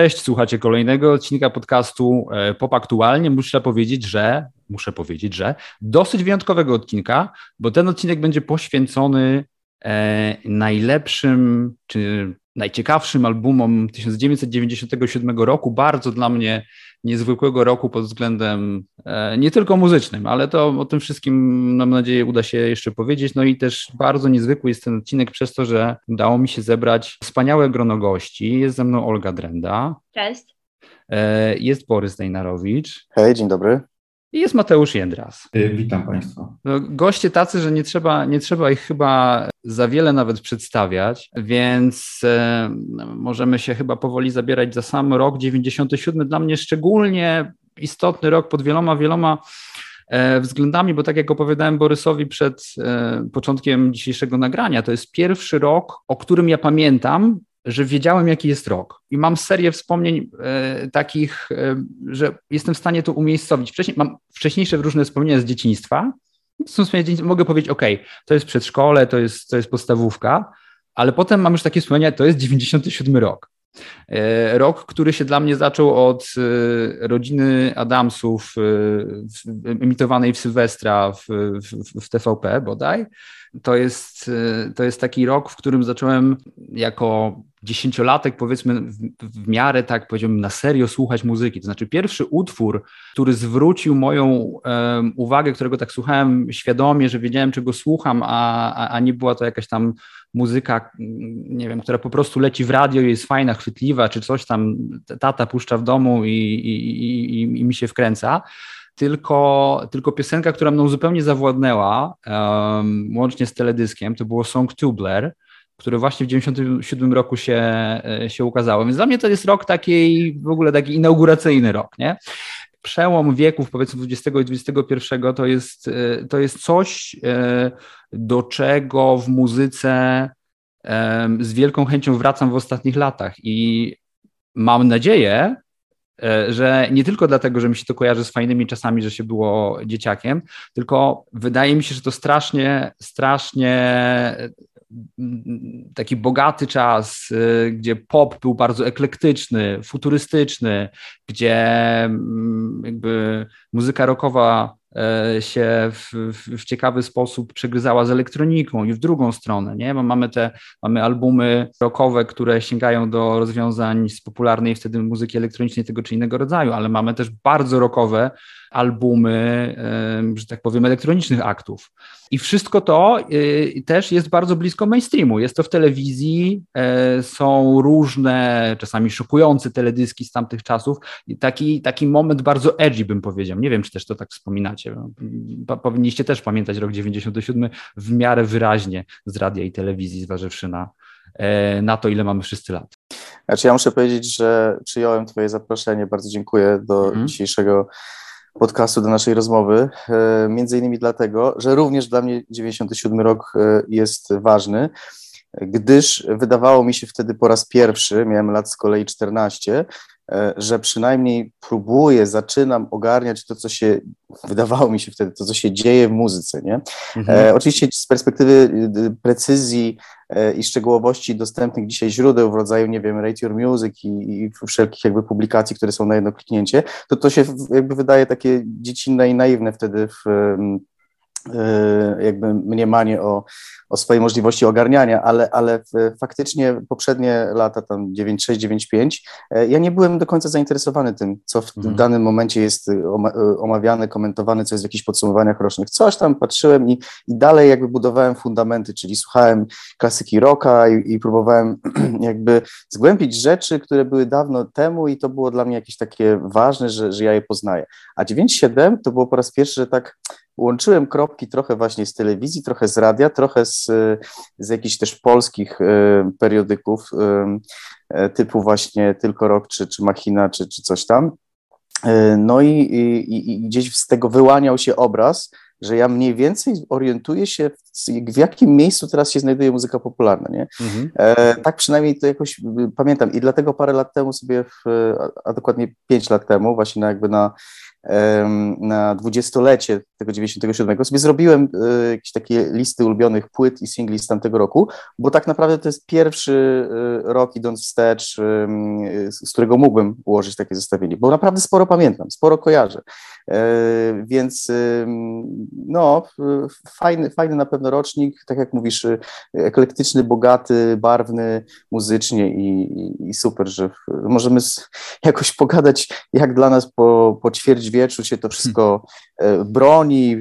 Cześć, słuchacie kolejnego odcinka podcastu e, Pop Aktualnie. Muszę powiedzieć, że muszę powiedzieć, że dosyć wyjątkowego odcinka, bo ten odcinek będzie poświęcony najlepszym czy najciekawszym albumom 1997 roku. Bardzo dla mnie niezwykłego roku pod względem e, nie tylko muzycznym, ale to o tym wszystkim mam nadzieję uda się jeszcze powiedzieć. No i też bardzo niezwykły jest ten odcinek przez to, że udało mi się zebrać wspaniałe grono gości. Jest ze mną Olga Drenda. Cześć. E, jest Borys Dejnarowicz. Hej, dzień dobry. I jest Mateusz Jędras. E, witam Państwa. No, goście tacy, że nie trzeba, nie trzeba ich chyba za wiele nawet przedstawiać, więc e, możemy się chyba powoli zabierać za sam rok 97. Dla mnie szczególnie istotny rok pod wieloma, wieloma e, względami, bo tak jak opowiadałem Borysowi przed e, początkiem dzisiejszego nagrania, to jest pierwszy rok, o którym ja pamiętam, że wiedziałem, jaki jest rok. I mam serię wspomnień e, takich, e, że jestem w stanie to umiejscowić. Wcześniej, mam wcześniejsze różne wspomnienia z dzieciństwa. Są wspomnienia, mogę powiedzieć, OK, to jest przedszkole, to jest, to jest podstawówka, ale potem mam już takie wspomnienia, to jest 97 rok. E, rok, który się dla mnie zaczął od e, rodziny Adamsów, e, emitowanej w Sylwestra w, w, w TVP bodaj. To jest, to jest taki rok, w którym zacząłem jako dziesięciolatek, powiedzmy, w, w miarę tak powiedziałbym na serio słuchać muzyki. To znaczy, pierwszy utwór, który zwrócił moją uwagę, którego tak słuchałem świadomie, że wiedziałem, czego słucham, a, a, a nie była to jakaś tam muzyka, nie wiem, która po prostu leci w radio i jest fajna, chwytliwa, czy coś tam tata puszcza w domu i, i, i, i mi się wkręca tylko, tylko piosenka, która mną zupełnie zawładnęła, um, łącznie z teledyskiem, to było Song Tubler, które właśnie w 97 roku się, e, się ukazało. Więc dla mnie to jest rok takiej, w ogóle taki inauguracyjny rok, nie? Przełom wieków, powiedzmy XX i XXI, to jest, e, to jest coś, e, do czego w muzyce z wielką chęcią wracam w ostatnich latach. I mam nadzieję, że nie tylko dlatego, że mi się to kojarzy z fajnymi czasami, że się było dzieciakiem, tylko wydaje mi się, że to strasznie, strasznie taki bogaty czas, y, gdzie pop był bardzo eklektyczny, futurystyczny, gdzie mm, jakby muzyka rockowa e, się w, w, ciekawy sposób przegryzała z elektroniką i w drugą stronę, nie? Bo mamy te, mamy albumy rockowe, które sięgają do rozwiązań z popularnej wtedy muzyki elektronicznej tego czy innego rodzaju, ale mamy też bardzo rockowe albumy, że tak powiem, elektronicznych aktów. I wszystko to y, też jest bardzo blisko mainstreamu. Jest to w telewizji, e, są różne, czasami szokujące teledyski z tamtych czasów. I taki, taki moment bardzo edgy, bym powiedział. Nie wiem, czy też to tak wspominacie. Powinniście też pamiętać rok 97 w miarę wyraźnie z radia i telewizji, zważywszy na, e, na to, ile mamy wszyscy lat. Znaczy ja muszę powiedzieć, że przyjąłem Twoje zaproszenie. Bardzo dziękuję do mhm. dzisiejszego podcastu, do naszej rozmowy. E, między innymi dlatego, że również dla mnie 97 rok e, jest ważny, gdyż wydawało mi się wtedy po raz pierwszy, miałem lat z kolei 14, E, że przynajmniej próbuję, zaczynam ogarniać to, co się, wydawało mi się wtedy, to, co się dzieje w muzyce, nie? Mhm. E, oczywiście z perspektywy y, precyzji e, i szczegółowości dostępnych dzisiaj źródeł w rodzaju, nie wiem, Rate Your Music i, i wszelkich jakby publikacji, które są na jedno kliknięcie, to to się jakby wydaje takie dziecinne i naiwne wtedy w jakby mniemanie o, o swojej możliwości ogarniania, ale, ale faktycznie poprzednie lata, tam 9.6, 9.5, e, ja nie byłem do końca zainteresowany tym, co w mhm. danym momencie jest e, e, omawiane, komentowane, co jest w jakichś podsumowaniach rocznych. Coś tam patrzyłem i, i dalej jakby budowałem fundamenty, czyli słuchałem klasyki rocka i, i próbowałem jakby zgłębić rzeczy, które były dawno temu i to było dla mnie jakieś takie ważne, że, że ja je poznaję. A 9.7 to było po raz pierwszy, że tak łączyłem kropki trochę właśnie z telewizji, trochę z radia, trochę z, z jakichś też polskich e, periodyków e, typu właśnie Tylko Rok, czy, czy Machina, czy, czy coś tam. E, no i, i, i gdzieś z tego wyłaniał się obraz, że ja mniej więcej orientuję się, w, w jakim miejscu teraz się znajduje muzyka popularna, nie? Mhm. E, tak przynajmniej to jakoś y, pamiętam i dlatego parę lat temu sobie, w, a dokładnie pięć lat temu, właśnie na jakby na na dwudziestolecie tego 97, sobie zrobiłem y, jakieś takie listy ulubionych płyt i singli z tamtego roku, bo tak naprawdę to jest pierwszy y, rok idąc wstecz, y, z którego mógłbym ułożyć takie zestawienie, bo naprawdę sporo pamiętam, sporo kojarzę. Więc no, fajny, fajny na pewno rocznik, tak jak mówisz, eklektyczny, bogaty, barwny muzycznie i, i, i super, że możemy jakoś pogadać, jak dla nas po, po ćwierćwieczu się to wszystko e, broni,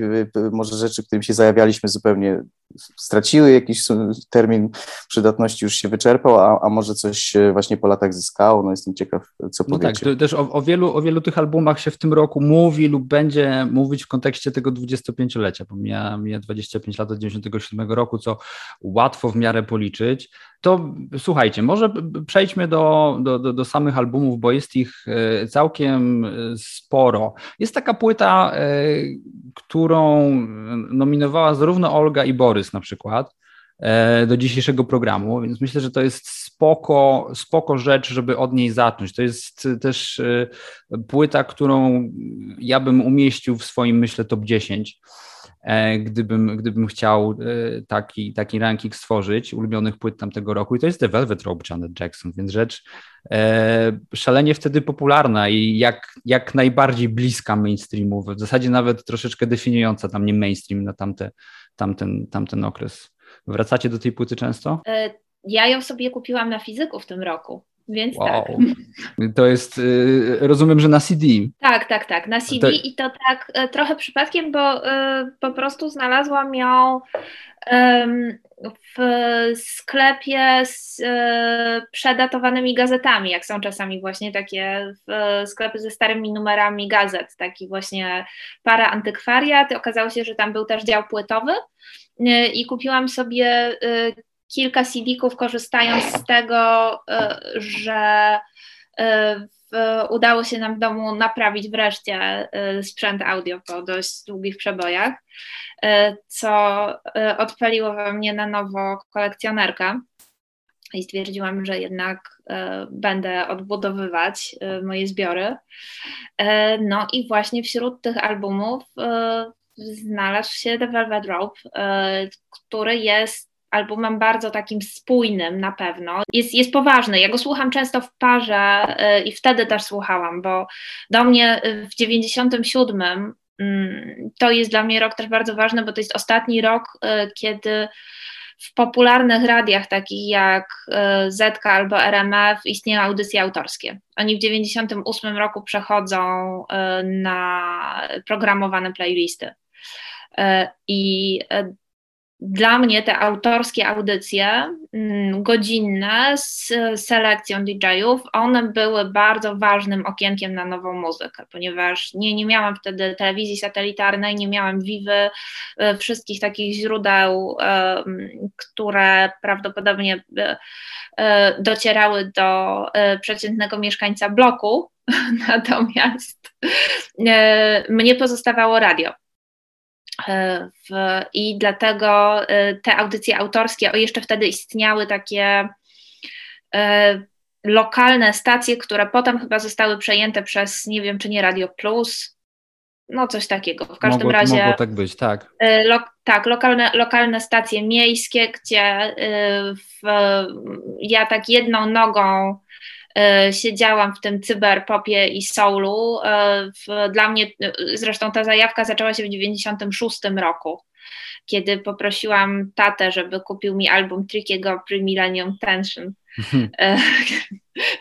może rzeczy, którym się zajawialiśmy zupełnie straciły jakiś termin przydatności, już się wyczerpał, a, a może coś właśnie po latach zyskało. No jestem ciekaw, co no powiecie. No tak, też o, o, wielu, o wielu tych albumach się w tym roku mówi lub będzie mówić w kontekście tego 25-lecia, bo mija, mija 25 lat od 97 roku, co łatwo w miarę policzyć. To słuchajcie, może przejdźmy do, do, do, do samych albumów, bo jest ich e, całkiem e, sporo. Jest taka płyta, e, którą nominowała zarówno Olga i Borys, na przykład e, do dzisiejszego programu, więc myślę, że to jest spoko, spoko rzecz, żeby od niej zacząć. To jest też e, płyta, którą ja bym umieścił w swoim, myślę, top 10, e, gdybym, gdybym chciał taki, taki ranking stworzyć ulubionych płyt tamtego roku i to jest The Velvet Rope Janet Jackson, więc rzecz szalenie wtedy popularna i jak, jak najbardziej bliska mainstreamu, w zasadzie nawet troszeczkę definiująca tam nie mainstream na tamte, tamten, tamten okres. Wracacie do tej płyty często? E, ja ją sobie kupiłam na fizyku w tym roku. Więc wow. tak. To jest, y, rozumiem, że na CD. Tak, tak, tak, na CD i to tak e, trochę przypadkiem, bo y, po prostu znalazłam ją w sklepie z e, przedatowanymi gazetami, jak są czasami właśnie takie sklepy ze starymi numerami gazet, taki właśnie para antykwariat. Okazało się, że tam był też dział płytowy e, i kupiłam sobie e, kilka CD-ków, korzystając z tego, że udało się nam w domu naprawić wreszcie sprzęt audio po dość długich przebojach. Co odpaliło we mnie na nowo kolekcjonerkę i stwierdziłam, że jednak będę odbudowywać moje zbiory. No i właśnie wśród tych albumów znalazł się The Velvet Rope, który jest albumem bardzo takim spójnym na pewno. Jest, jest poważny. Ja go słucham często w parze i wtedy też słuchałam, bo do mnie w 97 Mm, to jest dla mnie rok też bardzo ważny, bo to jest ostatni rok, e, kiedy w popularnych radiach takich jak ZK albo RMF istnieją audycje autorskie. Oni w 98 roku przechodzą na programowane playlisty. I dla mnie te autorskie audycje mm, godzinne z selekcją DJ-ów, one były bardzo ważnym okienkiem na nową muzykę, ponieważ nie, nie miałam wtedy telewizji satelitarnej, nie miałam Vivy, e, wszystkich takich źródeł, które prawdopodobnie e, docierały do e, przeciętnego mieszkańca bloku, natomiast mnie pozostawało radio. E, w, I dlatego e, te audycje autorskie, o jeszcze wtedy istniały takie e, lokalne stacje, które potem chyba zostały przejęte przez, nie wiem czy nie Radio Plus, no coś takiego. W każdym mogło, razie. Mogło tak być, tak. Lo, tak, lokalne, lokalne stacje miejskie, gdzie w, ja tak jedną nogą siedziałam w tym cyberpopie i soulu. E, dla mnie, zresztą ta zajawka zaczęła się w 96 roku kiedy poprosiłam tatę, żeby kupił mi album Trickiego Pre-Millennium Tension, mhm. e,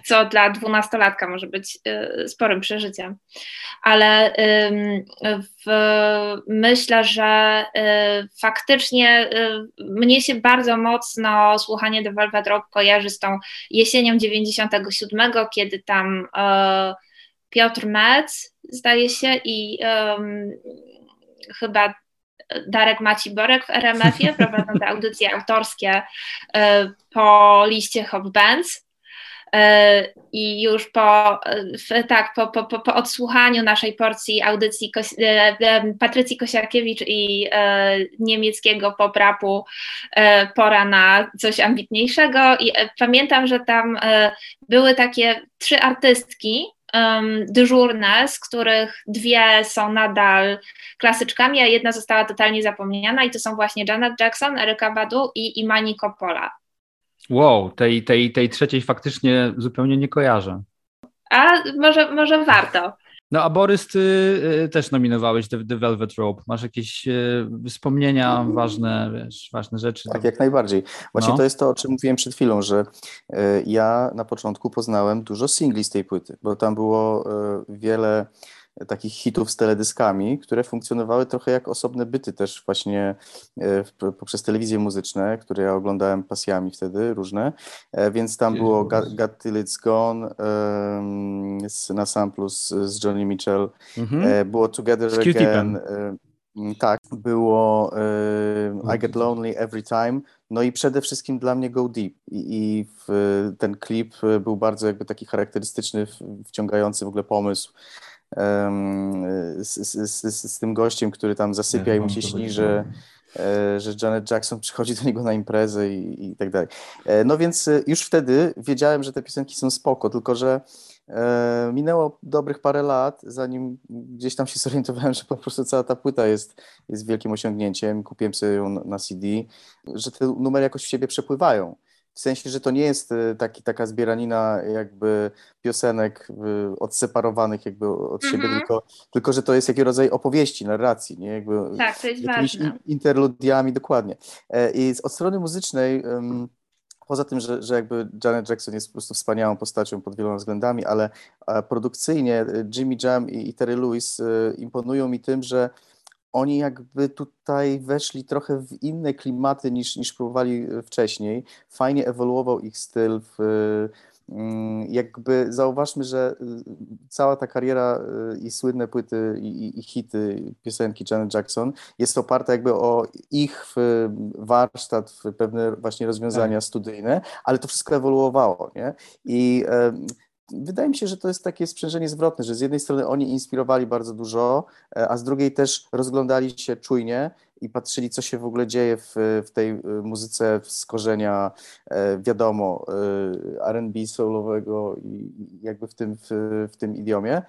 co dla dwunastolatka może być sporym przeżyciem. Ale w, myślę, że faktycznie mnie się bardzo mocno słuchanie The Velvet Rope kojarzy z tą jesienią 97, kiedy tam Piotr Metz, zdaje się, i chyba Darek Maciborek w RMF-ie prowadzą te audycje autorskie e, po liście Hop Bands. E, I już po, tak, po, po, po odsłuchaniu naszej porcji audycji e, Patrycji Kosiarkiewicz i niemieckiego poprapu pora na coś ambitniejszego. I pamiętam, że tam były takie trzy artystki, dyżurne, z których dwie są nadal klasyczkami, a jedna została totalnie zapomniana i to są właśnie Janet Jackson, Eryka Badu i Imani Coppola. Wow, tej, tej, tej trzeciej faktycznie zupełnie nie kojarzę. A może, może warto. No a Borys, ty y, też nominowałeś The, The Velvet Rope. Masz jakieś y, wspomnienia ważne, wiesz, ważne rzeczy? Tak, jak najbardziej. Właśnie no. to jest to, o czym mówiłem przed chwilą, że y, ja na początku poznałem dużo singli z tej płyty, bo tam było wiele takich hitów z teledyskami, które funkcjonowały trochę jak osobne byty też właśnie e, poprzez telewizje muzyczne, które ja oglądałem pasjami wtedy, różne, e, więc tam było Got, Got Till It's Gone na samplu z, z Johnny Mitchell, mhm. E, było Together z Again, tak, było I Get Lonely Every Time, no i przede wszystkim dla mnie Go Deep. I, i w, ten klip był bardzo jakby taki charakterystyczny, wciągający w ogóle pomysł, z, z, z, z, tym gościem, który tam zasypia i mu się śni, że, e, że Janet Jackson przychodzi do niego na imprezę i, i tak dalej. E, no więc e, już wtedy wiedziałem, że te piosenki są spoko, tylko że minęło dobrych parę lat, zanim gdzieś tam się zorientowałem, że po prostu cała ta płyta jest, jest wielkim osiągnięciem. Kupiłem sobie ją na CD, że te numery jakoś w siebie przepływają. W sensie, że to nie jest y, taki, taka zbieranina jakby piosenek y, odseparowanych jakby od siebie, mm -hmm. tylko, tylko że to jest jakiś rodzaj opowieści, narracji, nie? Jakby tak, to jest ważne. interludiami, dokładnie. E, I od strony muzycznej poza tym, że, że jakby Janet Jackson jest po prostu wspaniałą postacią pod wieloma względami, ale produkcyjnie y, Jimmy Jam i, i Terry Lewis imponują mi tym, że oni jakby tutaj weszli trochę w inne klimaty niż, niż próbowali e, wcześniej. Fajnie ewoluował ich styl. W, mm, jakby zauważmy, że e, cała ta kariera e, i słynne płyty i, i hity, piosenki Janet Jackson jest oparta jakby o ich warsztat, w pewne właśnie rozwiązania tak. studyjne, ale to wszystko ewoluowało, nie? I wydaje mi się, że to jest takie sprzężenie zwrotne, że z jednej strony oni inspirowali bardzo dużo, e, a z drugiej też rozglądali się czujnie i patrzyli, co się w ogóle dzieje w, w tej e, muzyce z korzenia, e, wiadomo, R&B soulowego i jakby w tym, w, w tym idiomie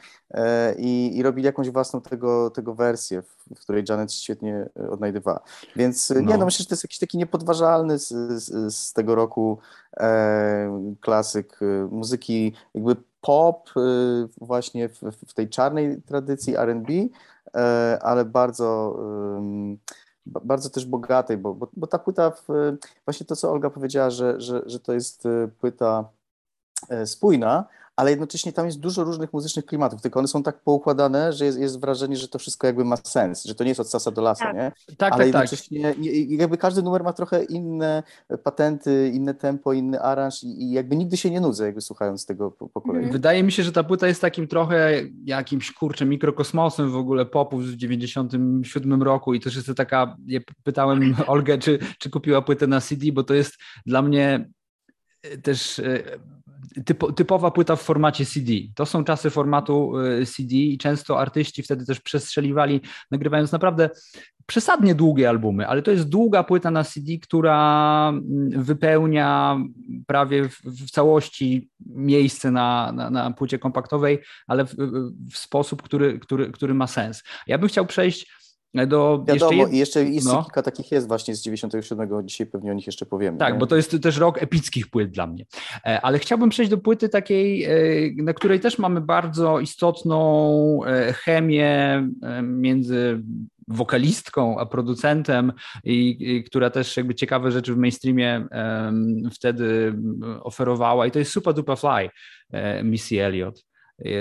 I, i robili jakąś własną tego, tego wersję, w, której Janet świetnie odnajdywała. Więc no. nie, no myślę, że to jest jakiś taki niepodważalny z, z, z tego roku e, klasyk muzyki jakby pop właśnie w, w tej czarnej tradycji R&B, e, ale bardzo bardzo też bogatej, bo, bo, bo ta płyta, w, właśnie to, co Olga powiedziała, że, że, że to jest płyta e, spójna, ale jednocześnie tam jest dużo różnych muzycznych klimatów, tylko one są tak poukładane, że jest, jest wrażenie, że to wszystko jakby ma sens, że to nie jest od sasa do lasa, tak. nie? Tak, ale tak, tak. jednocześnie tak. jakby każdy numer ma trochę inne patenty, inne tempo, inny aranż i, i jakby nigdy się nie nudzę, jakby słuchając tego po, po, kolei. Wydaje mi się, że ta płyta jest takim trochę jakimś, kurczę, mikrokosmosem w ogóle popu w 97 roku i też jest to taka, ja pytałem Olgę, czy, czy kupiła płytę na CD, bo to jest dla mnie też typo, typowa płyta w formacie CD. To są czasy formatu y, CD i często artyści wtedy też przestrzeliwali, nagrywając naprawdę przesadnie długie albumy, ale to jest długa płyta na CD, która mm, wypełnia prawie w, w całości miejsce na, na, na, płycie kompaktowej, ale w, w sposób, który, który, który ma sens. Ja bym chciał przejść do Wiadomo, jeszcze, i jeszcze jest no. kilka takich jest właśnie z 97, dzisiaj pewnie o nich jeszcze powiemy. Tak, nie? bo to jest też rok epickich płyt dla mnie. E, ale chciałbym przejść do płyty takiej, e, na której też mamy bardzo istotną e, chemię między wokalistką, a producentem i, i, która też jakby ciekawe rzeczy w mainstreamie um, wtedy oferowała i to jest Super Duper Fly Missy Elliott. Yy,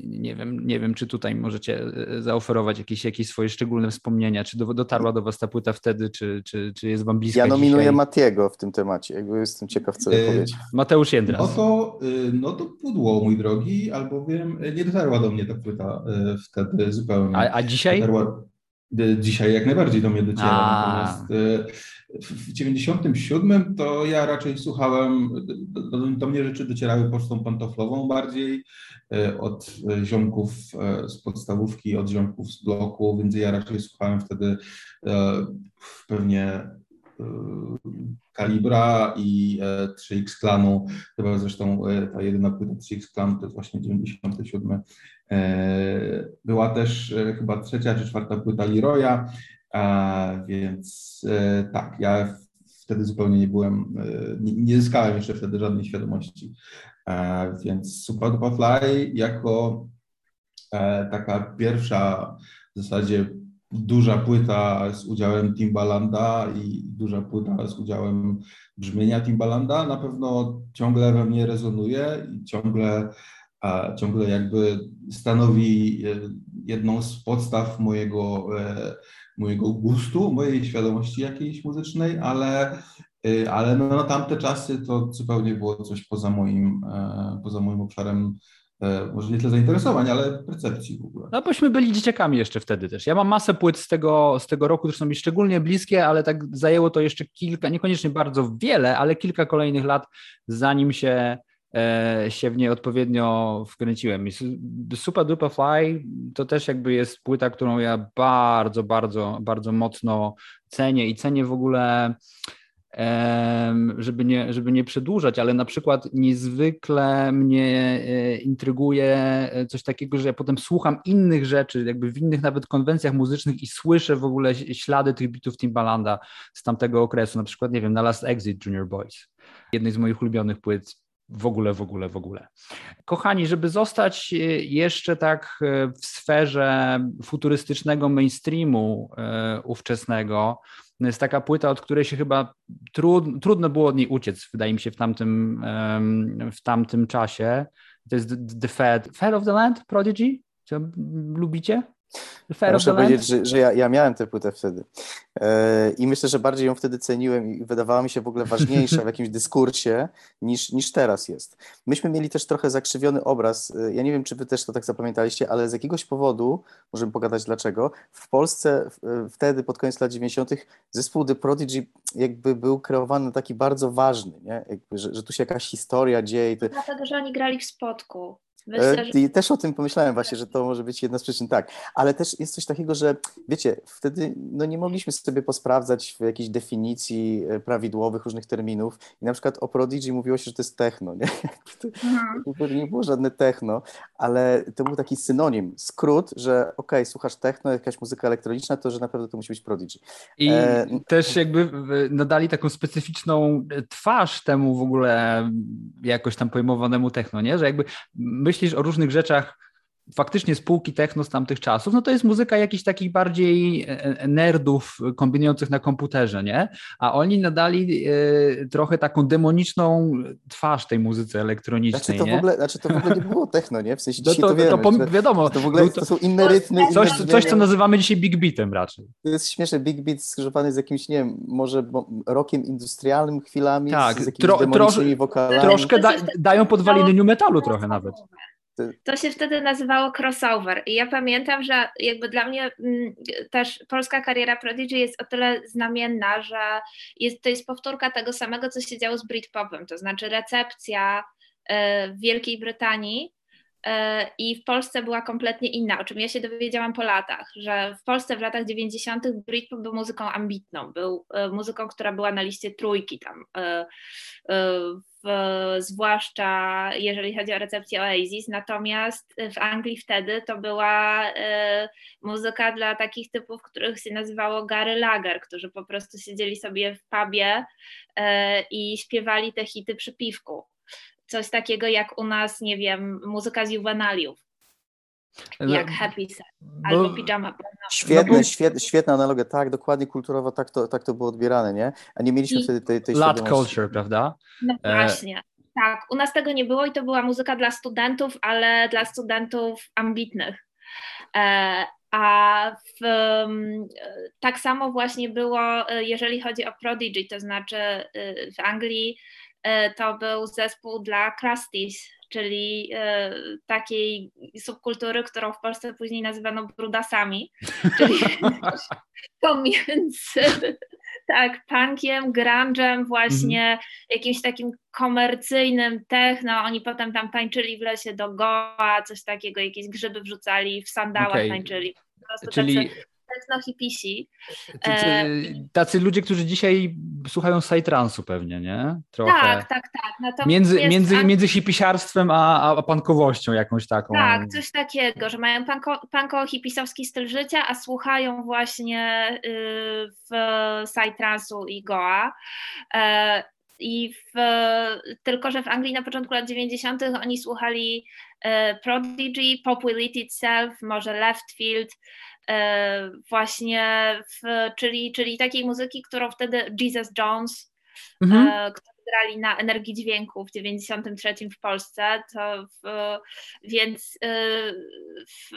nie wiem, nie wiem, czy tutaj możecie e, zaoferować jakieś, jakieś swoje szczególne wspomnienia, czy dotarła do Was ta płyta wtedy, czy, czy, czy jest Wam bliska Ja nominuję dzisiaj? Matiego w tym temacie, jakby jestem ciekaw, co yy, powiedzieć. Mateusz Jędras. No to, no to pudło, mój drogi, albowiem nie dotarła do mnie ta płyta wtedy zupełnie. A, a dzisiaj? Dotarła, dzisiaj jak najbardziej do mnie dociera, natomiast w 97 to ja raczej słuchałem, do, do, mnie rzeczy docierały pocztą pantoflową bardziej, e, od ziomków e, z podstawówki, od ziomków z bloku, więc ja raczej słuchałem wtedy e, pewnie Kalibra i 3X Clanu, chyba zresztą ta jedyna płyta 3X Clanu to jest właśnie 97. Była też chyba trzecia czy czwarta płyta Leroya, więc tak, ja wtedy zupełnie nie byłem, nie, nie zyskałem jeszcze wtedy żadnej świadomości. Więc Super Fly jako taka pierwsza w zasadzie duża płyta z udziałem Timbalanda i duża płyta z udziałem brzmienia Timbalanda na pewno ciągle we mnie rezonuje i ciągle, ciągle jakby stanowi e, jedną z podstaw mojego, e, mojego gustu, mojej świadomości jakiejś muzycznej, ale, e, ale no, tamte czasy to zupełnie było coś poza moim, poza moim obszarem E, może nie tyle zainteresowań, ale percepcji w ogóle. No bośmy byli dzieciakami jeszcze wtedy też. Ja mam masę płyt z tego, z tego roku, które są mi szczególnie bliskie, ale tak zajęło to jeszcze kilka, niekoniecznie bardzo wiele, ale kilka kolejnych lat, zanim się, e, się w nie odpowiednio wkręciłem. I Super Duper Fly to też jakby jest płyta, którą ja bardzo, bardzo, bardzo mocno cenię i cenię w ogóle żeby nie, żeby nie przedłużać, ale na przykład niezwykle mnie e, intryguje e, coś takiego, że ja potem słucham innych rzeczy, jakby w innych nawet konwencjach muzycznych i słyszę w ogóle ślady tych bitów Timbalanda z tamtego okresu, na przykład, nie wiem, na Last Exit Junior Boys, jednej z moich ulubionych płyt w ogóle, w ogóle, w ogóle. Kochani, żeby zostać e, jeszcze tak w sferze futurystycznego mainstreamu ówczesnego, no jest taka płyta, od której się chyba trud, trudno było od niej uciec, wydaje mi się, w tamtym, w tamtym czasie. To jest The Fed, Fed of the Land, Prodigy? Co lubicie? Muszę powiedzieć, że, że ja, ja, miałem tę płytę wtedy e, i myślę, że bardziej ją wtedy ceniłem i wydawała mi się w ogóle ważniejsza w jakimś dyskursie niż, niż teraz jest. Myśmy mieli też trochę zakrzywiony obraz, e, ja nie wiem, czy wy też to tak zapamiętaliście, ale z jakiegoś powodu, możemy pogadać dlaczego, w Polsce e, wtedy pod koniec lat 90. zespół The Prodigy jakby był kreowany taki bardzo ważny, nie? Jakby, że, że tu się jakaś historia dzieje. Dlatego, że oni grali w spotku. Myślę, że... I też o tym pomyślałem właśnie, że to może być jedna z przyczyn, tak. Ale też jest coś takiego, że wiecie, wtedy no, nie mogliśmy sobie posprawdzać w jakiejś definicji e, prawidłowych różnych terminów i na przykład o Prodigy mówiło się, że to jest techno, nie? To nie było żadne techno, ale to był taki synonim, skrót, że okej, okay, słuchasz techno, jakaś muzyka elektroniczna, to że na pewno to musi być Prodigy. I e... też jakby nadali taką specyficzną twarz temu w ogóle jakoś tam pojmowanemu techno, nie? Że jakby myśl myślisz o różnych rzeczach faktycznie spółki techno z tamtych czasów, no to jest muzyka jakichś takich bardziej e, e, nerdów kombinujących na komputerze, nie? A oni nadali e, trochę taką demoniczną twarz tej muzyce elektronicznej, znaczy to nie? W ogóle, znaczy to w ogóle nie było techno, nie? W sensie no to, to, wiemy, to wiadomo. To w ogóle to, są inne rytmy. Coś, inne coś, co nazywamy dzisiaj big beatem raczej. To jest śmieszne, big beat skrzyżowany z jakimś, nie wiem, może rokiem industrialnym chwilami, tak, z jakimiś tro, demonicznymi wokalami. Troszkę da, dają podwaliny new metalu trochę nawet. To się wtedy nazywało crossover i ja pamiętam, że jakby dla mnie mm, też polska kariera Prodigy jest o tyle znamienna, że jest, to jest powtórka tego samego, co się działo z Britpopem, to znaczy recepcja e, w Wielkiej Brytanii e, i w Polsce była kompletnie inna, o czym ja się dowiedziałam po latach, że w Polsce w latach 90. Britpop był muzyką ambitną, był e, muzyką, która była na liście trójki tam zwłaszcza jeżeli chodzi o recepcję Oasis, natomiast w Anglii wtedy to była y, muzyka dla takich typów, których się nazywało Gary Lager, którzy po prostu siedzieli sobie w pubie y, i śpiewali te hity przy piwku. Coś takiego jak u nas, nie wiem, muzyka z juwenaliów. No, jak Happy Set albo no, Pijama Świetne, no, świetne, świetna analogia, tak, dokładnie kulturowo tak to, tak to było odbierane, nie? A nie mieliśmy wtedy tej, tej Lat culture, prawda? No e, właśnie, tak. U nas tego nie było i to była muzyka dla studentów, ale dla studentów ambitnych. E, a w, tak samo właśnie było, e, jeżeli chodzi o Prodigy, to znaczy w Anglii to był zespół dla Crusties, czyli e, takiej subkultury, którą w Polsce później nazywano brudasami, czyli pomiędzy tak, punkiem, grunge'em, właśnie mhm. jakimś takim komercyjnym techno. Oni potem tam tańczyli w lesie do goła, coś takiego, jakieś grzyby wrzucali, w sandałach okay. tańczyli. Czyli tacy techno-hipisi. Tacy ludzie, którzy dzisiaj słuchają psytransu pewnie, nie? Trochę. Tak, tak, tak. Natomiast między, między, między hipisiarstwem a, a pankowością jakąś taką. Tak, coś takiego, że mają panko, panko-hipisowski styl życia, a słuchają właśnie y, w psytransu i goa. E, i w, tylko, że w Anglii na początku lat 90. oni słuchali e, Prodigy, Pop Will Eat Itself, może Left Field, e, właśnie, w, czyli, czyli takiej muzyki, którą wtedy Jesus Jones, mhm. e, który grali na energii dźwięku w 93 w Polsce, to w, więc w,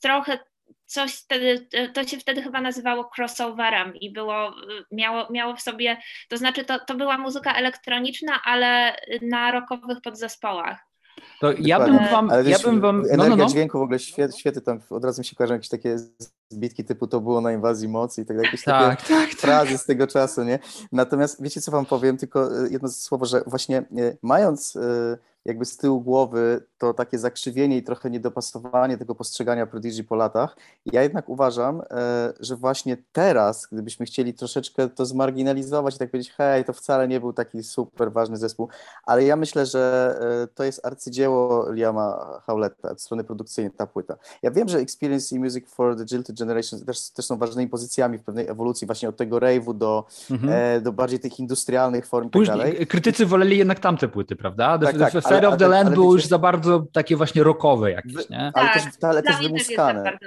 trochę coś wtedy, to się wtedy chyba nazywało crossoverem i było, miało, miało w sobie, to znaczy to, to była muzyka elektroniczna, ale na rockowych podzespołach. To ja bym wam. Ale ja bym wam energia no, no, no. dźwięku w ogóle świetnie, świetnie tam od razu mi się kojarzą jakieś takie zbitki typu to było na inwazji mocy i tak dalej, jakieś tak, takie tak, tak. frazy tak. z tego czasu, nie? Natomiast wiecie co wam powiem, tylko jedno słowo, że właśnie e, mając e, jakby z tyłu głowy to takie zakrzywienie i trochę niedopasowanie tego postrzegania Prodigy po latach. Ja jednak uważam, e, że właśnie teraz, gdybyśmy chcieli troszeczkę to zmarginalizować i tak powiedzieć, hej, to wcale nie był taki super ważny zespół, ale ja myślę, że e, to jest arcydzieło Liama Howletta od strony produkcyjnej ta płyta. Ja wiem, że Experience i Music for the Jilted Generation też, też są ważnymi pozycjami w pewnej ewolucji, właśnie od tego rave'u do, mhm. e, do bardziej tych industrialnych form i tak dalej. Krytycy woleli jednak tamte płyty, prawda? Tak, tak, Fairy of the Land ale, było już za bardzo takie właśnie rockowe jakieś, nie? Ale tak, też, ale też wymuskane.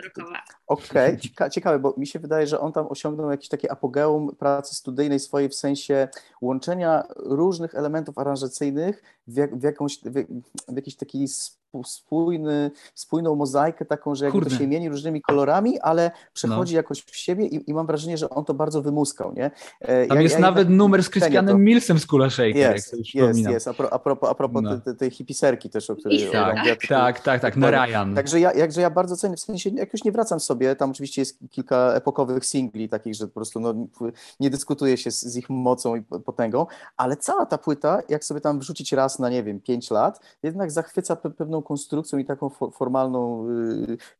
Okej, okay. ciekawe, bo mi się wydaje, że on tam osiągnął jakieś takie apogeum pracy studyjnej swojej w sensie łączenia różnych elementów aranżacyjnych w, jak, w jakąś, w, w jakiś taki spójny, spójną mozaikę taką, że jakby to się mieni różnymi kolorami, ale przechodzi no. jakoś w siebie i, i, mam wrażenie, że on to bardzo wymuskał, nie? E, Tam ja, jest ja nawet numer z Christianem Millsem z Kula Shaker, jest, jest, jest, a, pro, a propos, a propos no. tej, tej hipiserki też, o której... Tak, tak, tak, tak, tak, na Ryan. Także ja, jakże ja bardzo cenię, w sensie jakoś nie wracam sobie, tam oczywiście jest kilka epokowych singli takich, że po prostu no, nie dyskutuje się z, z ich mocą i potęgą, ale cała ta płyta, jak sobie tam wrzucić raz na, nie wiem, pięć lat, jednak zachwyca pe pewną konstrukcją i taką formalną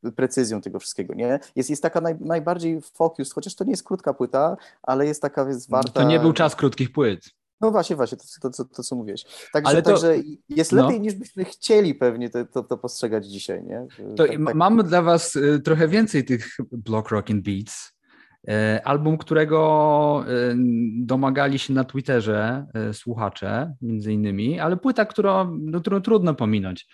y, precyzją tego wszystkiego, nie? Jest, jest taka naj, najbardziej focus, chociaż to nie jest krótka płyta, ale jest taka, jest warta... To nie był czas krótkich płyt. No właśnie, właśnie, to, to, to, to co mówiłeś. Także, Ale to, także jest no. lepiej no. niż byśmy chcieli pewnie to, to, postrzegać dzisiaj, nie? To tak, tak. Mamy dla was y, trochę więcej tych block rocking beats. E, album, którego domagali się na Twitterze słuchacze, między innymi, ale płyta, którą, no, którą trudno pominąć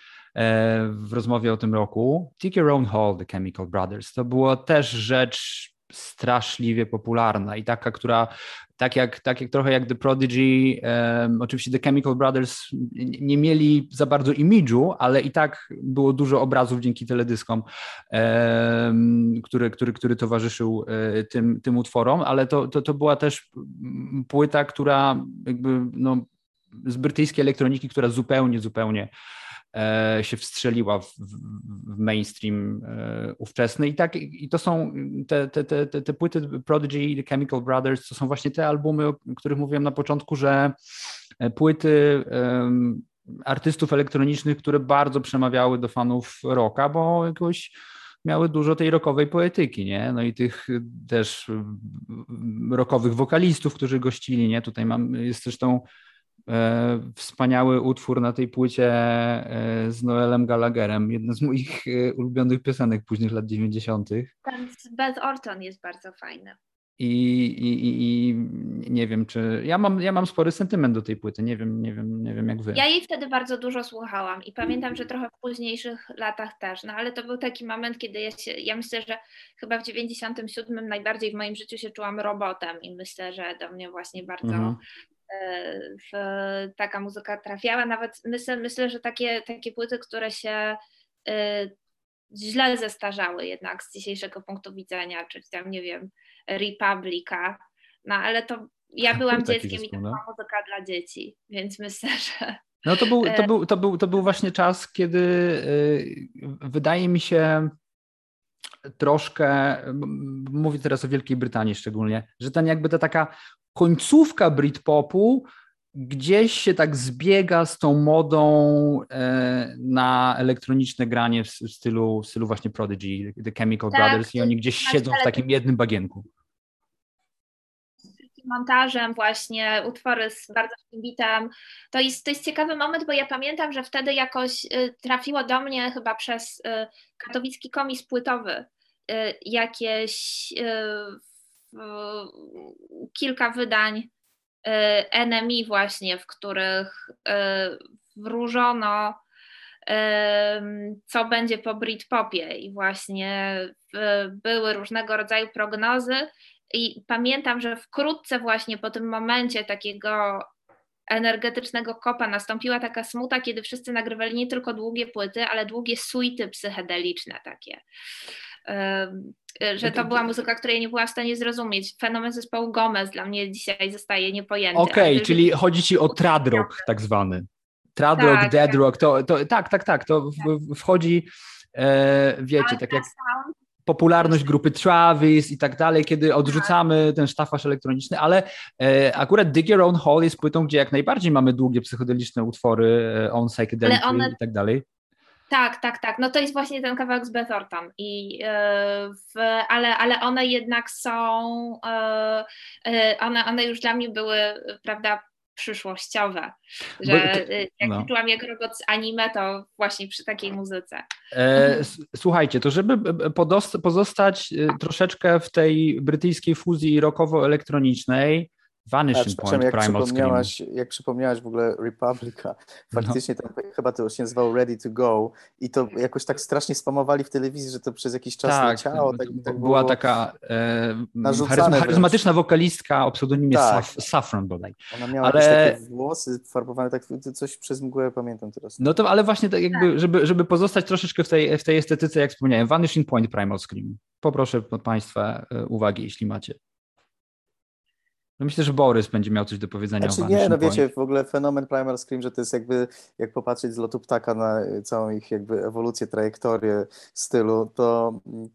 w rozmowie o tym roku. Take Your Own Hall, The Chemical Brothers. To było też rzecz straszliwie popularna i taka, która tak jak, tak jak trochę jak The Prodigy, um, oczywiście The Chemical Brothers nie mieli za bardzo imidżu, ale i tak było dużo obrazów dzięki teledyskom, um, który, który, który towarzyszył um, tym, tym utworom, ale to, to, to była też płyta, która jakby no, z brytyjskiej elektroniki, która zupełnie, zupełnie E, się wstrzeliła w, w mainstream e, ówczesny. I tak, i to są te, te, te, te płyty Prodigy i The Chemical Brothers, to są właśnie te albumy, o których mówiłem na początku, że e, płyty um, artystów elektronicznych, które bardzo przemawiały do fanów rocka, bo jakoś miały dużo tej rockowej poetyki, nie? No i tych też rockowych wokalistów, którzy gościli, nie? Tutaj mam, jest zresztą E, wspaniały utwór na tej płycie e, z Noelem Gallagherem, jedna z moich e, ulubionych piosenek późnych lat 90. Ten z Beth Orton jest bardzo fajny. I, i, I, nie wiem, czy. Ja mam, ja mam spory sentyment do tej płyty. Nie wiem, nie wiem, nie wiem jak wy. Ja jej wtedy bardzo dużo słuchałam i pamiętam, że trochę w późniejszych latach też. No ale to był taki moment, kiedy ja się. Ja myślę, że chyba w 97 najbardziej w moim życiu się czułam robotem i myślę, że do mnie właśnie bardzo mhm w, taka muzyka trafiała. Nawet myślę, myślę że takie, takie płyty, które się y, źle zestarzały jednak z dzisiejszego punktu widzenia, czyli tam, nie wiem, Republika, no ale to ja byłam dzieckiem zespół, i to no. była muzyka dla dzieci, więc myślę, że... No to był, to był, to był, to był właśnie czas, kiedy y, wydaje mi się troszkę, mówię teraz o Wielkiej Brytanii szczególnie, że ten jakby ta taka końcówka Britpopu gdzieś się tak zbiega z tą modą e, na elektroniczne granie w, stylu, w stylu właśnie Prodigy, The Chemical tak, Brothers i oni gdzieś siedzą w takim jednym bagienku. Montażem, właśnie utwory z bardzo bitem. To jest, to jest ciekawy moment, bo ja pamiętam, że wtedy jakoś y, trafiło do mnie chyba przez y, katowicki komis płytowy y, jakieś kilka wydań Enemy właśnie, w których wróżono co będzie po Britpopie i właśnie były różnego rodzaju prognozy i pamiętam, że wkrótce właśnie po tym momencie takiego energetycznego kopa nastąpiła taka smuta, kiedy wszyscy nagrywali nie tylko długie płyty, ale długie suity psychedeliczne takie. Że to była muzyka, której nie była w stanie zrozumieć. Fenomen zespołu Gomez dla mnie dzisiaj zostaje niepojęty. Okej, okay, czyli chodzi ci o trad rock tak zwany. Trad tak, rock, dead tak. rock, to, to tak, tak, tak, to w, wchodzi, e, wiecie, tak jak popularność grupy Travis i tak dalej, kiedy odrzucamy ten sztafaż elektroniczny, ale e, akurat Dig Your Own Hole jest płytą, gdzie jak najbardziej mamy długie psychodeliczne utwory e, on psychedelic one... i tak dalej. Tak, tak, tak. No to jest właśnie ten kawałek z Beth Orton. I, yy, w, ale, ale one jednak są, yy, one, one już dla mnie były, prawda, przyszłościowe, że Bo, jak no. czułam jak robot z anime, to właśnie przy takiej muzyce. E, słuchajcie, to żeby pozostać troszeczkę w tej brytyjskiej fuzji rockowo-elektronicznej, Vanishing Point, jak Primal przypomniałaś, Scream. Jak przypomniałaś w ogóle Republica, no. faktycznie no. tam chyba to się nazywało Ready to Go i to jakoś tak strasznie spamowali w telewizji, że to przez jakiś czas tak, leciało. Tak, tak była taka e, charyzmatyczna wokalistka o pseudonimie tak. Saf, Saffron bodaj. Ona miała ale... takie włosy farbowane, tak coś przez mgłę pamiętam teraz. No to ale właśnie tak jakby, żeby, żeby pozostać troszeczkę w tej, w tej estetyce, jak wspomniałem, Vanishing Point, Primal Scream. Poproszę Państwa e, uwagi, jeśli macie. No myślę, że Borys będzie miał coś do powiedzenia znaczy, Nie, no wiecie, w ogóle fenomen Primal Scream, że to jest jakby, jak popatrzeć z lotu ptaka na całą ich jakby ewolucję, trajektorię stylu, to,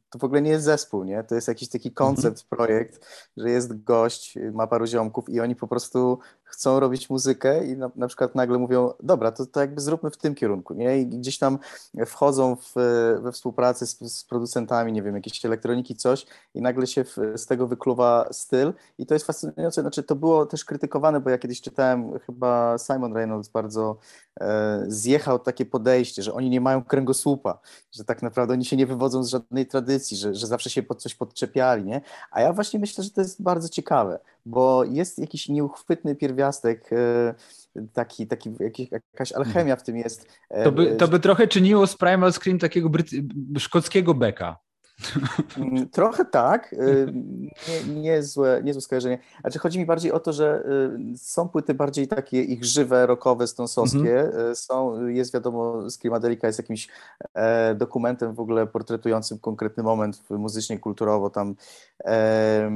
to w ogóle nie jest zespół, nie? To jest jakiś taki koncept, mm -hmm. projekt, że jest gość, ma paru ziomków i oni po prostu chcą robić muzykę i na, na przykład nagle mówią, dobra, to, to jakby zróbmy w tym kierunku, nie? I gdzieś tam wchodzą w, we współpracę z, z producentami, nie wiem, jakieś elektroniki, coś i nagle się w, z tego wykluwa styl i to jest fascynujące, znaczy to było też krytykowane, bo ja kiedyś czytałem, chyba Simon Reynolds bardzo e, zjechał takie podejście, że oni nie mają kręgosłupa, że tak naprawdę oni się nie wywodzą z żadnej tradycji, że, że zawsze się pod coś podczepiali, nie? A ja właśnie myślę, że to jest bardzo ciekawe, bo jest jakiś nieuchwytny pierwiastek, e, taki, taki jakaś alchemia w tym jest. E, to by, to by trochę czyniło z Primal Scream takiego szkockiego beka. Mm, trochę tak, y, nie, niezłe, niezłe skojarzenie. Znaczy chodzi mi bardziej o to, że y, są płyty bardziej takie ich żywe, rockowe, stonsowskie. Mm -hmm. Są, jest wiadomo, Screamadelica jest jakimś e, dokumentem w ogóle portretującym konkretny moment muzycznie, kulturowo, tam e,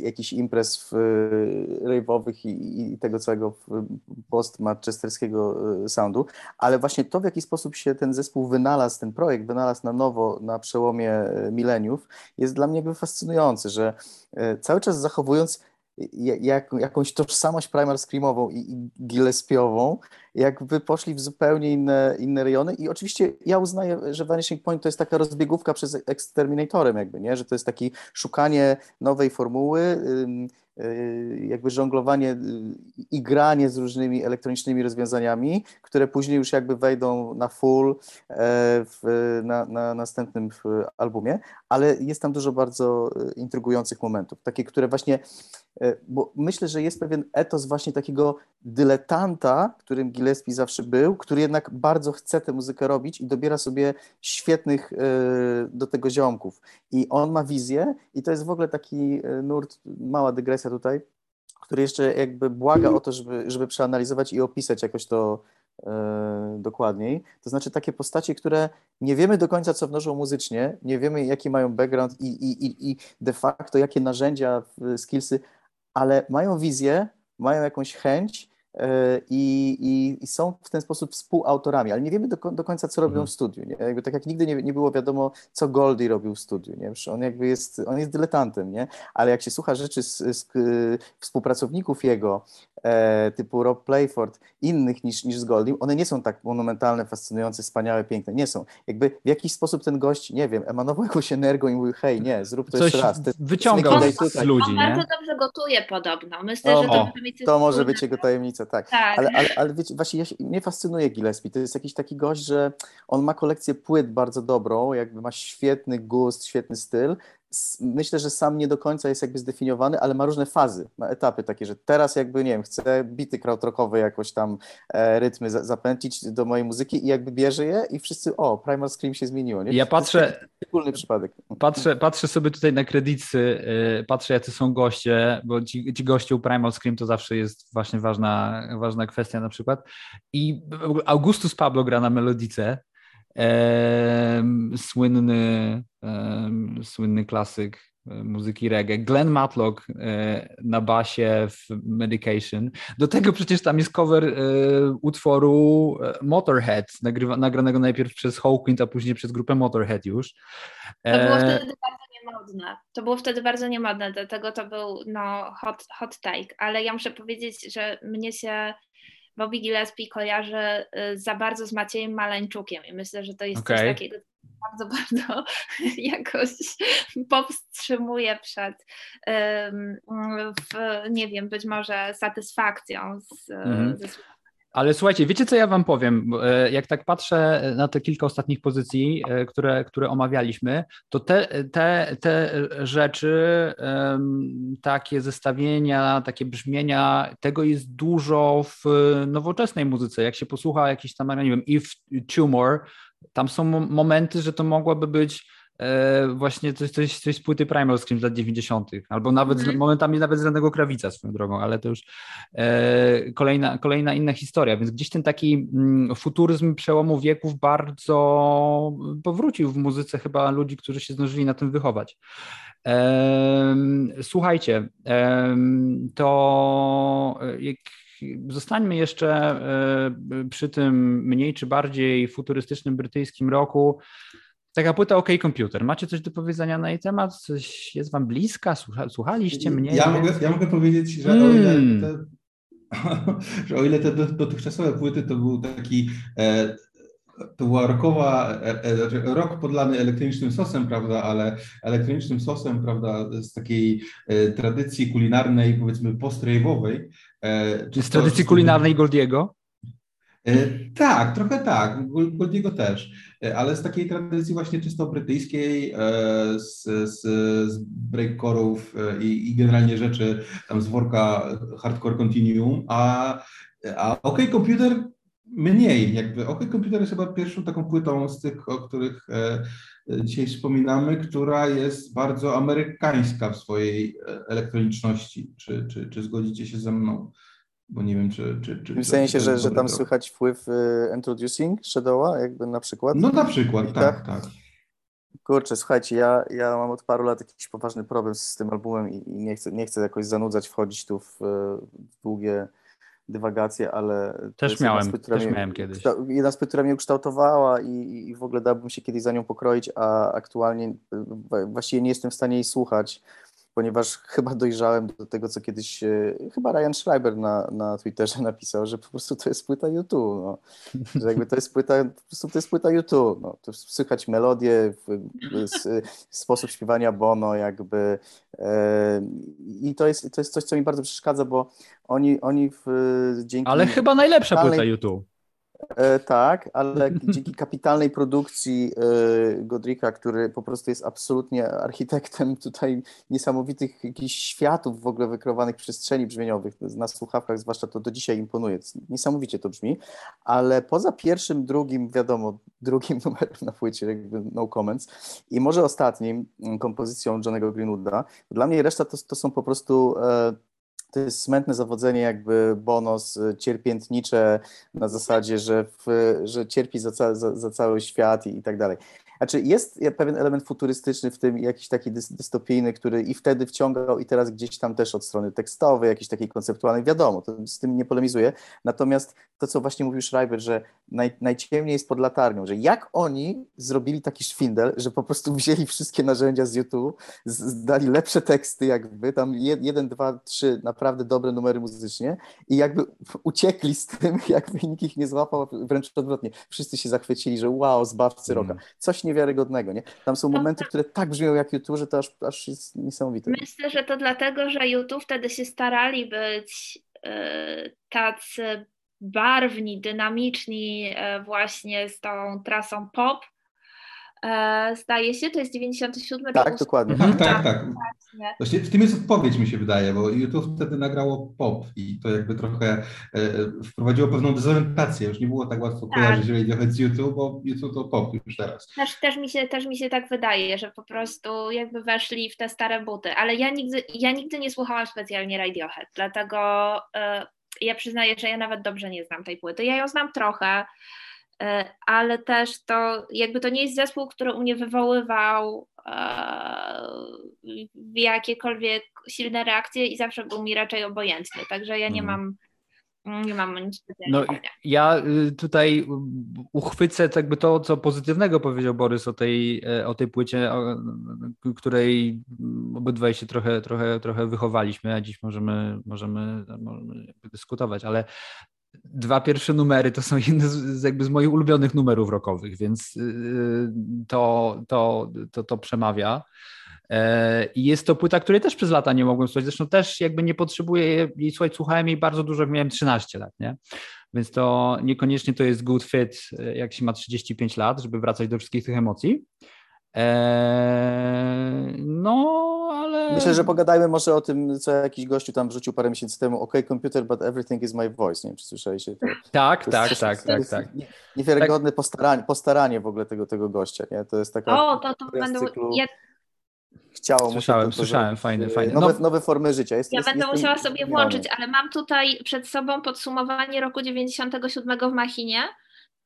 jakiś imprez rave'owych i, i, tego całego post-manchesterskiego soundu, ale właśnie to, w jaki sposób się ten zespół wynalazł, ten projekt wynalazł na nowo na przełomie mileniów, jest dla mnie jakby fascynujący, że e, cały czas zachowując jak, jakąś tożsamość primal screamową i, i gillespiową, jakby poszli w zupełnie inne, inne rejony i oczywiście ja uznaję, że Vanishing Point to jest taka rozbiegówka przez Exterminatorem jakby, nie? że to jest takie szukanie nowej formuły, jakby żonglowanie y, i granie z różnymi elektronicznymi rozwiązaniami, które później już jakby wejdą na full e, w, na, na następnym albumie, ale jest tam dużo bardzo y, intrygujących momentów, takie, które właśnie, e, bo myślę, że jest pewien etos właśnie takiego dyletanta, którym Gillespie zawsze był, który jednak bardzo chce tę muzykę robić i dobiera sobie świetnych e, do tego ziomków. I on ma wizję i to jest w ogóle taki nurt, mała dygresja tutaj, który jeszcze jakby błaga o to, żeby, żeby przeanalizować i opisać jakoś to e, dokładniej. To znaczy takie postacie, które nie wiemy do końca, co wnoszą muzycznie, nie wiemy, jaki mają background i, i, i, i de facto jakie narzędzia, skillsy, ale mają wizję, mają jakąś chęć i, i, i, są w ten sposób współautorami, ale nie wiemy do, do końca, co robią mhm. w studiu. Nie? Jakby, tak jak nigdy nie, nie było wiadomo, co Goldie robił w studiu. Nie? On jakby jest, on jest dyletantem, nie? ale jak się słucha rzeczy z, z współpracowników jego, e, typu Rob Playford, innych niż, niż z Goldiem, one nie są tak monumentalne, fascynujące, wspaniałe, piękne, nie są. Jakby w jakiś sposób ten gość, nie wiem, emanował jakąś energią i mówił, hej, nie, zrób to Coś jeszcze raz. Ty, wyciągał z ludzi, On bardzo dobrze gotuje podobno. Myślę, o, że to, o, to może być jego tajemnica, tak. tak. Ale, ale, ale wiecie, właśnie ja się, mnie fascynuje Gillespie, to jest jakiś taki gość, że on ma kolekcję płyt bardzo dobrą, jakby ma świetny gust, świetny styl, myślę, że sam nie do końca jest jakby zdefiniowany, ale ma różne fazy, ma etapy takie, że teraz jakby, nie wiem, chcę bity krautrockowe jakoś tam e, rytmy za, zapętlić do mojej muzyki i jakby bierze je i wszyscy, o, Primal Scream się zmieniło, nie? Ja patrzę... Szczególny przypadek. Patrzę, patrzę sobie tutaj na kredyty, yy, patrzę jacy są goście, bo ci, ci goście u Primal Scream to zawsze jest właśnie ważna, ważna kwestia na przykład i Augustus Pablo gra na melodice, słynny, słynny klasyk e, muzyki reggae, Glenn Matlock e, na basie w Medication. Do tego przecież tam jest cover e, utworu Motorhead, nagrywa, nagranego najpierw przez Hawkwind, a później przez grupę Motorhead już. To było wtedy bardzo niemodne. To było wtedy bardzo niemodne, dlatego to był no, hot, hot take, ale ja muszę powiedzieć, że mnie się Bobby Gillespie kojarzy y, za bardzo z Maciejem Maleńczukiem i myślę, że to jest okay. coś takiego, bardzo, bardzo jakoś powstrzymuje przed, w, nie wiem, być może satysfakcją z, mm ze ale słuchajcie, wiecie co ja wam powiem? E, jak tak patrzę na te kilka ostatnich pozycji, e, które, które omawialiśmy, to te, te, te rzeczy, takie zestawienia, takie brzmienia, tego jest dużo w nowoczesnej muzyce. Jak się posłucha jakiś tam, nie wiem, If Tumor, tam są momenty, że to mogłaby być e, właśnie coś, coś, coś z płyty Primal Scream z lat 90., albo nawet mm. z, momentami nawet z Renego Krawica swoją drogą, ale to już e, kolejna, kolejna inna historia, więc gdzieś ten taki mm, futuryzm przełomu wieków bardzo powrócił w muzyce chyba ludzi, którzy się zdążyli na tym wychować. E, słuchajcie, to jak zostańmy jeszcze e, przy tym mniej czy bardziej futurystycznym brytyjskim roku. Taka płyta OK Computer. Macie coś do powiedzenia na jej temat? Coś jest wam bliska? Słuchaliście mnie? Ja mogę, ja mogę powiedzieć, że hmm. o ile hmm. te, że o ile te dotychczasowe płyty to był taki e, to była rockowa, e, e, znaczy rok podlany elektronicznym sosem, prawda, ale elektronicznym sosem, prawda, z takiej e, tradycji kulinarnej, powiedzmy post-rave'owej. Czy z tradycji kulinarnej Goldiego? Tak, trochę tak, Goldiego też, ale z takiej tradycji właśnie czysto brytyjskiej, z, z, z breakcore'ów i, i generalnie rzeczy tam z worka Hardcore Continuum, a, a OK Computer mniej. Jakby OK Computer jest chyba pierwszą taką płytą z tych, o których e, dzisiaj wspominamy, która jest bardzo amerykańska w swojej e, elektroniczności. Czy, czy, czy zgodzicie się ze mną? Bo nie wiem, czy. czy, czy w sensie, że, że tam słychać wpływ y, Introducing Shadowa, jakby na przykład? No na przykład, tak, tak. Kurczę, słuchajcie, ja, ja mam od paru lat jakiś poważny problem z tym albumem i, i nie, chcę, nie chcę jakoś zanudzać, wchodzić tu w, w długie dywagacje, ale. Też miałem, płyt, też mnie, miałem kiedyś. Jedna z płyt, która mnie ukształtowała i, i w ogóle dałbym się kiedyś za nią pokroić, a aktualnie właściwie nie jestem w stanie jej słuchać ponieważ chyba dojrzałem do tego, co kiedyś e, chyba Ryan Schreiber na, na Twitterze napisał, że po prostu to jest płyta YouTube, no. że jakby to jest płyta, po prostu to jest płyta YouTube, no. to słychać melodię, sposób śpiewania Bono jakby e, i to jest, to jest coś, co mi bardzo przeszkadza, bo oni, oni w, dzięki... Ale chyba najlepsza płyta YouTube. E, tak, ale dzięki kapitalnej produkcji e, Godrika, który po prostu jest absolutnie architektem tutaj niesamowitych jakichś światów w ogóle wykreowanych przestrzeni brzmieniowych na słuchawkach, zwłaszcza to do dzisiaj imponuje. Niesamowicie to brzmi, ale poza pierwszym, drugim, wiadomo, drugim numerem na płycie, jakby no comments i może ostatnim kompozycją Johnego Greenwooda, dla mnie reszta to, to są po prostu e, to jest smętne zawodzenie, jakby bonus y, cierpiętnicze na zasadzie, że, w, że cierpi za, ca, za, za, cały świat i, i tak dalej. Znaczy jest pewien element futurystyczny w tym, jakiś taki dystopijny, który i wtedy wciągał i teraz gdzieś tam też od strony tekstowej, jakiejś takiej konceptualnej, wiadomo, to z tym nie polemizuję. Natomiast to, co właśnie mówił Schreiber, że naj, najciemniej jest pod latarnią, że jak oni zrobili taki szwindel, że po prostu wzięli wszystkie narzędzia z YouTube, zdali lepsze teksty jakby, tam jeden, dwa, trzy naprawdę dobre numery muzycznie i jakby uciekli z tym, jakby nikt ich nie złapał, wręcz odwrotnie. Wszyscy się zachwycili, że wow, zbawcy roka. Mm. Coś niewiarygodnego, nie? Tam są momenty, które tak brzmią jak YouTube, że to aż, aż jest niesamowite. Myślę, że to dlatego, że YouTube wtedy się starali być yy, tacy barwni, dynamiczni yy, właśnie z tą trasą pop, zdaje się, to jest 97 Tak, dokładnie. Tak, tak, tak. Właśnie w tym jest odpowiedź, mi się wydaje, bo YouTube wtedy nagrało pop i to jakby trochę e, wprowadziło pewną dezorientację. Już nie było tak łatwo tak. kojarzyć Radiohead z YouTube, bo YouTube to pop już teraz. Też, też, mi się, też mi się tak wydaje, że po prostu jakby weszli w te stare buty, ale ja nigdy, ja nigdy nie słuchałam specjalnie Radiohead, dlatego e, ja przyznaję, że ja nawet dobrze nie znam tej płyty. Ja ją znam trochę, E, ale też to jakby to nie jest zespół, który u mnie wywoływał e, jakiekolwiek silne reakcje i zawsze był mi raczej obojętny, także ja nie mhm. mam nie mam nic no, Ja y, tutaj uchwycę jakby to, co pozytywnego powiedział Borys o tej, e, o tej płycie, o której obydwaj się trochę, trochę, trochę wychowaliśmy, a dziś możemy, możemy, możemy dyskutować, ale dwa pierwsze numery to są jedne z, jakby z moich ulubionych numerów rockowych, więc y, to, to, to, to przemawia. E, I jest to płyta, której też przez lata nie mogłem słuchać. Zresztą też jakby nie potrzebuję jej słuchać. Słuchałem jej bardzo dużo, jak miałem 13 lat, nie? Więc to niekoniecznie to jest good fit, jak się ma 35 lat, żeby wracać do wszystkich tych emocji. Eee, no, ale. Myślę, że pogadajmy może o tym, co jakiś gościu tam wrzucił parę miesięcy temu. OK, computer, but everything is my voice. Nie wiem, czy słyszeliście to. Tak, to tak, tak, tak, tak. Niewiarygodne tak. Postaranie, postaranie w ogóle tego, tego gościa. Nie? To jest taka. O, to, to będą. Cyklu... Ja... Chciało słyszałem, to, słyszałem, fajne, fajne. Nowe, no, nowe formy życia. Jest, ja jest, będę musiała sobie włączyć, ale mam tutaj przed sobą podsumowanie roku 97 w Machinie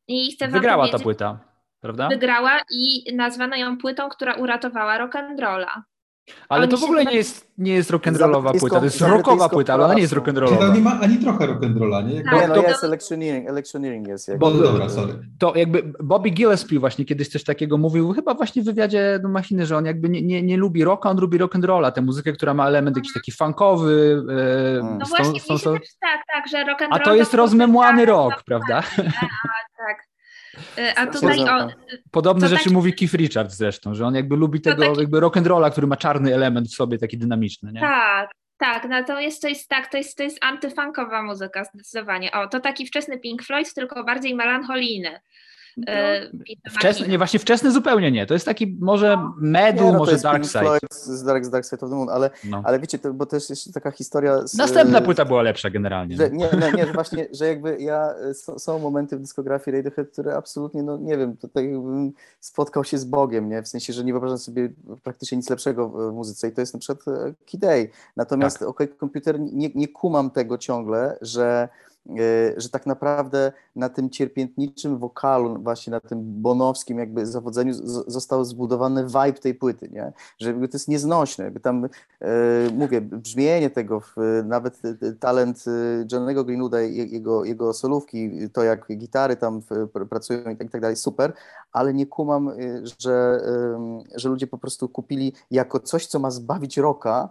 i chcę Wygrała ta płyta prawda? Wygrała i nazwano ją płytą, która uratowała rock'n'rolla. Ale to w ogóle nie jest, nie jest rock'n'rollowa płyta, to jest rockowa płyta, ale ona nie jest rock'n'rollowa. To nie ma ani trochę rock'n'rolla, nie? Tak, nie, no to, jest electioneering, electioneering jest. Jakby. Bo, dobra, sorry. To jakby Bobby Gillespie właśnie kiedyś coś takiego mówił, chyba właśnie w wywiadzie do Machiny, że on jakby nie, nie, nie lubi rocka, on lubi rock'n'rolla, tę muzykę, która ma element jakiś taki funkowy. E, no właśnie, też, tak, tak, że rock'n'roll... A to jest rozmemłany rock, prawda? A, tak. E, a tutaj o, Podobne rzeczy taki... mówi Keith Richards zresztą, że on jakby lubi tego taki... jakby rock'n'rolla, który ma czarny element w sobie, taki dynamiczny. Nie? Tak, tak, natomiast to jest tak, to jest, to jest antyfunkowa muzyka zdecydowanie. O, to taki wczesny Pink Floyd, tylko bardziej melancholijny. No, e, wczesny, nie, właśnie wczesny zupełnie nie. To jest taki może no. Medu, no, może Dark Side. Z Dark, z Dark Side of the Moon, ale, no. ale wiecie, to, bo też jest taka historia... Z, Następna płyta była lepsza generalnie. Że, nie, nie, nie, że właśnie, że jakby ja, są, są momenty w dyskografii Radiohead, które absolutnie, no nie wiem, tutaj bym spotkał się z Bogiem, nie? W sensie, że nie wyobrażam sobie praktycznie nic lepszego w muzyce i to jest na przykład e, Kid Natomiast tak. OK Computer, nie, nie kumam tego ciągle, że E, że tak naprawdę na tym cierpiętniczym wokalu, właśnie na tym bonowskim jakby zawodzeniu został zbudowany vibe tej płyty, nie? Że to jest nieznośne, jakby tam, e, mówię, brzmienie tego, nawet talent e, Johnego Greenwooda, jego, jego solówki, to jak gitary tam pracują i tak, i tak dalej, super, ale nie kumam, że, że ludzie po prostu kupili jako coś, co ma zbawić rocka,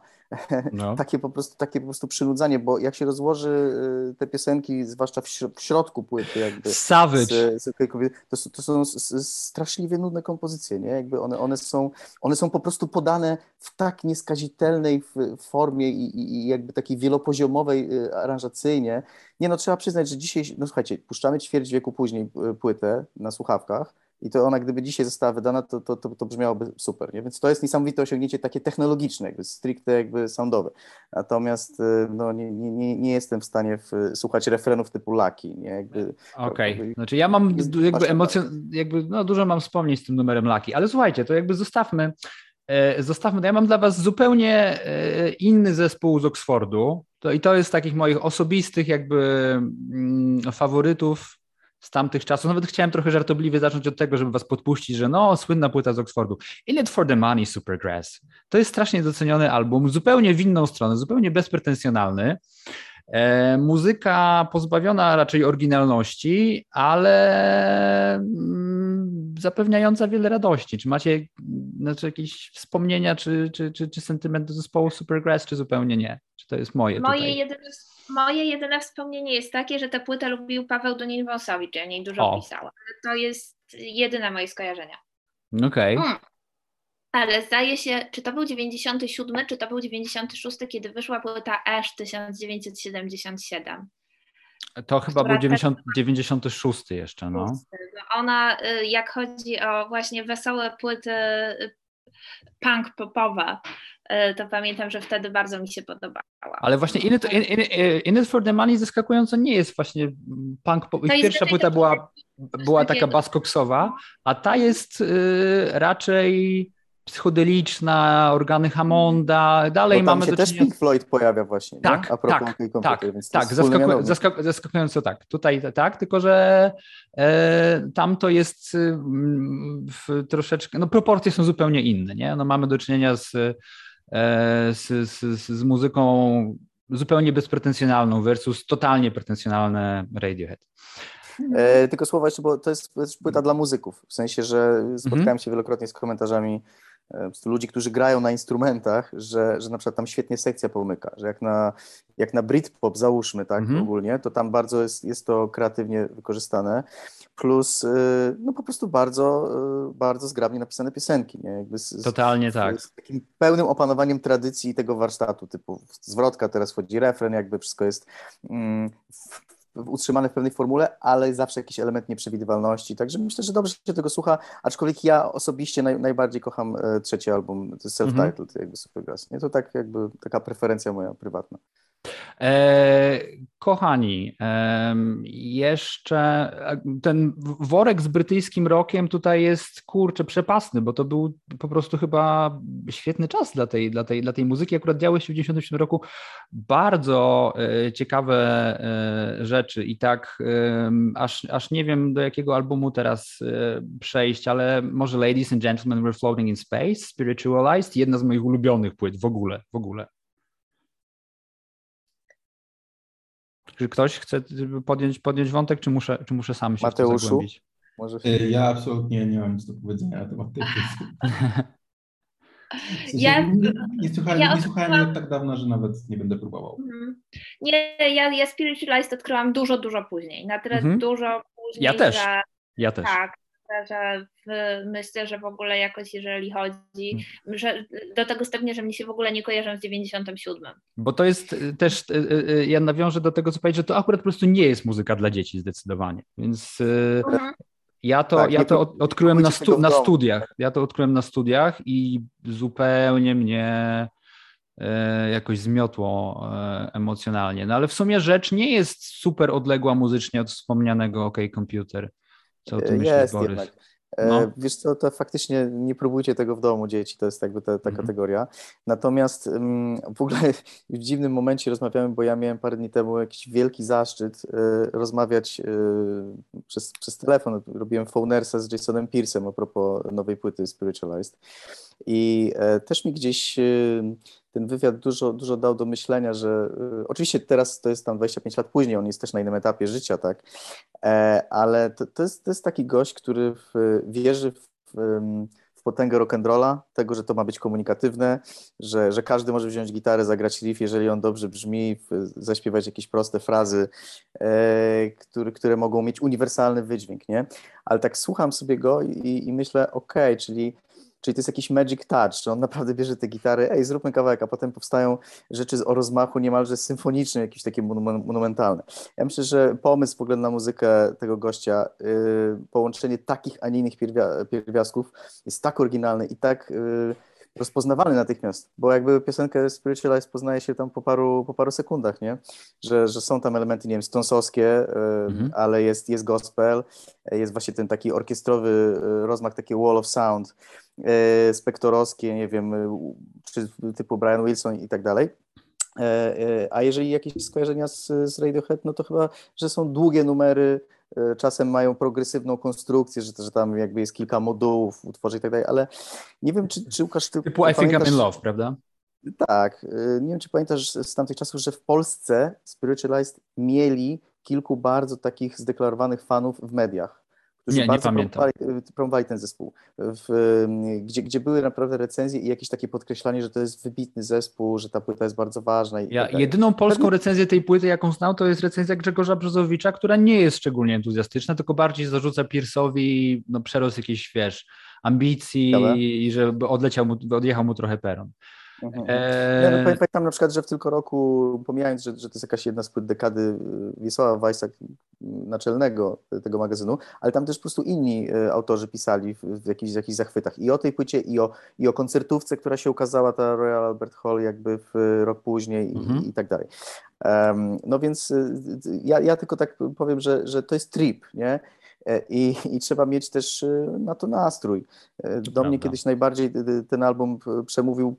no. takie, po prostu, takie po prostu przynudzanie, bo jak się rozłoży y, te piosenki, zwłaszcza w, środku płyty, jakby. Savage. Z, z, to, to są straszliwie nudne kompozycje, nie? Jakby one, one, są, one są po prostu podane w tak nieskazitelnej formie i, i jakby takiej wielopoziomowej y, aranżacyjnie. Nie no, trzeba przyznać, że dzisiaj, no słuchajcie, puszczamy ćwierć wieku później y, płytę na słuchawkach, i to ona, gdyby dzisiaj została wydana, to, to, to, to brzmiałoby super, nie? Więc to jest niesamowite osiągnięcie takie technologiczne, jakby stricte jakby soundowe. Natomiast y, no, nie, nie, nie jestem w stanie w, słuchać refrenów typu? Jakby, Okej, okay. znaczy ja mam jakby emocjon... jakby no dużo mam wspomnieć z tym numerem Lucky, ale słuchajcie, to jakby zostawmy e, Zostawmy, ja mam dla Was zupełnie e, inny zespół z Oxfordu. To, I to jest takich moich osobistych jakby mm, faworytów z tamtych czasów. Nawet chciałem trochę żartobliwie zacząć od tego, żeby was podpuścić, że no, słynna płyta z Oxfordu. In it for the money, Supergrass. To jest strasznie doceniony album, zupełnie w inną stronę, zupełnie bezpretensjonalny. E, muzyka pozbawiona raczej oryginalności, ale mm, zapewniająca wiele radości. Czy macie znaczy, jakieś wspomnienia, czy, czy, czy, czy sentyment do zespołu Supergrass, czy zupełnie nie? Czy to jest moje Moje tutaj? jedyne, moje jedyne wspomnienie jest takie, że tę płytę lubił Paweł Dunin-Wąsowicz, ja niej dużo O. pisała. To jest jedyne moje skojarzenia. Okej. Mm. Ale zdaje się, czy to był 97, czy to był 96, kiedy wyszła płyta Ash 1977. To chyba był Która 90, 96 jeszcze, no. Bo Ona, y, jak chodzi o właśnie wesołe płyty y, punk popowe, y, to pamiętam, że wtedy bardzo mi się podobała. Ale właśnie In It, in, in, in it for the Money zaskakująco nie jest właśnie punk. pop. Ich pierwsza płyta była, była taka baskoksowa, a ta jest y, raczej psychodeliczna, organy Hammonda, dalej Bo tam mamy się do też czynienia... Pink Floyd pojawia właśnie, nie? Tak, a propos tak, tej tak, komputer, tak, wspólny zaskaku, zaskaku, zaskakująco tak. Tutaj tak, tylko że e, tam to jest y, w troszeczkę, no proporcje są zupełnie inne, nie? No mamy do czynienia z, e, z, z, z, muzyką zupełnie bezpretensjonalną versus totalnie pretensjonalne Radiohead. E, tylko słowa jeszcze, bo to jest, to jest płyta dla muzyków, w sensie, że spotkałem Mhm. się wielokrotnie z komentarzami ludzi, którzy grają na instrumentach, że, że na przykład tam świetnie sekcja pomyka, że jak na, jak na Britpop załóżmy, tak Mhm. ogólnie, to tam bardzo jest, jest to kreatywnie wykorzystane, plus e, no po prostu bardzo, e, bardzo zgrabnie napisane piosenki, nie? Jakby z, z, Totalnie tak. z takim pełnym opanowaniem tradycji tego warsztatu, typu zwrotka, teraz wchodzi refren, jakby wszystko jest mm, w, utrzymane w pewnej formule, ale zawsze jakiś element nieprzewidywalności, także myślę, że dobrze się tego słucha, aczkolwiek ja osobiście naj, najbardziej kocham e, trzeci album, to jest self-titled, Mhm. jakby Supergrass, nie? To tak jakby taka preferencja moja prywatna. E, kochani, jeszcze e, ten worek z brytyjskim rokiem tutaj jest kurczę przepasny, bo to był po prostu chyba świetny czas dla tej, dla tej, dla tej muzyki. Akurat działy się w 1997 roku bardzo e, ciekawe rzeczy i tak aż, aż nie wiem do jakiego albumu teraz przejść, ale może Ladies and Gentlemen We're Floating in Space, Spiritualized, jedna z moich ulubionych płyt w ogóle, w ogóle. Czy ktoś chce podjąć, podjąć wątek, czy muszę, czy muszę sam się w to Mateuszu? zagłębić? Może E, Ja absolutnie nie mam nic do powiedzenia na temat tej. W sensie Ja- nie, nie, słuchałem, ja nie słuchałem od tak dawna, że nawet nie będę próbował. Mhm. Nie, ja, ja Spiritualized odkryłam dużo, dużo później. Na tyle Mhm. dużo później, Ja też. że Ja też. tak, że w, myślę, że w ogóle jakoś jeżeli chodzi, Mm. że do tego stopnia, że mnie się w ogóle nie kojarzą z 97. Bo to jest y, też, y, y, y, ja nawiążę do tego, co powiedzieć, że to akurat po prostu nie jest muzyka dla dzieci zdecydowanie. Więc Mhm. ja to, Tak, ja to od, odkryłem na, stu, na studiach. Ja to odkryłem na studiach i zupełnie mnie jakoś zmiotło emocjonalnie. No ale w sumie rzecz nie jest super odległa muzycznie od wspomnianego OK Computer. Co E, myślisz, Jest Borys? jednak. E, No. Wiesz co, to faktycznie nie próbujcie tego w domu, dzieci, to jest jakby ta, ta Mhm. kategoria. Natomiast ym, w ogóle w dziwnym momencie rozmawiamy, bo ja miałem parę dni temu jakiś wielki zaszczyt y, rozmawiać przez, przez telefon. Robiłem phonersa z Jasonem Pierce'em a propos nowej płyty Spiritualized. I e, też mi gdzieś ten wywiad dużo, dużo dał do myślenia, że y, oczywiście teraz to jest tam 25 lat później, on jest też na innym etapie życia, tak, E, ale to, to, jest, to jest taki gość, który w, wierzy w, w, w potęgę rock'n'rolla, tego, że to ma być komunikatywne, że, że każdy może wziąć gitarę, zagrać riff, jeżeli on dobrze brzmi, zaśpiewać jakieś proste frazy, e, które, które mogą mieć uniwersalny wydźwięk, nie? Ale tak słucham sobie go i, i myślę, okej, czyli Czyli to jest jakiś magic touch, że on naprawdę bierze te gitary, ej, zróbmy kawałek, a potem powstają rzeczy o rozmachu niemalże symfonicznym, jakieś takie monu- monumentalne. Ja myślę, że pomysł w ogóle na muzykę tego gościa, yy, połączenie takich, a nie innych pierwia- pierwiastków jest tak oryginalny i tak yy, rozpoznawalny natychmiast, bo jakby piosenkę Spiritualize poznaje się tam po paru, po paru sekundach, nie? Że, że są tam elementy, nie wiem, stonsowskie, yy, Mhm. ale jest, jest gospel, jest właśnie ten taki orkiestrowy yy, rozmach, taki wall of sound, spektorowskie, nie wiem, czy typu Brian Wilson i tak dalej. A jeżeli jakieś skojarzenia z, z Radiohead, no to chyba, że są długie numery czasem mają progresywną konstrukcję, że, że tam jakby jest kilka modułów w utworze i tak dalej, ale nie wiem, czy, czy Łukasz... Ty, Typu I think I'm in love, prawda? Tak. Nie wiem, czy pamiętasz z tamtych czasów, że w Polsce Spiritualized mieli kilku bardzo takich zdeklarowanych fanów w mediach którzy nie, bardzo nie promowali, promowali, ten zespół, w, gdzie, gdzie były naprawdę recenzje i jakieś takie podkreślanie, że to jest wybitny zespół, że ta płyta jest bardzo ważna. ja tak jedyną polską recenzję tej płyty, jaką znał, to jest recenzja Grzegorza Brzozowicza, która nie jest szczególnie entuzjastyczna, tylko bardziej zarzuca Pierce'owi no, przerost jakiejś, wiesz, ambicji Dobra. i że odleciał mu, odjechał mu trochę peron. Mhm. Ja no, pamiętam na przykład, że w tylko roku, pomijając, że, że to jest jakaś jedna z płyt dekady y, Wiesława Wajsa, naczelnego tego magazynu, ale tam też po prostu inni y, autorzy pisali w, jakichś, w jakichś zachwytach i o tej płycie, i o, i o koncertówce, która się ukazała, ta Royal Albert Hall jakby w rok później mhm. i, i tak dalej. Um, no więc y, ja, ja tylko tak powiem, że, że to jest trip, nie? E, i, i trzeba mieć też y, na to nastrój. E, do mnie kiedyś najbardziej ten album przemówił,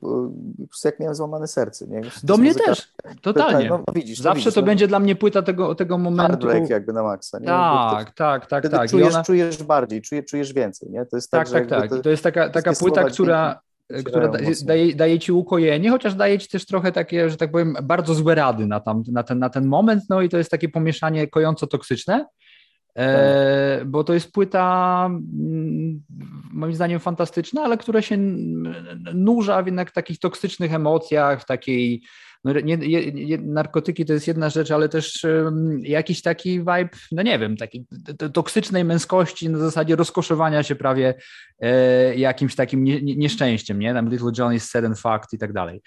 jak miałem złamane serce. Nie? Do mnie muzyka, też, totalnie. No, no widzisz, Zawsze widzisz, to no. będzie dla mnie płyta tego, tego momentu. Hard jakby na maksa. Nie? Tak, to, tak, tak, tak. Czujesz, ona... czujesz bardziej, czujesz, czujesz więcej. Nie? To jest tak, tak, tak. tak. To, to jest taka, taka płyta, która która daje, daje ci ukojenie, chociaż daje ci też trochę takie, że tak powiem, bardzo złe rady na, tam, na, ten, na ten moment, no i to jest takie pomieszanie kojąco-toksyczne, E, bo to jest płyta mm, moim zdaniem fantastyczna, ale która się nurza w jednak takich toksycznych emocjach, w takiej no nie, nie, narkotyki to jest jedna rzecz, ale też um, jakiś taki vibe, no nie wiem, takiej toksycznej męskości na zasadzie rozkoszowania się prawie e, jakimś takim nie, nieszczęściem, nie? Tam Little John is sad and fucked i tak dalej.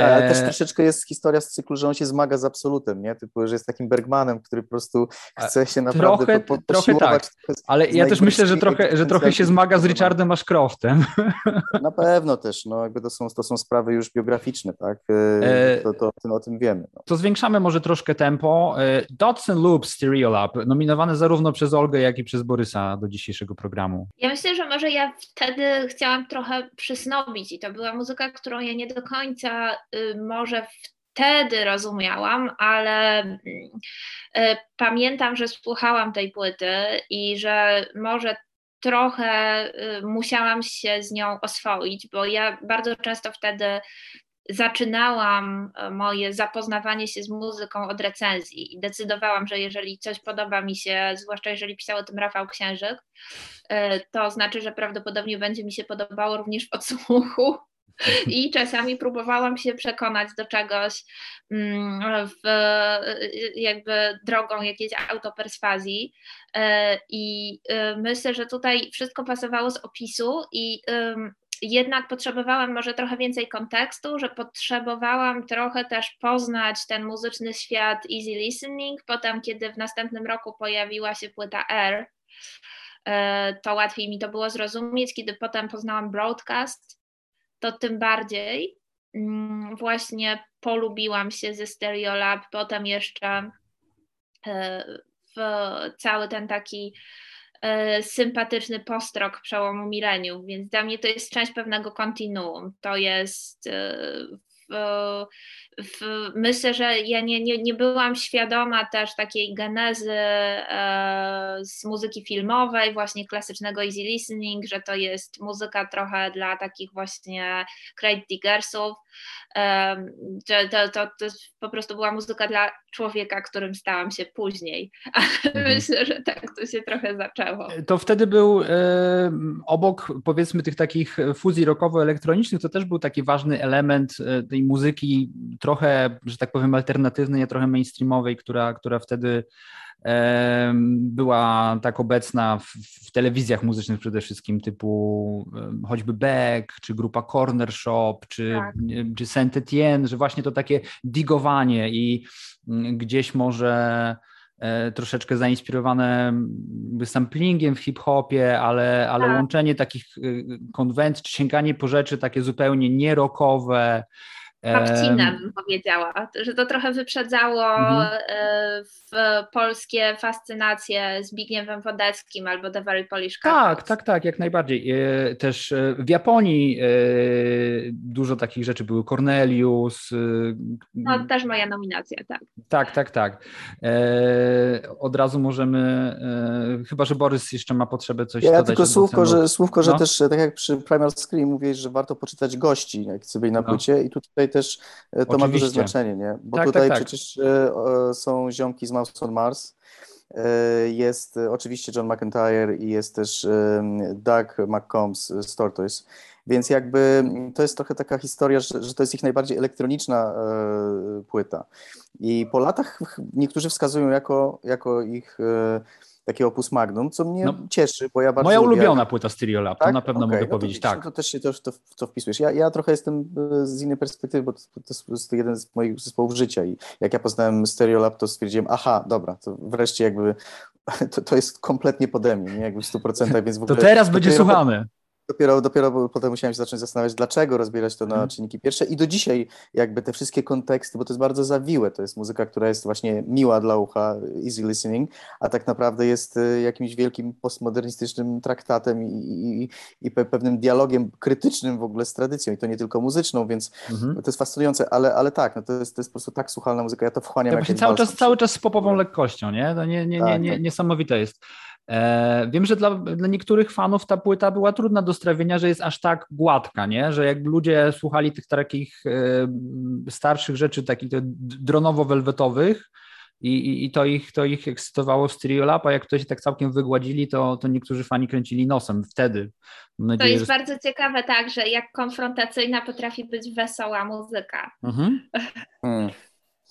Tak, ale też e, troszeczkę jest historia z cyklu, że on się zmaga z absolutem, nie? Typu, że jest takim Bergmanem, który po prostu chce się naprawdę trochę, po, po, trochę tak, ale ja też myślę, że trochę, że trochę się zmaga z Richardem Ashcroftem. Na pewno też, no jakby to są, to są sprawy już biograficzne, tak? E, to, to, to o tym wiemy. No. To zwiększamy może troszkę tempo. E, Dots and Loops Stereo Lab, nominowane zarówno przez Olgę, jak i przez Borysa do dzisiejszego programu. Ja myślę, że może ja wtedy chciałam trochę przysnobić i to była muzyka, którą ja nie do końca może wtedy rozumiałam, ale y, pamiętam, że słuchałam tej płyty i że może trochę y, musiałam się z nią oswoić, bo ja bardzo często wtedy zaczynałam moje zapoznawanie się z muzyką od recenzji i decydowałam, że jeżeli coś podoba mi się, zwłaszcza jeżeli pisał o tym Rafał Księżyk, to znaczy, że prawdopodobnie będzie mi się podobało również w odsłuchu i czasami próbowałam się przekonać do czegoś mm, w, jakby drogą jakiejś autoperswazji e, i e, myślę, że tutaj wszystko pasowało z opisu i jednak potrzebowałam może trochę więcej kontekstu, że potrzebowałam trochę też poznać ten muzyczny świat easy listening. Potem, kiedy w następnym roku pojawiła się płyta R, e, to łatwiej mi to było zrozumieć. Kiedy potem poznałam broadcast, to tym bardziej mm, właśnie polubiłam się ze Stereolab, potem jeszcze e, w cały ten taki e, sympatyczny postrok przełomu milenium, więc dla mnie to jest część pewnego kontinuum. To jest e, w, myślę, że ja nie, nie, nie byłam świadoma też takiej genezy e, z muzyki filmowej, właśnie klasycznego easy listening, że to jest muzyka trochę dla takich właśnie crate diggersów, że to, to, to po prostu była muzyka dla człowieka, którym stałam się później. Mhm. Myślę, że tak to się trochę zaczęło. To wtedy był e, obok powiedzmy tych takich fuzji rockowo-elektronicznych, to też był taki ważny element e, tej muzyki trochę, że tak powiem, alternatywnej, trochę mainstreamowej, która, która wtedy była tak obecna w, w, telewizjach muzycznych przede wszystkim, typu choćby Beck, czy grupa Corner Shop, czy, tak. czy Saint Etienne, że właśnie to takie digowanie i mm, gdzieś może e, troszeczkę zainspirowane samplingiem w hip-hopie, ale, ale tak. łączenie takich y, konwencji, czy sięganie po rzeczy takie zupełnie nierokowe, Babcina bym powiedziała, że to trochę wyprzedzało mhm. E, w polskie fascynacje Zbigniewem Wodeckim albo The Very Polish Tak, tak, tak, jak najbardziej. E, też e, w Japonii dużo takich rzeczy były, Cornelius. No też moja nominacja, tak. Tak, tak, tak. Od razu możemy, chyba, że Borys jeszcze ma potrzebę coś ja dodać. tylko słówko, że, słówko, że no. też tak jak przy Primal Scream mówisz, że warto poczytać gości, jak sobie na no. płycie no. i tutaj też e, to Oczywiście. ma duże znaczenie, nie? Bo tak, tutaj tak, tak. przecież e, są ziomki z Mouse on Mars, e, jest oczywiście John McIntyre i jest też Doug McCombs z Tortoise, więc jakby to jest trochę taka historia, że, że to jest ich najbardziej elektroniczna płyta. I po latach niektórzy wskazują jako, jako ich takie opus magnum, co mnie no, cieszy, bo ja bardzo Moja lubię, ulubiona płyta Stereo Lab, tak? to na pewno okay, mogę no powiedzieć, to, tak. To też się to, to, to wpisujesz. Ja, ja trochę jestem e, z innej perspektywy, bo to, to jest jeden z moich zespołów życia i jak ja poznałem Stereo Lab, to stwierdziłem, aha, dobra, to wreszcie jakby to, to jest kompletnie pode mnie, nie? jakby w 100%, więc w ogóle... To teraz będzie słuchamy. Dopiero, dopiero potem musiałem się zacząć zastanawiać, dlaczego rozbierać to na hmm. czynniki pierwsze i do dzisiaj jakby te wszystkie konteksty, bo to jest bardzo zawiłe, to jest muzyka, która jest właśnie miła dla ucha, easy listening, a tak naprawdę jest y, jakimś wielkim postmodernistycznym traktatem i, i, i pewnym dialogiem krytycznym w ogóle z tradycją i to nie tylko muzyczną, więc hmm. to jest fascynujące, ale, ale tak, no to, jest, to jest po prostu tak słuchalna muzyka, ja to wchłaniam. Ja cały czas, cały czas z popową lekkością, nie? To nie, nie, nie, tak, nie, tak. niesamowite jest. E, wiem, że dla, dla, niektórych fanów ta płyta była trudna do strawienia, że jest aż tak gładka, nie? że jak ludzie słuchali tych takich e, starszych rzeczy, takich dronowo-welwetowych, i, i, i, to, ich, to ich ekscytowało w Stereo Lab, a jak to się tak całkiem wygładzili, to, to niektórzy fani kręcili nosem wtedy. Nadzieję, to jest że... bardzo ciekawe tak, że jak konfrontacyjna potrafi być wesoła muzyka. Mhm.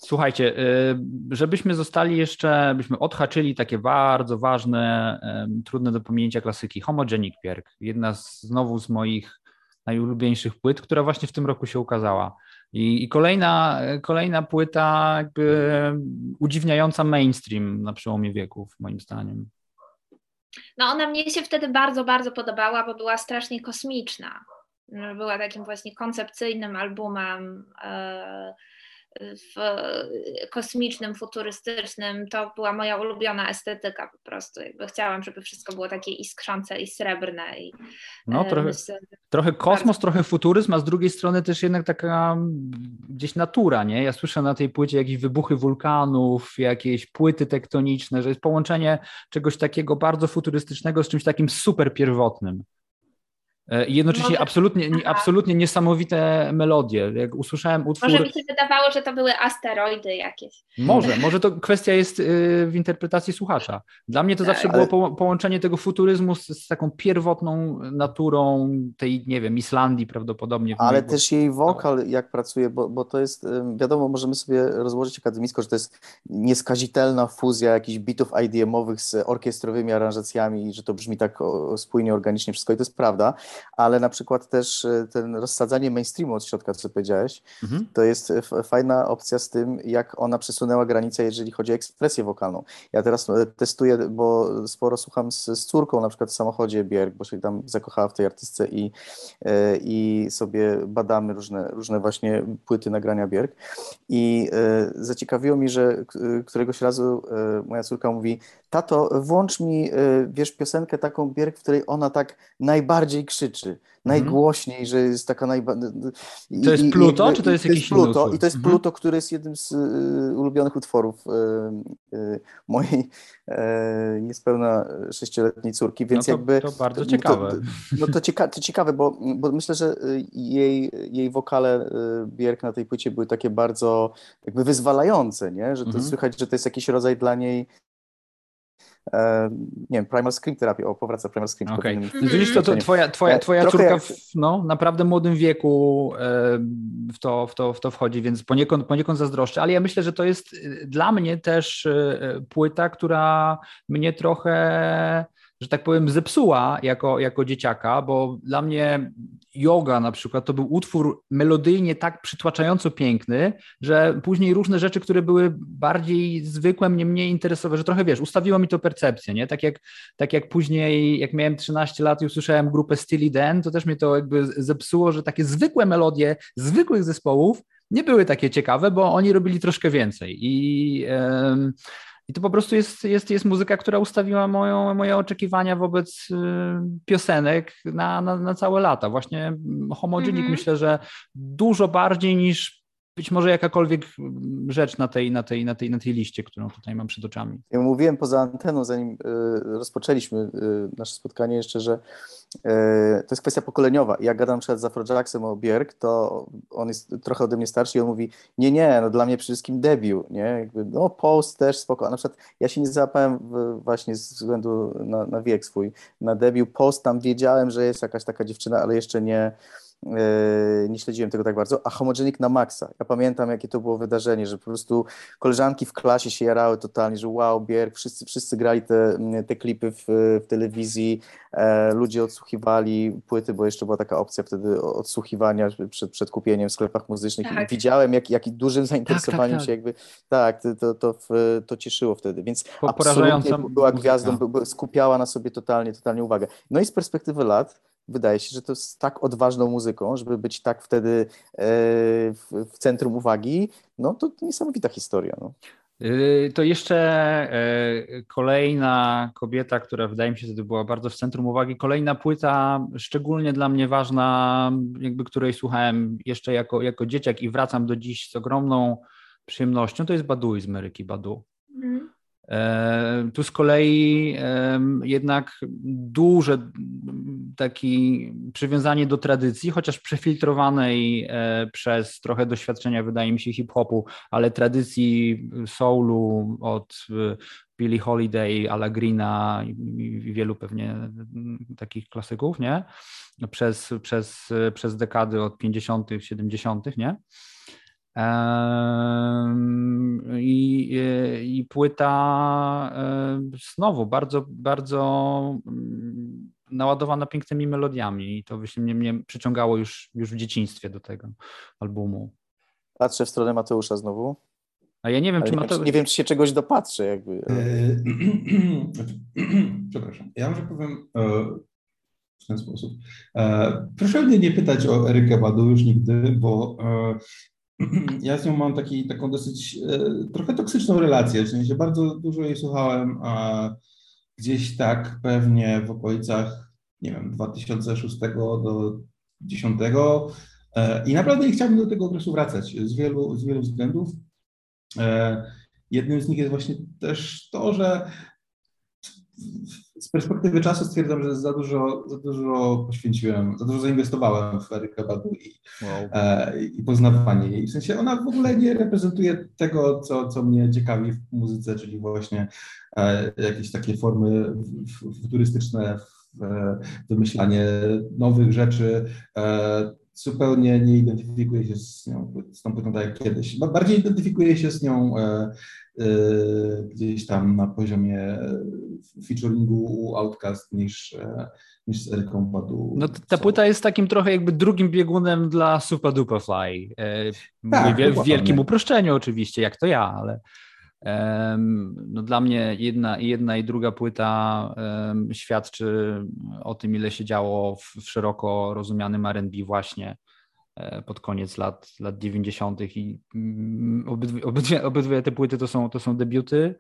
Słuchajcie, y, żebyśmy zostali jeszcze, byśmy odhaczyli takie bardzo ważne, trudne do pominięcia klasyki. Homogenic Pierk, jedna z, znowu z moich najulubieńszych płyt, która właśnie w tym roku się ukazała. I, i kolejna, kolejna płyta jakby udziwniająca mainstream na przełomie wieków, moim zdaniem. No ona mnie się wtedy bardzo, bardzo podobała, bo była strasznie kosmiczna. Była takim właśnie koncepcyjnym albumem. Yy w kosmicznym, futurystycznym, to była moja ulubiona estetyka po prostu. Jakby chciałam, żeby wszystko było takie iskrzące i srebrne. I, no, e, trochę, myślę, trochę kosmos, bardzo... trochę futuryzm, a z drugiej strony też jednak taka gdzieś natura, nie? Ja słyszę na tej płycie jakieś wybuchy wulkanów, jakieś płyty tektoniczne, że jest połączenie czegoś takiego bardzo futurystycznego z czymś takim super pierwotnym. E, I jednocześnie absolutnie, absolutnie niesamowite melodie. Jak usłyszałem utwór... Może mi się wydawało, że to były asteroidy jakieś. Może, może to kwestia jest y, w interpretacji słuchacza. Dla mnie to zawsze tak. było połączenie tego futuryzmu z, z, taką pierwotną naturą tej, nie wiem, Islandii prawdopodobnie. Ale też jej wokal, jak pracuje, bo, bo to jest, wiadomo, możemy sobie rozłożyć akademicko, że to jest nieskazitelna fuzja jakichś bitów IDM-owych z orkiestrowymi aranżacjami i że to brzmi tak spójnie, organicznie wszystko i to jest prawda, ale na przykład też e, ten rozsadzanie mainstreamu od środka, co powiedziałeś, mhm. to jest e, fajna opcja z tym, jak ona przesunęła granicę, jeżeli chodzi o ekspresję wokalną. Ja teraz e, testuję, bo sporo słucham z, z córką, na przykład w samochodzie Bierg, bo się tam zakochała w tej artystce i, i sobie badamy różne, różne właśnie płyty nagrania Bierg. I zaciekawiło mi, że któregoś razu moja córka mówi, tato, włącz mi, wiesz, piosenkę taką Bierg, w której ona tak najbardziej krzyczy mhm. najgłośniej, że jest taka najbardziej... To jest Pluto, i, czy to jest to jakiś jest Pluto, I to jest mhm. Pluto, który jest jednym z y, ulubionych utworów y, y, mojej y, niespełna sześcioletniej córki, więc no to, jakby... To bardzo ciekawe. To, no to, cieka to ciekawe, bo, bo myślę, że jej, jej wokale Bierk na tej płycie były takie bardzo jakby wyzwalające, nie? że to mhm. słychać, że to jest jakiś rodzaj dla niej E, nie wiem, Primal Scream Therapy, o, powraca Primal Scream. Okay. Widzisz, to, to twoja, twoja, twoja córka jak... w no, naprawdę młodym wieku e, w to, w, to, w to wchodzi, więc poniekąd, poniekąd zazdroszczę, ale ja myślę, że to jest e, dla mnie też płyta, która mnie trochę że tak powiem, zepsuła jako, jako dzieciaka, bo dla mnie yoga na przykład to był utwór melodyjnie tak przytłaczająco piękny, że później różne rzeczy, które były bardziej zwykłe, mnie mniej interesowały, że trochę wiesz, ustawiło mi to percepcję, nie? Tak jak, tak jak później, jak miałem 13 lat i usłyszałem grupę Steely Dan, to też mnie to jakby zepsuło, że takie zwykłe melodie zwykłych zespołów nie były takie ciekawe, bo oni robili troszkę więcej i i to po prostu jest, jest, jest muzyka, która ustawiła moją, moje oczekiwania wobec y, piosenek na, na, na całe lata. Właśnie Homogenik mm -hmm. myślę, że dużo bardziej niż być może jakakolwiek rzecz na tej, na tej, na tej, na tej liście, którą tutaj mam przed oczami. Ja mówiłem poza anteną, zanim y, rozpoczęliśmy y, nasze spotkanie jeszcze, że y, to jest kwestia pokoleniowa. Jak gadam przed z Afrojacksem o Bierg, to on jest trochę ode mnie starszy i on mówi, nie, nie, no dla mnie przede wszystkim debiut, nie? Jakby, no Post też spoko. A na przykład ja się nie załapałem właśnie ze względu na, na wiek swój. Na debiut Post tam wiedziałem, że jest jakaś taka dziewczyna, ale jeszcze nie nie śledziłem tego tak bardzo, a Homogenik na maksa. Ja pamiętam, jakie to było wydarzenie, że po prostu koleżanki w klasie się jarały totalnie, że wow, Bierg, wszyscy, wszyscy grali te, te klipy w, w telewizji, e, ludzie odsłuchiwali płyty, bo jeszcze była taka opcja wtedy odsłuchiwania przed, przed kupieniem w sklepach muzycznych tak. i widziałem, jak, jak dużym zainteresowaniem tak, tak, się jakby, tak, to, to, to, to cieszyło wtedy, więc po, absolutnie była gwiazdą, skupiała na sobie totalnie, totalnie uwagę. No i z perspektywy lat, wydaje się, że to jest tak odważną muzyką, żeby być tak wtedy e, w, centrum uwagi, no to niesamowita historia. No. Y, to jeszcze e, kolejna kobieta, która wydaje mi się, że była bardzo w centrum uwagi. Kolejna płyta, szczególnie dla mnie ważna, jakby której słuchałem jeszcze jako, jako dzieciak i wracam do dziś z ogromną przyjemnością, to jest Badu z Meryki Badu. Mm. E, tu z kolei jednak duże taki przywiązanie do tradycji, chociaż przefiltrowanej e, przez trochę doświadczenia, wydaje mi się, hip-hopu, ale tradycji soulu od e, Billie Holiday, Ala Greena i wielu pewnie takich klasyków, nie? Przez, przez, przez dekady od 50., 70., nie? I, i płyta znowu bardzo, bardzo mm, naładowana pięknymi melodiami i to właśnie mnie, mnie przyciągało już, już w dzieciństwie do tego albumu. Patrzę w stronę Mateusza znowu. A ja nie wiem, czy Mateusz... Nie wiem, czy się czegoś dopatrzę jakby. E, przepraszam. Ja może powiem e, w ten sposób. E, proszę mnie nie pytać o Erykę Badu już nigdy, bo ja z nią mam taki, taką dosyć e, trochę toksyczną relację, w sensie bardzo dużo jej słuchałem, a gdzieś tak pewnie w okolicach, nie wiem, 2006 do 2010 e, i naprawdę nie chciałbym do tego okresu wracać z wielu, z wielu względów. E, jednym z nich jest właśnie też to, że z perspektywy czasu stwierdzam, że za dużo, za dużo poświęciłem, za dużo zainwestowałem w Erykę Badu i, wow. e, i poznawanie jej. W sensie ona w ogóle nie reprezentuje tego, co, co mnie ciekawi w muzyce, czyli właśnie e, jakieś takie formy futurystyczne, e, wymyślanie nowych rzeczy. E, zupełnie nie identyfikuje się z nią, z tą płytą tak jak kiedyś. Bardziej identyfikuje się z nią e, e, gdzieś tam na poziomie featuringu u Outcast niż, e, niż z Eryką Badu. No ta płyta jest takim trochę jakby drugim biegunem dla Super Duper Fly. Tak, w wielkim uproszczeniu oczywiście, jak to ja, ale no dla mnie jedna, jedna i druga płyta świadczy o tym, ile się działo w, w szeroko rozumianym R&B właśnie e, pod koniec lat, lat 90. i mm, obydwie, obydwie, obydwie te płyty to są, to są debiuty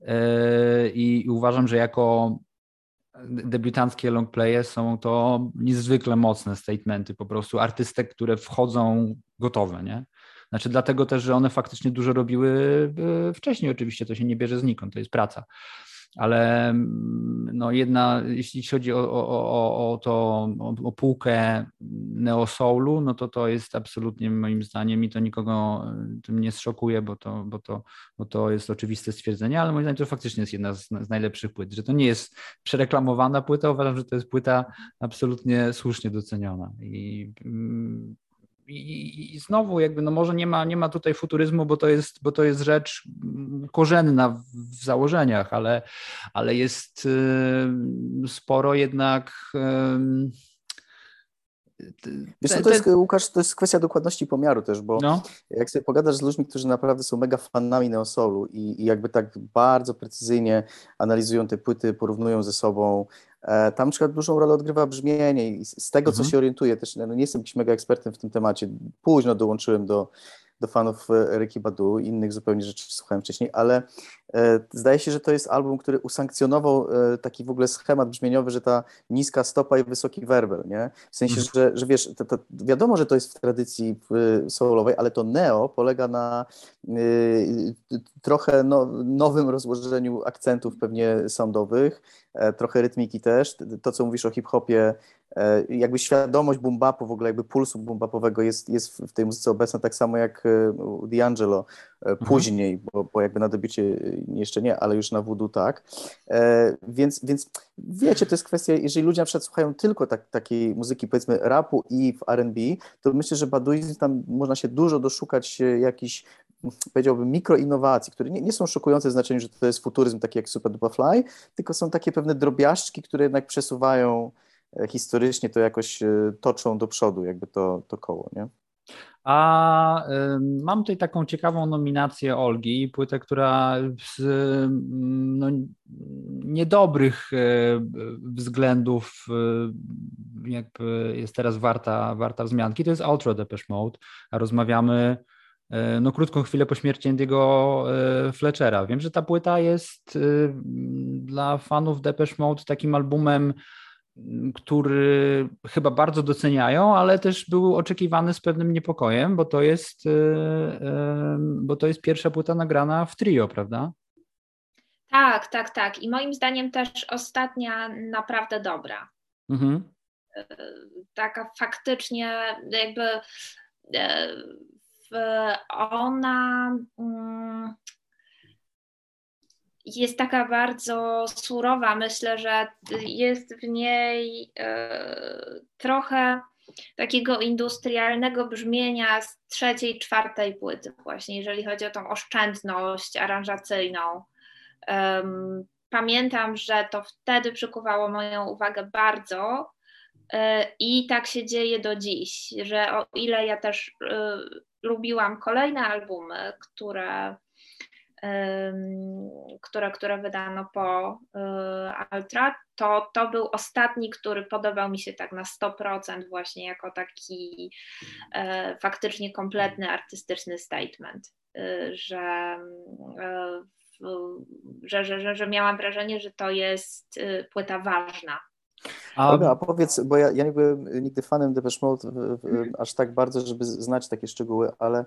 e, i uważam, że jako debiutanckie longplaye są to niezwykle mocne statementy, po prostu artystek, które wchodzą gotowe, nie? Znaczy dlatego też, że one faktycznie dużo robiły e, wcześniej oczywiście, to się nie bierze znikąd, to jest praca. Ale mm, no jedna, jeśli chodzi o, o, o, o to, o, półkę neosoulu, no to to jest absolutnie moim zdaniem i to nikogo e, tym nie zszokuje, bo to, bo to, bo to jest oczywiste stwierdzenie, ale moim zdaniem to faktycznie jest jedna z, z najlepszych płyt, że to nie jest przereklamowana płyta, uważam, że to jest płyta absolutnie słusznie doceniona i mm, i, i, znowu jakby, no może nie ma, nie ma tutaj futuryzmu, bo to jest, bo to jest rzecz korzenna w założeniach, ale, ale jest y, sporo jednak y, Wiesz co, to jest, Łukasz, to jest kwestia dokładności pomiaru też, bo no. jak sobie pogadasz z ludźmi, którzy naprawdę są mega fanami neosolu i, i jakby tak bardzo precyzyjnie analizują te płyty, porównują ze sobą, tam na przykład dużą rolę odgrywa brzmienie i z tego, mhm. co się orientuję, też no nie jestem jakimś mega ekspertem w tym temacie, późno dołączyłem do, do fanów Ricky Badu, innych zupełnie rzeczy słuchałem wcześniej, ale E, zdaje się, że to jest album, który usankcjonował e, taki w ogóle schemat brzmieniowy, że ta niska stopa i wysoki werbel, nie? W sensie, mhm. że, że wiesz, to, to wiadomo, że to jest w tradycji soulowej, ale to neo polega na y, trochę no, nowym rozłożeniu akcentów pewnie soundowych, e, trochę rytmiki też. To, co mówisz o hip-hopie, jakby świadomość bumbapu, w ogóle jakby pulsu bumbapowego jest, jest w tej muzyce obecna tak samo jak u D'Angelo mhm. później, bo, bo jakby na debiucie jeszcze nie, ale już na voodoo tak. E, więc, więc wiecie, to jest kwestia, jeżeli ludzie na przykład słuchają tylko tak, takiej muzyki, powiedzmy rapu i w R&B, to myślę, że baduizm tam można się dużo doszukać jakichś powiedziałbym, mikroinnowacji, które nie, nie, są szokujące w znaczeniu, że to jest futuryzm taki jak Super Duper Fly, tylko są takie pewne drobiażdżki, które jednak przesuwają e, historycznie, to jakoś e, toczą do przodu, jakby to, to koło, nie? A y, mam tutaj taką ciekawą nominację Olgi, płytę, która z y, no, niedobrych y, względów y, jakby jest teraz warta, warta wzmianki. To jest Ultra Depeche Mode, a rozmawiamy no, krótką chwilę po śmierci Andy'ego Fletchera. Wiem, że ta płyta jest dla fanów Depeche Mode takim albumem który chyba bardzo doceniają, ale też był oczekiwany z pewnym niepokojem, bo to jest, e, e, bo to jest pierwsza płyta nagrana w trio, prawda? Tak, tak, tak. I moim zdaniem też ostatnia naprawdę dobra. Mhm. E, taka faktycznie jakby ona mm, jest taka bardzo surowa. Myślę, że jest w niej e, trochę takiego industrialnego brzmienia z trzeciej, czwartej płyty, właśnie jeżeli chodzi o tą oszczędność aranżacyjną. Pamiętam, że to wtedy przykuwało moją uwagę bardzo e, i tak się dzieje do dziś, że o ile ja też e, lubiłam kolejne albumy, które które, które wydano po y, Ultra, to to był ostatni, który podobał mi się tak na 100% właśnie jako taki e, faktycznie kompletny artystyczny statement, y, że, e, że, że, że, że miałam wrażenie, że to jest y, płyta ważna a... a powiedz, bo ja, ja nie byłem nigdy fanem Depeche Mode w, w, aż tak bardzo, żeby znać takie szczegóły, ale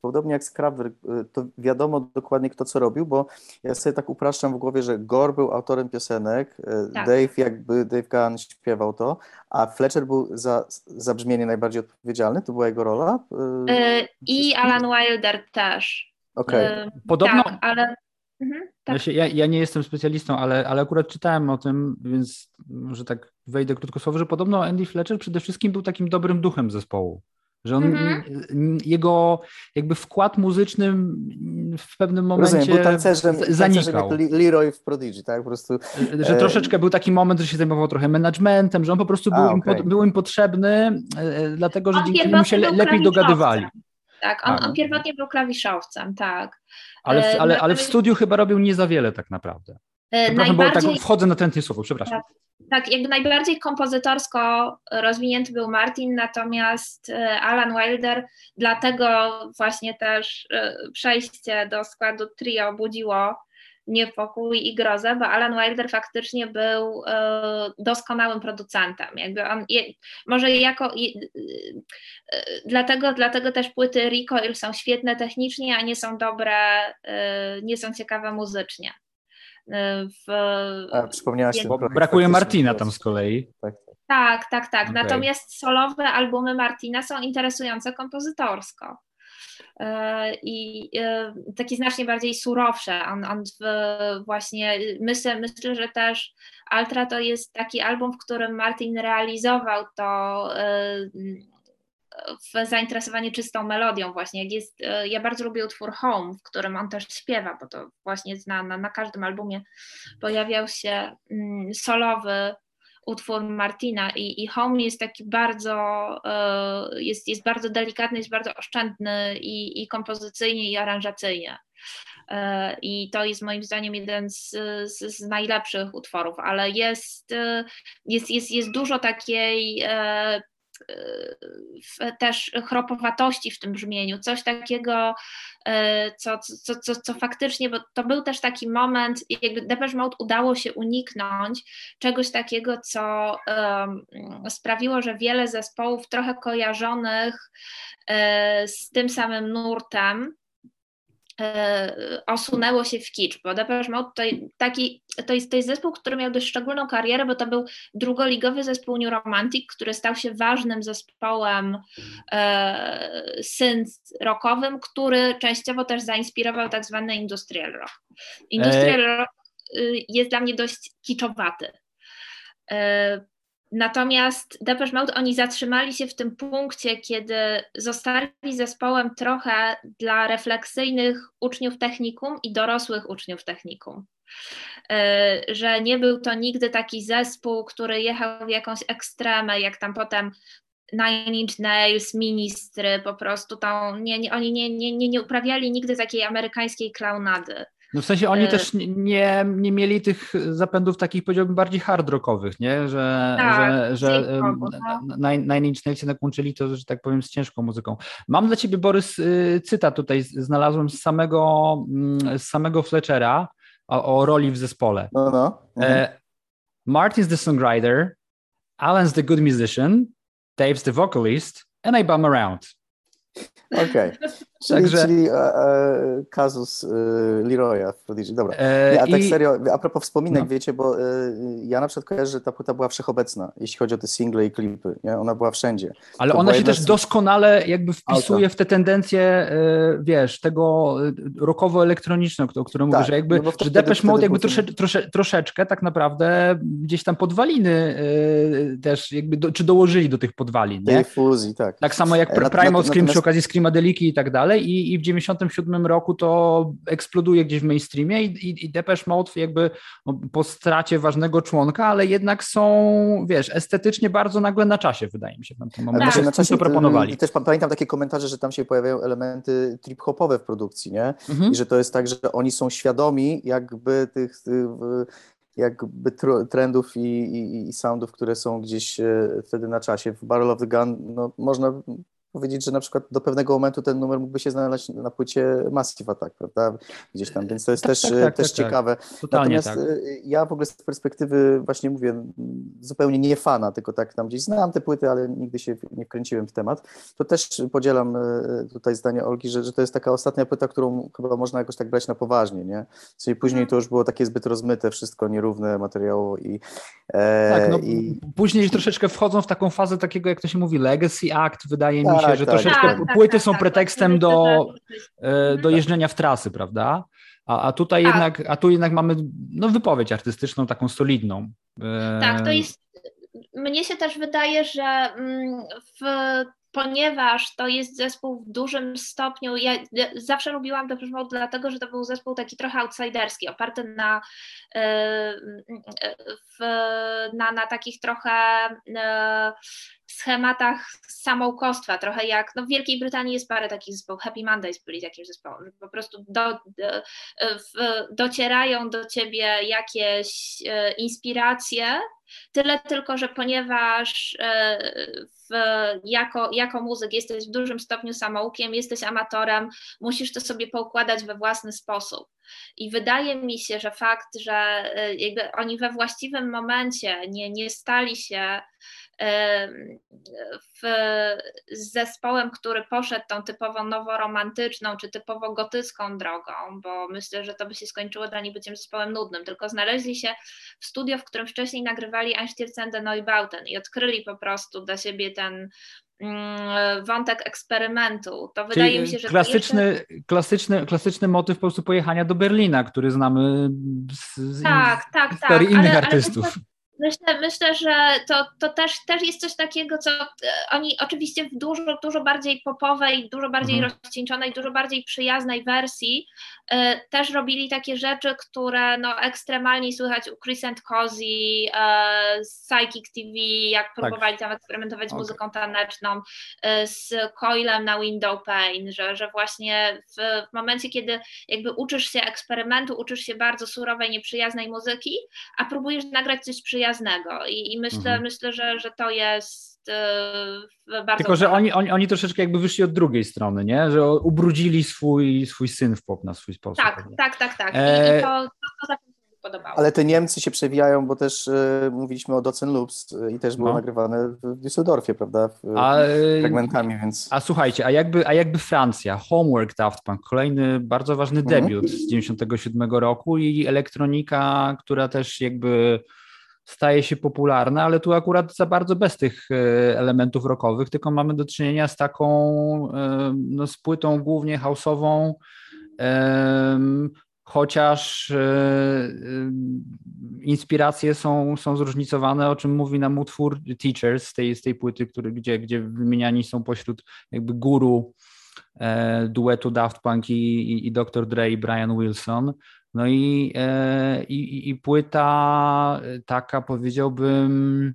podobnie jak Scrabble, to wiadomo dokładnie kto co robił, bo ja sobie tak upraszczam w głowie, że Gore był autorem piosenek, e, tak. Dave jakby, Dave Gunn śpiewał to, a Fletcher był za, za brzmienie najbardziej odpowiedzialny, to była jego rola? Yy, I Alan Wilder też. Okej. Okay. Podobno... Tak, ale Mhm, tak. ja, ja, nie jestem specjalistą, ale, ale akurat czytałem o tym, więc może tak wejdę krótko że podobno Andy Fletcher przede wszystkim był takim dobrym duchem zespołu. Że on, mhm. jego jakby wkład muzyczny w pewnym momencie Rozumiem, był tancerzem, zanikał. Tancerzem Leroy w Prodigy, tak? Po prostu, że e, troszeczkę był taki moment, że się zajmował trochę managementem, że on po prostu był, A, okay. im, pod, był im potrzebny, e, dlatego że on dzięki niemu się lepiej dogadywali. Tak, on, on pierwotnie był klawiszowcem, tak. Ale w, e, ale, ale w studiu chyba robił nie za wiele tak naprawdę. E, przepraszam, najbardziej... bo tak wchodzę na tętnie słowo, przepraszam. Tak, tak, jakby najbardziej kompozytorsko rozwinięty był Martin, natomiast e, Alan Wilder, dlatego właśnie też przejście do składu trio budziło niepokój i grozę, bo Alan Wilder faktycznie był e, doskonałym producentem. Jakby on, je, może jako. Je, e, dlatego, dlatego też płyty Recoil są świetne technicznie, a nie są dobre, e, nie są ciekawe muzycznie. W, a, brakuje Martina tam z kolei. Tak, tak, tak. tak. Okay. Natomiast solowe albumy Martina są interesujące kompozytorsko. E, i e, taki znacznie bardziej surowsze. On, on właśnie myślę, myślę, że też Altra to jest taki album, w którym Martin realizował to e, zainteresowanie czystą melodią właśnie. Jak jest, ja bardzo lubię utwór Home, w którym on też śpiewa, bo to właśnie na, na, na każdym albumie pojawiał się mm, solowy utwór Martina i, i Home jest taki bardzo, e, jest, jest bardzo delikatny, jest bardzo oszczędny i, i kompozycyjnie i aranżacyjnie. E, I to jest moim zdaniem jeden z, z, z, najlepszych utworów, ale jest, e, jest, jest, jest dużo takiej też chropowatości w tym brzmieniu, coś takiego, co, co, co, co faktycznie, bo to był też taki moment, jakby Depeche Mode udało się uniknąć czegoś takiego, co sprawiło, że wiele zespołów trochę kojarzonych z tym samym nurtem, E, osunęło się w kicz, bo Depeche Mode to, taki, to, jest, to jest zespół, który miał dość szczególną karierę, bo to był drugoligowy zespół New Romantic, który stał się ważnym zespołem e, synth rockowym, który częściowo też zainspirował tak zwany industrial rock. Industrial e... rock y, jest dla mnie dość kiczowaty. E, Natomiast Depeche Mode oni zatrzymali się w tym punkcie, kiedy zostali zespołem trochę dla refleksyjnych uczniów technikum i dorosłych uczniów technikum. E, że nie był to nigdy taki zespół, który jechał w jakąś ekstremę, jak tam potem Nine Inch Nails, Ministry, po prostu tą, nie, nie, oni nie, nie, nie, nie uprawiali nigdy takiej amerykańskiej klaunady. No w sensie oni e, też nie, nie mieli tych zapędów takich, powiedziałbym, bardziej hard rockowych, nie? Że, tak, że, że. Nine Inch Nails jednak łączyli to, że tak powiem, z ciężką muzyką. Mam dla ciebie, Borys, y, cytat tutaj znalazłem z samego, mm, z samego Fletchera o, o roli w zespole. No, no. Mhm. Martin's the songwriter, Alan's the good musician, Dave's the vocalist, and I bum around. Okej. Okay. Czyli, Także... czyli e, e, kazus e, Leroya w Prodigy. Dobra. Nie, a tak serio, a propos wspominek, no. wiecie, bo ja na przykład kojarzę, że ta płyta była wszechobecna, jeśli chodzi o te single i klipy. Nie? Ona była wszędzie. Ale to ona się też doskonale jakby wpisuje Auta. w te tendencje, wiesz, tego rockowo-elektronicznego, o którym tak, mówię, że jakby, no że Depeche Mode jakby trosze, trosze, troszeczkę tak naprawdę gdzieś tam podwaliny też jakby, do, czy dołożyli do tych podwalin, nie? Tej fuzji, tak. Tak samo jak Primal Scream przy okazji Screamadeliki i tak dalej, dalej i, i w 97 roku to eksploduje gdzieś w mainstreamie i, i, i Depeche Mode jakby no, po stracie ważnego członka, ale jednak są, wiesz, estetycznie bardzo nagle na czasie, wydaje mi się, w tym momencie, tak. na czasie, to proponowali. I też pamiętam takie komentarze, że tam się pojawiają elementy trip-hopowe w produkcji, nie? Mhm. I że to jest tak, że oni są świadomi jakby tych, tych jakby trendów i, i, i, soundów, które są gdzieś e, wtedy na czasie. W Barrel of the Gun no, można powiedzieć, że na przykład do pewnego momentu ten numer mógłby się znaleźć na płycie Massive Attack, prawda? Gdzieś tam, więc to jest tak, też, tak, tak, też tak, tak. ciekawe. Natomiast tak. y, ja w ogóle z perspektywy właśnie mówię, zupełnie nie fana, tylko tak tam gdzieś znam te płyty, ale nigdy się nie wkręciłem w temat, to też podzielam y, tutaj zdanie Olgi, że, że to jest taka ostatnia płyta, którą chyba można jakoś tak brać na poważnie, nie? Czyli później to już było takie zbyt rozmyte, wszystko nierówne materiałowo i... E, tak, no, i... później troszeczkę wchodzą w taką fazę takiego, jak to się mówi, legacy act, wydaje mi się, tak, że tak, troszeczkę tak, płyty tak, są tak, pretekstem do, e, do jeżdżenia w trasy, prawda? A, a tutaj jednak, a tu jednak mamy no, wypowiedź artystyczną taką solidną. E, tak, to jest mnie się też wydaje, że mm, w ponieważ to jest zespół w dużym stopniu, ja zawsze lubiłam The Mode dlatego, że to był zespół taki trochę outsiderski, oparty na, e, w, na, na takich trochę schematach samoukostwa, trochę jak, no w Wielkiej Brytanii jest parę takich zespołów, Happy Mondays byli takich zespołów, że po prostu do, do, docierają do ciebie jakieś e, inspiracje, tyle tylko, że ponieważ w, jako, jako muzyk jesteś w dużym stopniu samoukiem, jesteś amatorem, musisz to sobie poukładać we własny sposób. I wydaje mi się, że fakt, że e, oni we właściwym momencie nie, nie stali się w, z zespołem, który poszedł tą typowo noworomantyczną czy typowo gotycką drogą, bo myślę, że to by się skończyło dla nich byciem zespołem nudnym, tylko znaleźli się w studio, w którym wcześniej nagrywali Einstürzende Neubauten i odkryli po prostu dla siebie ten mm, wątek eksperymentu. To Czyli wydaje mi się, że klasyczny, jeszcze... klasyczny, klasyczny motyw po prostu pojechania do Berlina, który znamy z, z tak, tak, tak. innych ale, artystów. Ale Myślę, myślę, że to, to też, też jest coś takiego, co e, oni oczywiście w dużo, dużo bardziej popowej, dużo bardziej mhm. rozcieńczonej, dużo bardziej przyjaznej wersji y, też robili takie rzeczy, które no, ekstremalnie słychać u Crescent Cozy, y, Psychic TV, jak tak. próbowali tam eksperymentować z okay. muzyką taneczną, y, z Coilem na Window Pane, że, że właśnie w, w momencie, kiedy jakby uczysz się eksperymentu, uczysz się bardzo surowej, nieprzyjaznej muzyki, a próbujesz nagrać coś przyjaznego i, i myślę, mhm. myślę że, że to jest jest bardzo... Tylko, że oni, oni, oni troszeczkę jakby wyszli od drugiej strony, nie? Że ubrudzili swój, swój syn w pop na swój sposób. Tak, tak, tak, tak. I, e... i to, to, to podobało. Ale te Niemcy się przewijają, bo też y, mówiliśmy o Docen Loops y, i też było no. nagrywane w Düsseldorfie, prawda? W, a, fragmentami, więc... A słuchajcie, a jakby, a jakby Francja, Homework Daft Punk, kolejny bardzo ważny mhm. debiut z 97 roku i elektronika, która też jakby staje się popularna, ale tu akurat za bardzo bez tych elementów rockowych, tylko mamy do czynienia z taką no, z płytą głównie house'ową, chociaż e, e, inspiracje są, są zróżnicowane, o czym mówi nam utwór Teachers z tej, z tej płyty, który, gdzie, gdzie wymieniani są pośród jakby guru e, duetu Daft Punk i, i, i Dr. Dre i Brian Wilson. No i, i, i płyta taka powiedziałbym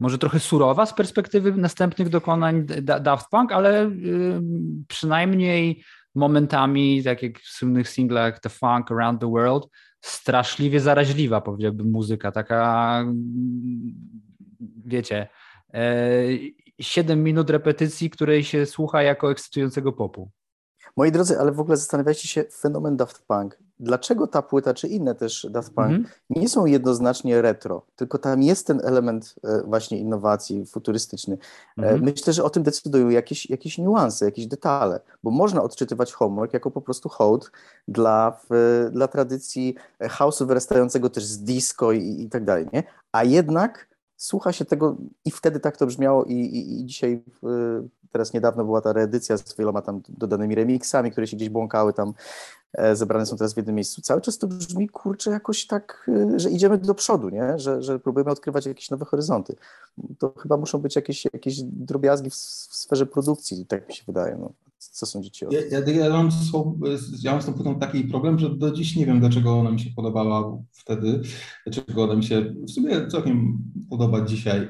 może trochę surowa z perspektywy następnych dokonań Daft Punk, ale przynajmniej momentami, tak jak w słynnych singlach The Funk Around the World, straszliwie zaraźliwa, powiedziałbym, muzyka, taka, wiecie, e, siedem minut repetycji, której się słucha jako ekscytującego popu. Moi drodzy, ale w ogóle zastanawiajcie się fenomen Daft Punk. Dlaczego ta płyta, czy inne też Daft Punk, mm -hmm. nie są jednoznacznie retro, tylko tam jest ten element e, właśnie innowacji futurystyczny. Mm -hmm. Myślę, że o tym decydują jakieś, jakieś niuanse, jakieś detale, bo można odczytywać homework jako po prostu hołd dla, dla tradycji house'u wyrastającego też z disco i, i tak dalej, nie? A jednak słucha się tego i wtedy tak to brzmiało i, i, i dzisiaj teraz niedawno była ta reedycja z wieloma tam dodanymi remixami, które się gdzieś błąkały tam, e, zebrane są teraz w jednym miejscu. Cały czas to brzmi, kurczę, jakoś tak, e, że idziemy do przodu, nie? Że, że próbujemy odkrywać jakieś nowe horyzonty. To chyba muszą być jakieś, jakieś drobiazgi w, w sferze produkcji, tak mi się wydaje. No. Co sądzicie o tym? Ja, ja, ja, mam z, ja mam z tą płytą taki problem, że do dziś nie wiem, dlaczego ona mi się podobała wtedy, dlaczego ona mi się w sumie całkiem podoba dzisiaj.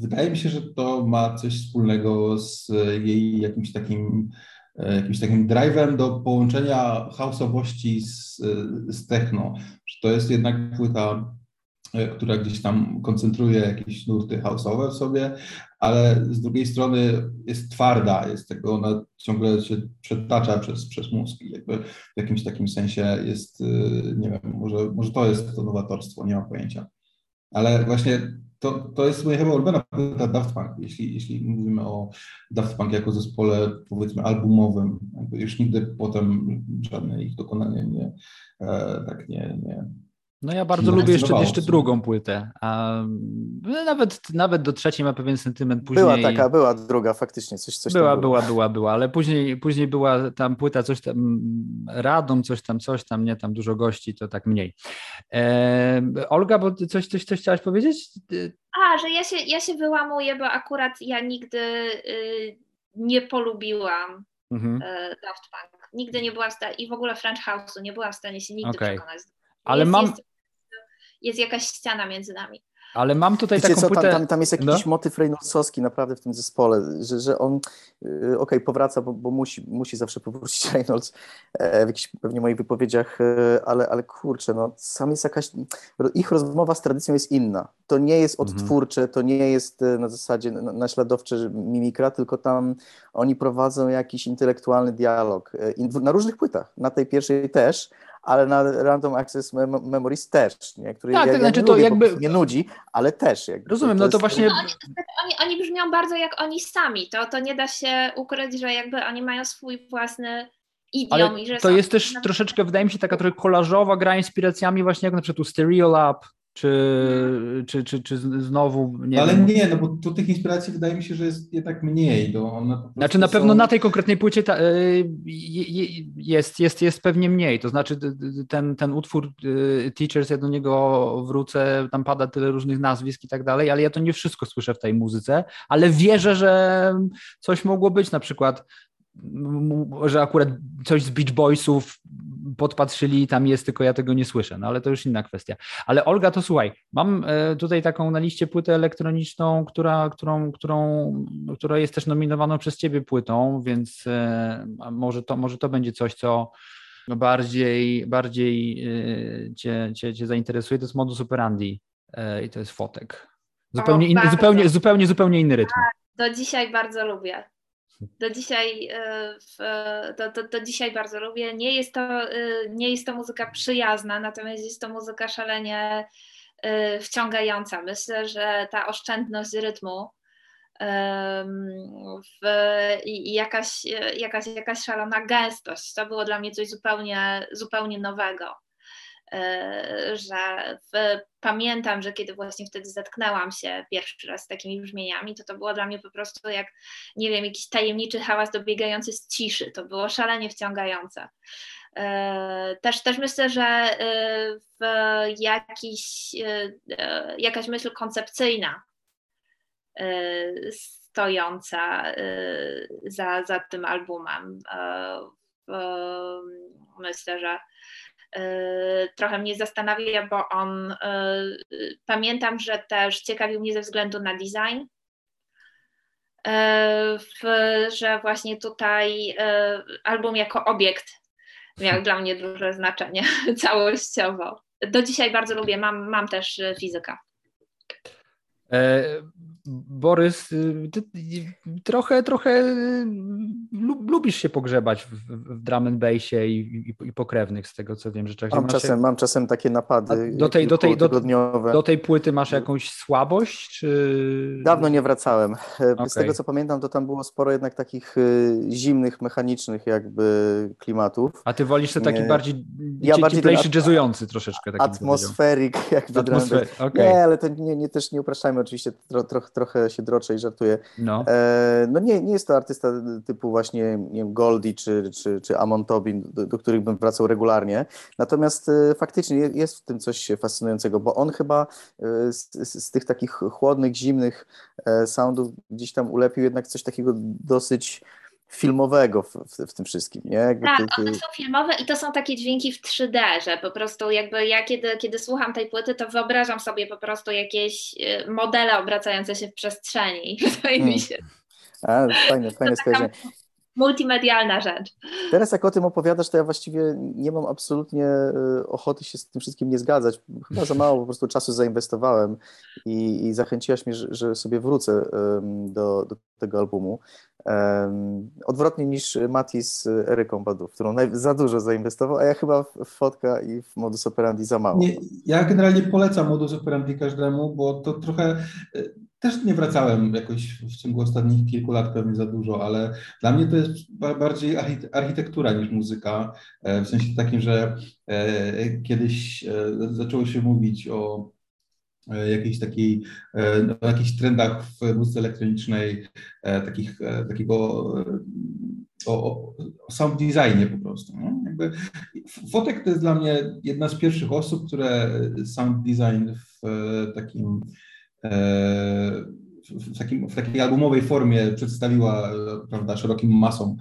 Wydaje mi się, że to ma coś wspólnego z jej jakimś takim, jakimś takim drive'em do połączenia house'owości z, z techno. Że to jest jednak płyta, która gdzieś tam koncentruje jakieś nurty house'owe w sobie, ale z drugiej strony jest twarda, jest tego, ona ciągle się przetacza przez, przez mózg i jakby w jakimś takim sensie jest, nie wiem, może, może to jest to nowatorstwo, nie mam pojęcia. Ale właśnie to, to jest moja chyba ulubiona płyta Daft Punk, jeśli, jeśli mówimy o Daft Punk jako zespole powiedzmy albumowym. Już nigdy potem żadne ich dokonanie nie, e, tak nie, nie, no ja bardzo lubię jeszcze, jeszcze drugą płytę. A no nawet, nawet do trzeciej ma pewien sentyment później. Była taka, była druga faktycznie, coś, coś była, była, była, była, ale później, później była tam płyta, coś tam Radom, coś tam, coś tam, nie tam dużo gości, to tak mniej. E, Olga, bo coś, coś, coś chciałaś powiedzieć? A, że ja się, ja się wyłamuję, bo akurat ja nigdy y, nie polubiłam mhm. y, Daft Punk. Nigdy nie byłam w stanie, i w ogóle French House'u nie byłam w stanie się nigdy okay. przekonać. Ale jest, mam... Jest, jest jakaś ściana między nami. Ale mam tutaj Wiecie taką co, płytę... tam, tam, jest jakiś no? motyw Reynoldsowski naprawdę w tym zespole, że, że on, yy, okej, okay, powraca, bo, bo, musi, musi zawsze powrócić Reynolds e, w jakichś pewnie moich wypowiedziach, e, ale, ale kurczę, no sam jest jakaś, ich rozmowa z tradycją jest inna. To nie jest mhm. odtwórcze, to nie jest e, na zasadzie naśladowcze mimikra, tylko tam oni prowadzą jakiś intelektualny dialog na różnych płytach, na tej pierwszej też, ale na Random Access Memories też, nie? który tak, ja, tak, ja znaczy nie to lubię, jakby... nie nudzi, ale też. Jakby, Rozumiem, to no to właśnie... No, oni, oni, oni brzmią bardzo jak oni sami, to, to nie da się ukryć, że jakby oni mają swój własny idiom. Ale i że to jest też troszeczkę, wydaje mi się, taka trochę kolażowa gra inspiracjami właśnie jak na przykład u Stereo Lab, czy, czy, czy, czy znowu. Nie Ale wiem. nie, no bo tu tych inspiracji wydaje mi się, że jest jednak mniej. To one znaczy na pewno są... na tej konkretnej płycie ta, y, jest, jest, jest pewnie mniej. To znaczy ten, ten utwór y, Teachers, ja do niego wrócę, tam pada tyle różnych nazwisk i tak dalej, ale ja to nie wszystko słyszę w tej muzyce, ale wierzę, że coś mogło być na przykład że akurat coś z Beach Boysów podpatrzyli, tam jest, tylko ja tego nie słyszę, no ale to już inna kwestia. Ale Olga, to słuchaj, mam e, tutaj taką na liście płytę elektroniczną, która, którą, którą, która jest też nominowaną przez ciebie płytą, więc e, może to, może to będzie coś, co bardziej, bardziej e, cię, cię, cię zainteresuje, to jest modus operandi i to jest fotek. Zupełnie, zupełnie, zupełnie, zupełnie inny rytm. Tak, do dzisiaj bardzo lubię. Do dzisiaj, w, do, do, dzisiaj bardzo lubię. Nie jest, to, nie jest to muzyka przyjazna, natomiast jest to muzyka szalenie wciągająca. Myślę, że ta oszczędność rytmu w, i, jakaś, jakaś, jakaś szalona gęstość. To było dla mnie coś zupełnie, zupełnie nowego. E, że w, pamiętam, że kiedy właśnie wtedy zetknęłam się pierwszy raz z takimi brzmieniami, to to było dla mnie po prostu jak, nie wiem, jakiś tajemniczy hałas dobiegający z ciszy. To było szalenie wciągające. E, też, też myślę, że e, w jakiś, jakaś myśl koncepcyjna stojąca za, za tym albumem. Myślę, że trochę mnie zastanawia, bo on pamiętam, że też ciekawił mnie ze względu na design. że właśnie tutaj album jako obiekt miał dla mnie duże znaczenie całościowo. Do dzisiaj bardzo lubię, mam, mam też fizyka. E, Borys, y, ty trochę, trochę y, lubisz się pogrzebać w, w drum and bassie i, i, i, pokrewnych, z tego co wiem, że mam czasem, mam czasem takie napady do tej, do, tej, do, do tej płyty masz jakąś słabość? Czy... Dawno nie wracałem. Okay. Z tego co pamiętam, to tam było sporo jednak takich y, zimnych, mechanicznych jakby klimatów. A ty wolisz te taki bardziej, ja bardziej ten jazzujący troszeczkę. Atmosferik, jakby Atmosfer, okay. Nie, ale to nie, nie, też nie upraszczajmy oczywiście, trochę trochę się droczę i żartuję. No, e, no nie, nie jest to artysta typu właśnie nie wiem, Goldie czy, czy, czy Amon Tobin, do, do których bym wracał regularnie. Natomiast e, faktycznie jest w tym coś fascynującego, bo on chyba e, z, z, tych takich chłodnych, zimnych e, soundów gdzieś tam ulepił jednak coś takiego dosyć filmowego w, w, w, tym wszystkim, nie? Jakby tak, ty, ty... one są filmowe i to są takie dźwięki w 3D, że po prostu jakby ja kiedy, kiedy słucham tej płyty, to wyobrażam sobie po prostu jakieś y, modele obracające się w przestrzeni. Wydaje hmm. mi się. A, fajne, fajne skojarzenie multimedialna rzecz. Teraz jak o tym opowiadasz, to ja właściwie nie mam absolutnie y, ochoty się z tym wszystkim nie zgadzać. Chyba za mało po prostu czasu zainwestowałem i, i zachęciłaś mnie, że, że sobie wrócę do, do tego albumu. Um, odwrotnie niż Mati z Eryką Badu, w którą za dużo zainwestował, a ja chyba w fotka i w modus operandi za mało. Nie, ja generalnie polecam modus operandi każdemu, bo to trochę y, też nie wracałem jakoś w ciągu ostatnich kilku lat pewnie za dużo, ale dla mnie to jest bardziej architektura niż muzyka, e, w sensie takim, że e, kiedyś e, zaczęło się mówić o jakiejś takiej, no, jakichś trendach w muzyce elektronicznej, takich, takiego o, o sound designie po prostu. No? Jakby Fotek to jest dla mnie jedna z pierwszych osób, które sound design w takim w, takim, w takiej albumowej formie przedstawiła prawda, szerokim masom.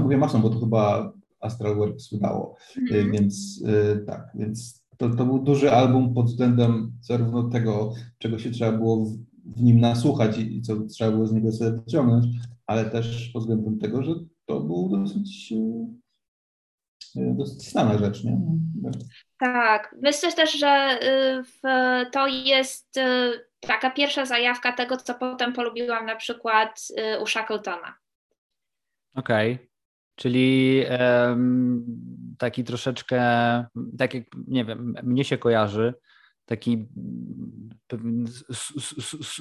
Mówię masom, bo to chyba Astral Works udało, mm. więc e, tak, więc to, to był duży album pod względem zarówno tego, czego się trzeba było w, w nim nasłuchać i, i co trzeba było z niego sobie wyciągnąć, ale też pod względem tego, że to był dosyć e, dosyć znana rzecz, nie? Tak, myślę też, że y, to jest y, taka pierwsza zajawka tego, co potem polubiłam na przykład y, u Shackletona. Okej, okay. czyli um, taki troszeczkę, tak jak, nie wiem, mnie się kojarzy, taki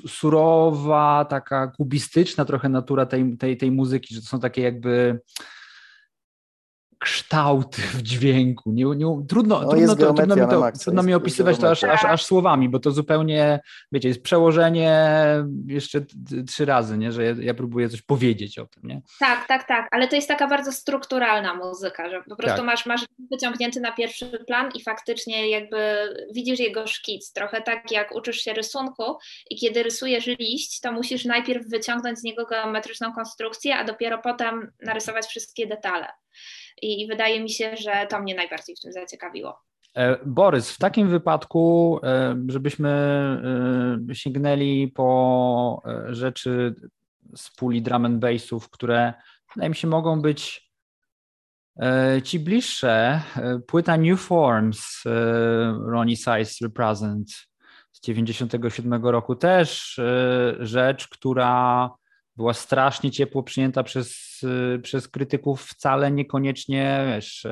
surowa, taka kubistyczna trochę natura tej, tej, tej muzyki, że to są takie jakby kształty w dźwięku. Nie, nie, trudno, no trudno, to, trudno, mi, to, maksa, trudno mi opisywać to aż, aż, aż, słowami, bo to zupełnie, wiecie, jest przełożenie jeszcze trzy razy, nie? że ja, ja, próbuję coś powiedzieć o tym. Nie? Tak, tak, tak, ale to jest taka bardzo strukturalna muzyka, że po prostu tak. masz, masz wyciągnięty na pierwszy plan i faktycznie jakby widzisz jego szkic, trochę tak jak uczysz się rysunku i kiedy rysujesz liść, to musisz najpierw wyciągnąć z niego geometryczną konstrukcję, a dopiero potem narysować wszystkie detale i wydaje mi się, że to mnie najbardziej w tym zaciekawiło. E, Borys, w takim wypadku, e, żebyśmy e, sięgnęli po rzeczy z puli drum and bassów, które wydaje mi się mogą być ci bliższe. Płyta New Forms, Ronnie Size Represent z 97 roku też rzecz, która była strasznie ciepło przyjęta przez, przez krytyków, wcale niekoniecznie wiesz,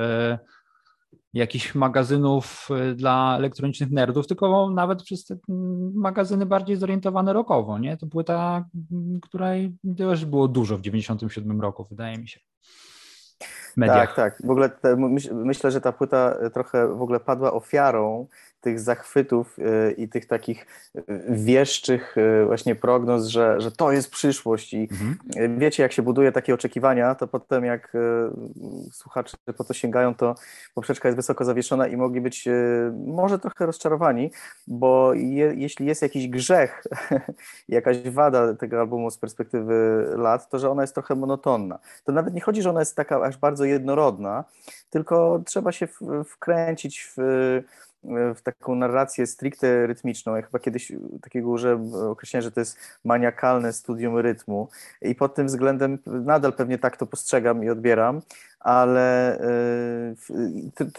jakichś magazynów y, dla elektronicznych nerdów, tylko nawet przez te magazyny bardziej zorientowane rokowo, nie? To płyta, której też było dużo w 97 roku, wydaje mi się. Mediach. Tak, tak. W ogóle te, myśl, myślę, że ta płyta trochę w ogóle padła ofiarą tych zachwytów y, i tych takich y, wieszczych y, właśnie prognoz, że, że to jest przyszłość i mhm. wiecie, jak się buduje takie oczekiwania, to potem jak słuchacze po to sięgają, to poprzeczka jest wysoko zawieszona i mogli być może trochę rozczarowani, bo je, jeśli jest jakiś grzech, jakaś wada tego albumu z perspektywy lat, to że ona jest trochę monotonna. To nawet nie chodzi, że ona jest taka aż bardzo jednorodna, tylko trzeba się wkręcić w w taką narrację stricte rytmiczną. Ja chyba kiedyś takiego użyłem określenia, że to jest maniakalne studium rytmu i pod tym względem nadal pewnie tak to postrzegam i odbieram, ale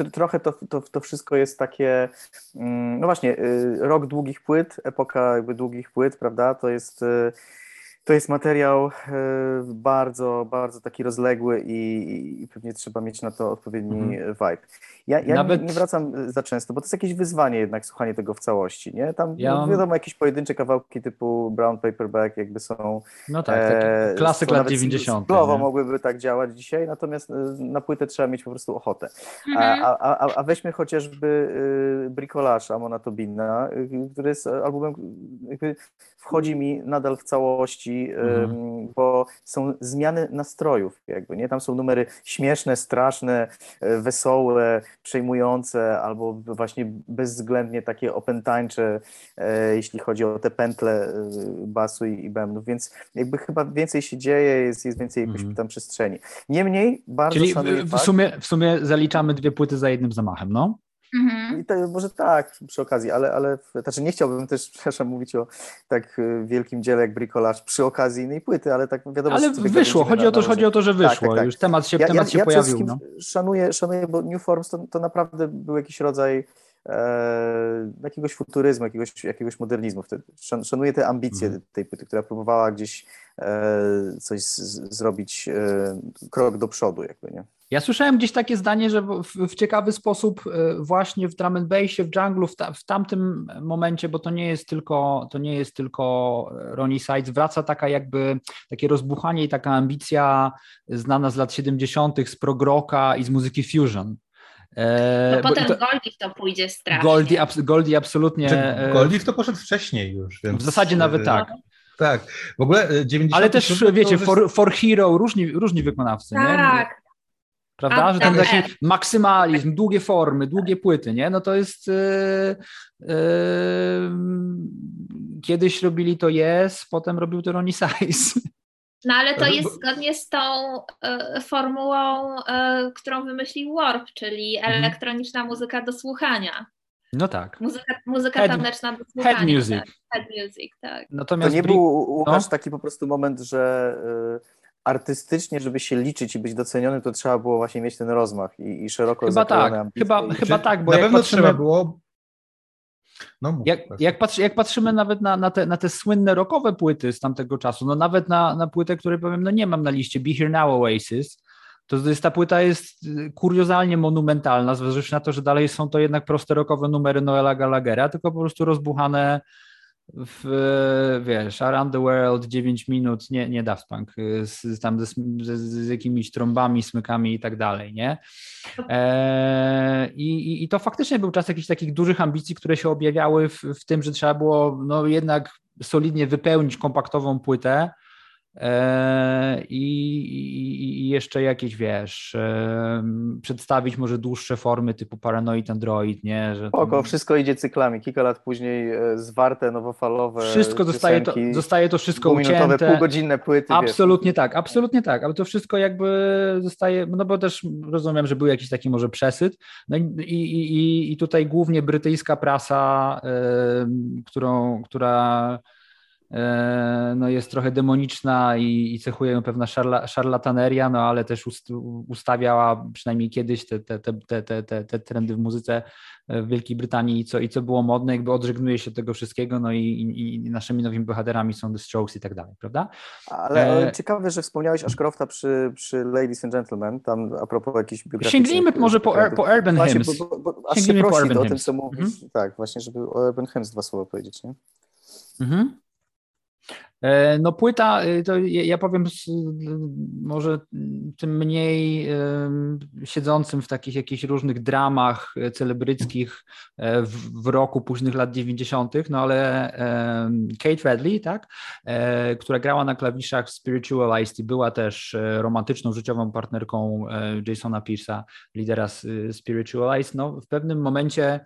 y, trochę to, to, to wszystko jest takie, mm, no właśnie, y, rok długich płyt, epoka jakby długich płyt, prawda, to jest to jest materiał e, bardzo, bardzo taki rozległy i, i pewnie trzeba mieć na to odpowiedni mhm. vibe. Ja, ja Nawet... nie, nie, wracam e, za często, bo to jest jakieś wyzwanie jednak słuchanie tego w całości, nie? Tam ja... no, wiadomo, jakieś pojedyncze kawałki typu Brown Paperback jakby są... No tak, taki e, klasyk lat 90. Słowo mogłyby tak działać dzisiaj, natomiast e, na płytę trzeba mieć po prostu ochotę. Mhm. A, a, a, weźmy chociażby Bricolage Amona Tobina, który jest albumem, jakby wchodzi mi nadal w całości, mhm. bo są zmiany nastrojów jakby, nie? Tam są numery śmieszne, straszne, wesołe, przejmujące albo właśnie bezwzględnie takie opętańcze, e, jeśli chodzi o te pętle e, basu i, i bębnów, więc jakby chyba więcej się dzieje, jest, jest więcej jakiejś mm. tam przestrzeni. Niemniej bardzo Czyli w, w, sumie, w sumie zaliczamy dwie płyty za jednym zamachem, no? Mhm. I to, może tak, przy okazji, ale, ale znaczy nie chciałbym też, przepraszam, mówić o tak e, wielkim dziele jak Bricolage przy okazji innej płyty, ale tak wiadomo... Ale wyszło, chodzi o, to, chodi o to, że wyszło, tak, tak, tak. już temat się, ja, temat ja, się ja pojawił. No. Szanuję, szanuję, bo New Forms to, to naprawdę był jakiś rodzaj e, jakiegoś futuryzmu, jakiegoś, jakiegoś modernizmu. Szanuję te ambicje mhm. tej płyty, która próbowała gdzieś e, coś z, zrobić, e, krok do przodu jakby, nie? Ja słyszałem gdzieś takie zdanie, że w, w ciekawy sposób e, właśnie w drum and bassie, w junglu, w, ta, w, tamtym momencie, bo to nie jest tylko, to nie jest tylko Ronnie Sides, wraca taka jakby takie rozbuchanie i taka ambicja znana z lat 70. z progroka i z muzyki fusion. E, no potem to, Goldie to pójdzie strasznie. Goldie, abs, Goldie absolutnie. Czy Goldie to poszedł wcześniej już. Więc, w zasadzie nawet e, tak. Tak, w ogóle 90 Ale też, wiecie, for, for Hero różni, różni wykonawcy, tak. Prawda? A, że ten tak, taki tak. maksymalizm, długie formy, długie płyty, nie? No to jest yy, yy, kiedyś robili to Yes, potem robił to Ronnie Size. No ale to jest zgodnie z tą y, formułą, y, którą wymyślił Warp, czyli mhm. elektroniczna muzyka do słuchania. No tak. Muzyka, muzyka head, taneczna do słuchania. Head music. Tak. Head music, tak. Natomiast to nie był, Łukasz, no? taki po prostu moment, że... Y, artystycznie, żeby się liczyć i być docenionym, to trzeba było właśnie mieć ten rozmach i, i szeroko Chyba tak, chyba, chyba tak, bo na pewno patrzymy, trzeba było no, jak, jak, patrzy, jak, patrzymy nawet na, na, te, na, te, słynne rockowe płyty z tamtego czasu, no nawet na, na płytę, której powiem, no nie mam na liście, Be Here Now Oasis, to jest, ta płyta jest kuriozalnie monumentalna, zważywszy na to, że dalej są to jednak proste rockowe numery Noela Gallaghera, tylko po prostu rozbuchane w, wiesz, Around the World 9 minut, nie, nie Daft Punk, z, tam z, z jakimiś trąbami, smykami i tak dalej, nie? E, i, I to faktycznie był czas jakichś takich dużych ambicji, które się objawiały w, w tym, że trzeba było no, jednak solidnie wypełnić kompaktową płytę, E, I, i, jeszcze jakieś, wiesz, przedstawić może dłuższe formy typu Paranoid Android, nie? Że Oko, tam... wszystko idzie cyklami, kilka lat później e, zwarte, nowofalowe Wszystko zostaje to, zostaje to wszystko ucięte. półgodzinne płyty. Absolutnie wiesz. tak, absolutnie tak, ale to wszystko jakby zostaje, no bo też rozumiem, że był jakiś taki może przesyt, no i, i, tutaj głównie brytyjska prasa, którą, która e, no jest trochę demoniczna i, i cechuje ją pewna szarla, szarlataneria, no ale też ust, ustawiała przynajmniej kiedyś te, te, te, te, te, te trendy w muzyce w Wielkiej Brytanii i co, i co było modne, jakby odżegnuje się tego wszystkiego, no i, i, i naszymi nowymi bohaterami są The Strokes i tak dalej, prawda? Ale e... ciekawe, że wspomniałeś Ashcrofta przy, przy Ladies and Gentlemen, tam a propos jakichś biograficznych... Sięgnijmy może po, po Urban Hymns. Bo, bo, bo, aż się prosi o tym, co mówisz. Mhm. Tak, właśnie, żeby o Urban Hymns dwa słowa powiedzieć, nie? Mhm. E, no płyta, e, to ja powiem może tym mniej siedzącym w takich jakichś różnych dramach celebryckich e, w, roku późnych lat 90., no ale Kate Radley, tak, która grała na klawiszach Spiritualized i była też romantyczną, życiową partnerką Jasona Pierce'a, lidera Spiritualized, no w pewnym momencie E,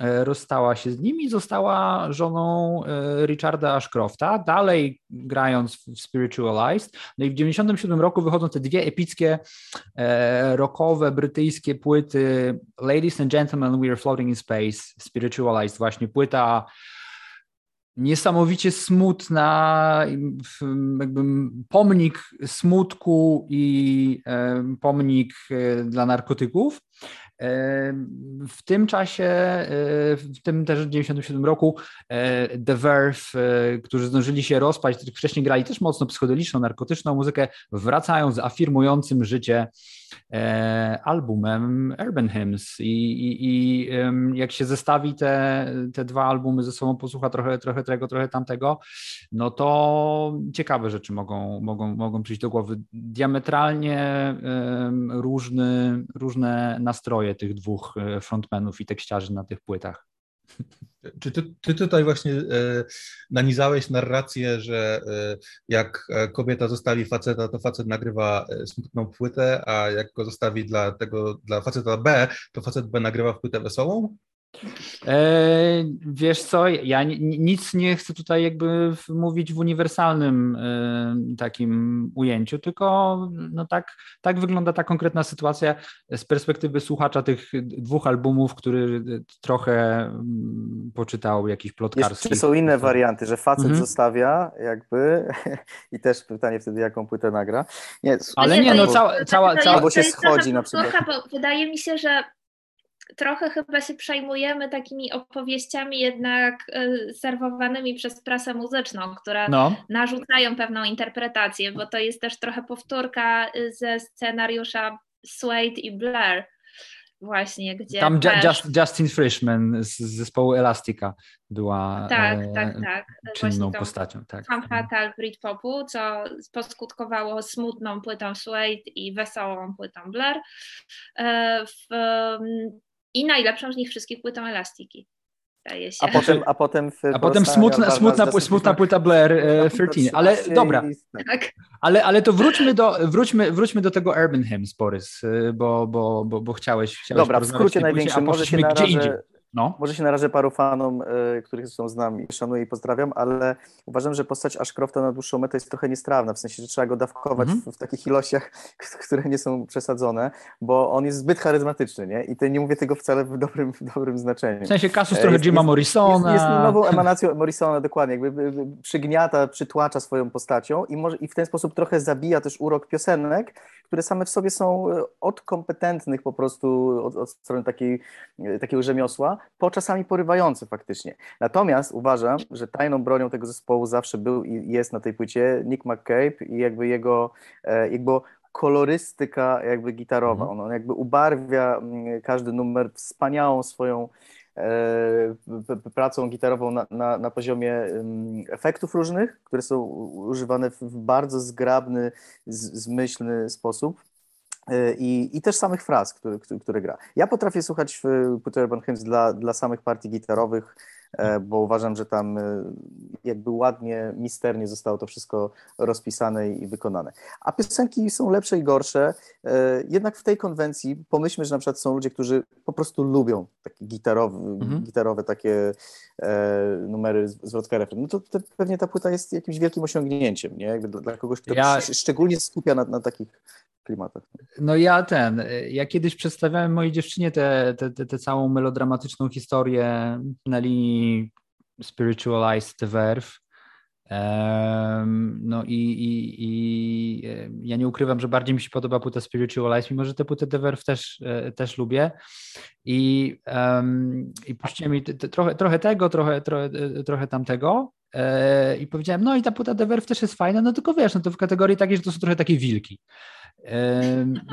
rozstała się z nim i została żoną e, Richarda Ashcrofta, dalej grając w Spiritualized. No i w 1997 roku wychodzą te dwie epickie, e, rockowe, brytyjskie płyty Ladies and Gentlemen, We Are Floating in Space, Spiritualized, właśnie płyta niesamowicie smutna, jakby pomnik smutku i pomnik dla narkotyków. W tym czasie, e, w tym też 97 roku e, The Verve, e, którzy zdążyli się rozpaść, wcześniej grali też mocno psychodeliczną, narkotyczną muzykę, wracają z afirmującym życie albumem Urban Hymns i, i, i jak się zestawi te, te dwa albumy ze sobą, posłucha trochę, trochę tego, trochę tamtego, no to ciekawe rzeczy mogą, mogą, mogą przyjść do głowy. Diametralnie różny, różne nastroje tych dwóch e, frontmenów i tekściarzy na tych płytach. Czy ty, ty tutaj właśnie e, nanizałeś narrację, że e, jak kobieta zostawi faceta, to facet nagrywa smutną płytę, a jak go zostawi dla tego, dla faceta B, to facet B nagrywa płytę wesołą? E, wiesz co, ja nic nie chcę tutaj jakby mówić w uniwersalnym e, takim ujęciu, tylko no tak, tak wygląda ta konkretna sytuacja z perspektywy słuchacza tych dwóch albumów, który trochę mm, poczytał jakiś plotkarski. Czy są inne warianty, że facet mhm. zostawia jakby i też pytanie wtedy, jaką płytę nagra. Nie, Ale nie, no cała, cała, cała... Albo się schodzi na przykład. Bo wydaje mi się, że trochę chyba się przejmujemy takimi opowieściami jednak e, serwowanymi przez prasę muzyczną, które no. narzucają pewną interpretację, bo to jest też trochę powtórka e, ze scenariusza Suede i Blair właśnie, gdzie Tam też... Just, Justin Frischman z zespołu Elastica była tak, e, tak, tak. czynną postacią. Tak. Fan Fatal Britpopu, co poskutkowało smutną płytą Suede i wesołą płytą Blair. E, w, i najlepszą z nich wszystkich płytą Elastiki. A potem, a potem, a potem smutna, smutna, smutna płyta Blair e, 13, ale dobra. Tak. Ale, ale to wróćmy do, wróćmy, wróćmy do tego Urban Hymns, Borys, e, bo, bo, bo, bo chciałeś, chciałeś Dobra, w skrócie największym, może się gdzie indziej. No. Może się narażę paru fanom, y, których zresztą znam i szanuję i pozdrawiam, ale uważam, że postać Ashcrofta na dłuższą metę jest trochę niestrawna, w sensie, że trzeba go dawkować mm -hmm. w, w, takich ilościach, które nie są przesadzone, bo on jest zbyt charyzmatyczny, nie? I te, nie mówię tego wcale w dobrym, w dobrym znaczeniu. W sensie kasus trochę Jima Morrisona. Jest, jest, nową emanacją Morrisona, dokładnie, jakby przygniata, przytłacza swoją postacią i, może, i w ten sposób trochę zabija też urok piosenek, które same w sobie są e, od kompetentnych po prostu, od, od strony takiej, e, takiego rzemiosła, po czasami porywające faktycznie. Natomiast uważam, że tajną bronią tego zespołu zawsze był i jest na tej płycie Nick McCabe i jakby jego, e, jakby kolorystyka jakby gitarowa. Mhm. On jakby ubarwia mm, każdy numer wspaniałą swoją pracą gitarową na, na, na, poziomie efektów różnych, które są używane w bardzo zgrabny, zmyślny sposób. E, I, I też samych fraz, które, które gra. Ja potrafię słuchać Płyty Urban Hymns dla, dla samych partii gitarowych, e, bo uważam, że tam e, jakby ładnie, misternie zostało to wszystko rozpisane i wykonane. A piosenki są lepsze i gorsze, jednak w tej konwencji pomyślmy, że na przykład są ludzie, którzy po prostu lubią takie gitarowe, mhm. gitarowe takie numery zwrotka refren. No to, to, pewnie ta płyta jest jakimś wielkim osiągnięciem, nie? Jakby dla, dla kogoś, kto ja... szczególnie skupia na, na takich klimatach. No ja ten, ja kiedyś przedstawiałem mojej dziewczynie tę te, te, te, całą melodramatyczną historię na linii Spiritualized Verve No i, i, i, ja nie ukrywam, że bardziej mi się podoba płyta Spiritualize, mimo że tę płytę The Verve też, e, też lubię. I, um, i puściłem mi trochę, trochę tego, trochę, trochę, trochę tamtego. E, I powiedziałem, no i ta płyta The Verve też jest fajna, no tylko wiesz, no to w kategorii takiej, że to są trochę takie wilki.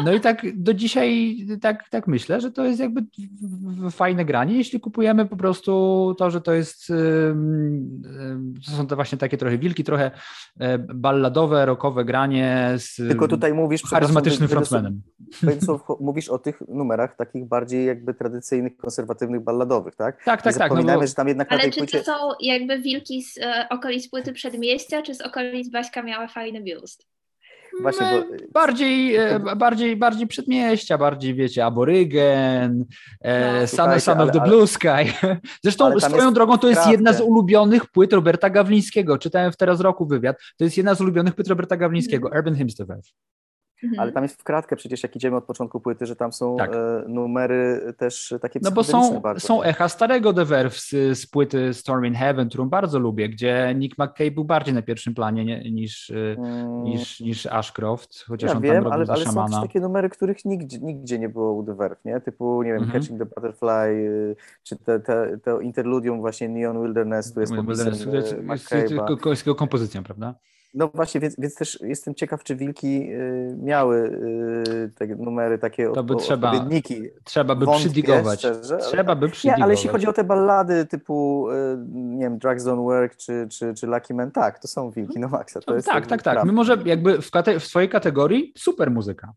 No i tak do dzisiaj tak, tak myślę, że to jest jakby fajne granie, jeśli kupujemy po prostu to, że to jest, to są to właśnie takie trochę wilki, trochę e, balladowe, rockowe granie z Tylko tutaj mówisz, charyzmatycznym frontmanem. Mówisz o tych numerach takich bardziej jakby tradycyjnych, konserwatywnych, balladowych, tak? Tak, tak, tak. No bo... że tam jednak Ale na tej czy płycie... to są jakby wilki z e, okolic płyty Przedmieścia, czy z okolic Baśka miała fajny biust? Właśnie, bo... bardziej, e, bardziej, bardziej przedmieścia, bardziej wiecie, aborygen, e, no. Sun, Sun of the ale, Blue Sky. Zresztą swoją drogą to jest jedna z ulubionych płyt Roberta Gawlińskiego. Czytałem w teraz roku wywiad. To jest jedna z ulubionych płyt Roberta Gawlińskiego, mm. Urban Hymns to Mhm. Ale tam jest w kratkę przecież, jak idziemy od początku płyty, że tam są tak. e, numery też takie No bo są, bardzo. są echa starego The Verve z, z, płyty Storm in Heaven, którą bardzo lubię, gdzie Nick McKay był bardziej na pierwszym planie nie, niż, e, mm. niż, niż Ashcroft, chociaż ja on wiem, tam robił ale, ale są takie numery, których nigdzie, nigdzie nie było u The Verve, nie? Typu, nie wiem, mhm. Catching the Butterfly, y, czy te, te, te interludium właśnie Neon Wilderness, które jest Wilderness, jest kompozycją, prawda? No właśnie, więc, więc też jestem ciekaw, czy wilki y, miały y, te numery takie to by trzeba, odpowiedniki. Trzeba by Wątpię, przydigować. Szczerze, trzeba by przydigować. Nie, ale jeśli chodzi o te ballady typu, y, nie wiem, Drugs Don't Work czy, czy, czy Lucky Man, tak, to są wilki no maksa. Tak, tak, tak. My może jakby w, w swojej kategorii super muzyka.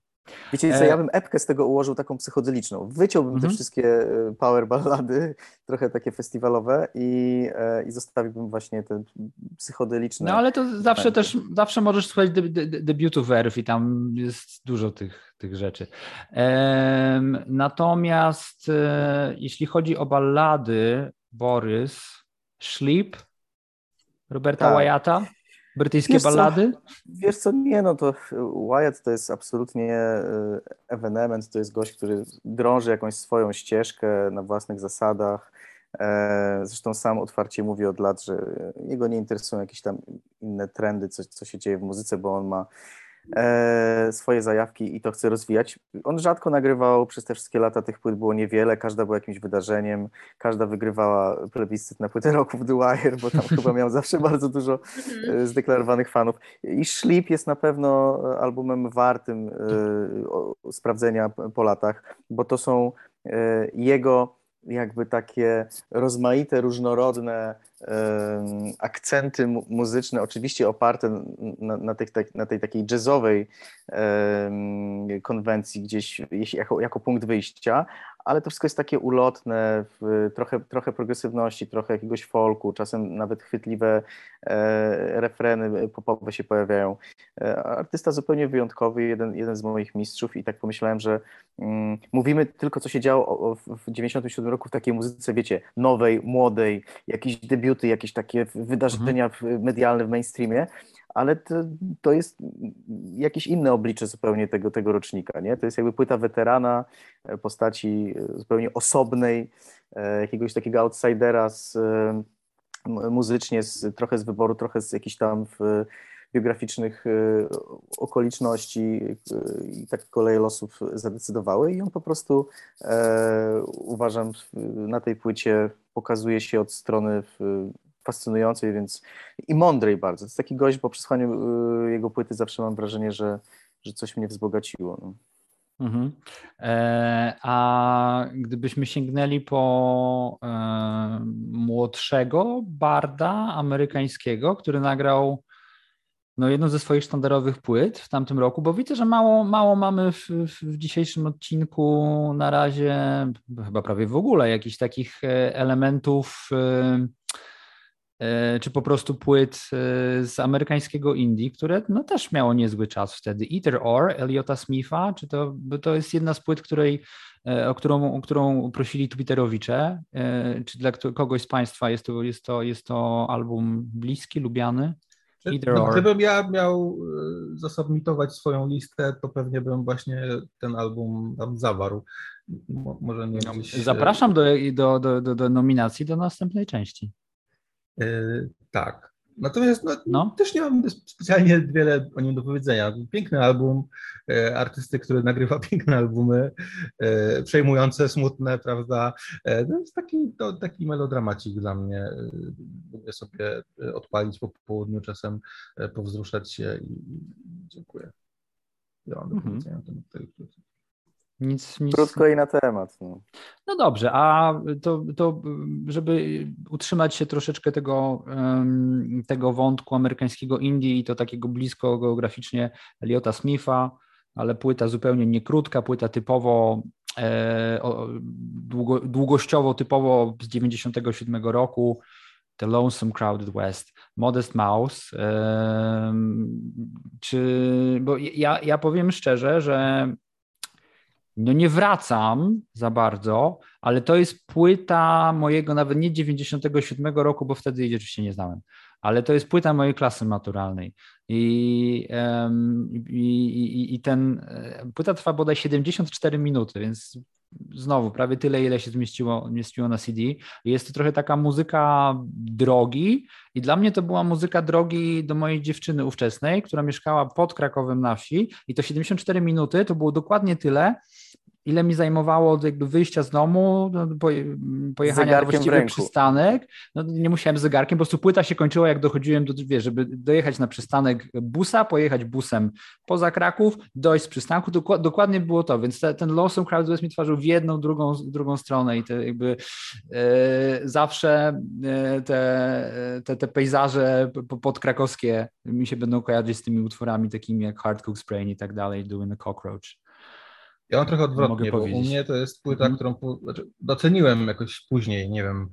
Wiecie co, ja e, bym epkę z tego ułożył taką psychodeliczną. Wyciąłbym mhm. te wszystkie e, power ballady, trochę takie festiwalowe i, e, i zostawiłbym właśnie te psychodeliczne. No ale to zawsze też, zawsze możesz słuchać de, de, debiutu Verve i tam jest dużo tych, tych rzeczy. natomiast jeśli chodzi o ballady, Borys, Sleep, Roberta tak. Wyatta, Brytyjskie wiesz ballady? Co, wiesz co, nie no, to Wyatt to jest absolutnie e, ewenement, to jest gość, który drąży jakąś swoją ścieżkę na własnych zasadach. E, zresztą sam otwarcie mówi od lat, że jego nie interesują jakieś tam inne trendy, co, co się dzieje w muzyce, bo on ma swoje zajawki i to chce rozwijać. On rzadko nagrywał przez te wszystkie lata, tych płyt było niewiele, każda była jakimś wydarzeniem, każda wygrywała plebiscyt na płytę roku w Wire, bo tam chyba miał zawsze bardzo dużo mhm. e, zdeklarowanych fanów. I Sleep jest na pewno albumem wartym e, sprawdzenia po latach, bo to są e, jego jakby takie rozmaite, różnorodne akcenty muzyczne, oczywiście oparte na, na, tej, tak, na tej takiej jazzowej konwencji gdzieś jako, jako punkt wyjścia, ale to wszystko jest takie ulotne, trochę, trochę progresywności, trochę jakiegoś folku, czasem nawet chwytliwe e, refreny popowe się pojawiają. E, artysta zupełnie wyjątkowy, jeden, jeden z moich mistrzów i tak pomyślałem, że mm, mówimy tylko, co się działo w 97 roku w takiej muzyce, wiecie, nowej, młodej, jakieś debiuty, jakieś takie wydarzenia mhm. medialne w mainstreamie, ale to, to jest jakieś inne oblicze zupełnie tego, tego rocznika. Nie? To jest jakby płyta weterana, e, postaci e, zupełnie osobnej, e, jakiegoś takiego outsidera z, muzycznie, z, trochę z wyboru, trochę z jakichś tam w, biograficznych okoliczności i tak koleje losów zadecydowały i on po prostu e, uważam na tej płycie pokazuje się od strony fascynującej, więc i mądrej bardzo. To jest taki gość, po przesłaniu y, jego płyty zawsze mam wrażenie, że, że coś mnie wzbogaciło. No. Mhm. E, a gdybyśmy sięgnęli po e, młodszego barda amerykańskiego, który nagrał no, jedną ze swoich sztandarowych płyt w tamtym roku, bo widzę, że mało, mało mamy w, w dzisiejszym odcinku na razie, chyba prawie w ogóle, jakichś takich e, elementów e, E, czy po prostu płyt z amerykańskiego indie, które no też miało niezły czas wtedy. Either Or Eliota Smitha, czy to, to jest jedna z płyt, której, o, którą, o którą prosili Twitterowicze, czy dla kogoś z Państwa jest to, jest to, jest to album bliski, lubiany? Either no, or. Gdybym ja miał zasubmitować swoją listę, to pewnie bym właśnie ten album tam zawarł. Może nie gdzieś... Zapraszam do, do, do, do nominacji do następnej części. E, tak. Natomiast no, no. też nie mam specjalnie wiele o nim do powiedzenia. Piękny album, e, artysty, który nagrywa piękne albumy, e, przejmujące, smutne, prawda? E, to jest taki, to, taki melodramacik dla mnie. E, lubię sobie odpalić po południu, czasem powzruszać się i, i dziękuję. Ja mam do mhm. powiedzenia na temat tej nic, nic... Krótko i na temat. No. no dobrze, a to, to, żeby utrzymać się troszeczkę tego, tego wątku amerykańskiego Indii i to takiego blisko geograficznie Eliota Smitha, ale płyta zupełnie nie krótka, płyta typowo e, długo, długościowo typowo z 97 roku, The Lonesome Crowded West, Modest Mouse. czy, bo ja, ja powiem szczerze, że no nie wracam za bardzo, ale to jest płyta mojego nawet nie 97 roku, bo wtedy jej oczywiście nie znałem, ale to jest płyta mojej klasy maturalnej. I, i, i, i ten e, płyta trwa bodaj 74 minuty, więc znowu prawie tyle, ile się zmieściło, zmieściło na CD. Jest to trochę taka muzyka drogi i dla mnie to była muzyka drogi do mojej dziewczyny ówczesnej, która mieszkała pod Krakowem na wsi i to 74 minuty to było dokładnie tyle, ile mi zajmowało od jakby wyjścia z domu, no, pojechania na właściwy przystanek. No, nie musiałem zegarkiem, po prostu płyta się kończyła, jak dochodziłem do, wiesz, żeby dojechać na przystanek busa, pojechać busem poza Kraków, dojść z przystanku, dokładnie było to, więc te, ten Lawson Crowd mi tworzył w jedną, drugą, drugą stronę i te jakby e, zawsze e, te, te, te pejzaże podkrakowskie mi się będą kojarzyć z tymi utworami takimi jak Hard Cook's Brain i tak dalej, Doing a Cockroach. Ja mam trochę odwrotnie, bo u mnie to jest płyta, mm. którą znaczy doceniłem jakoś później, nie wiem,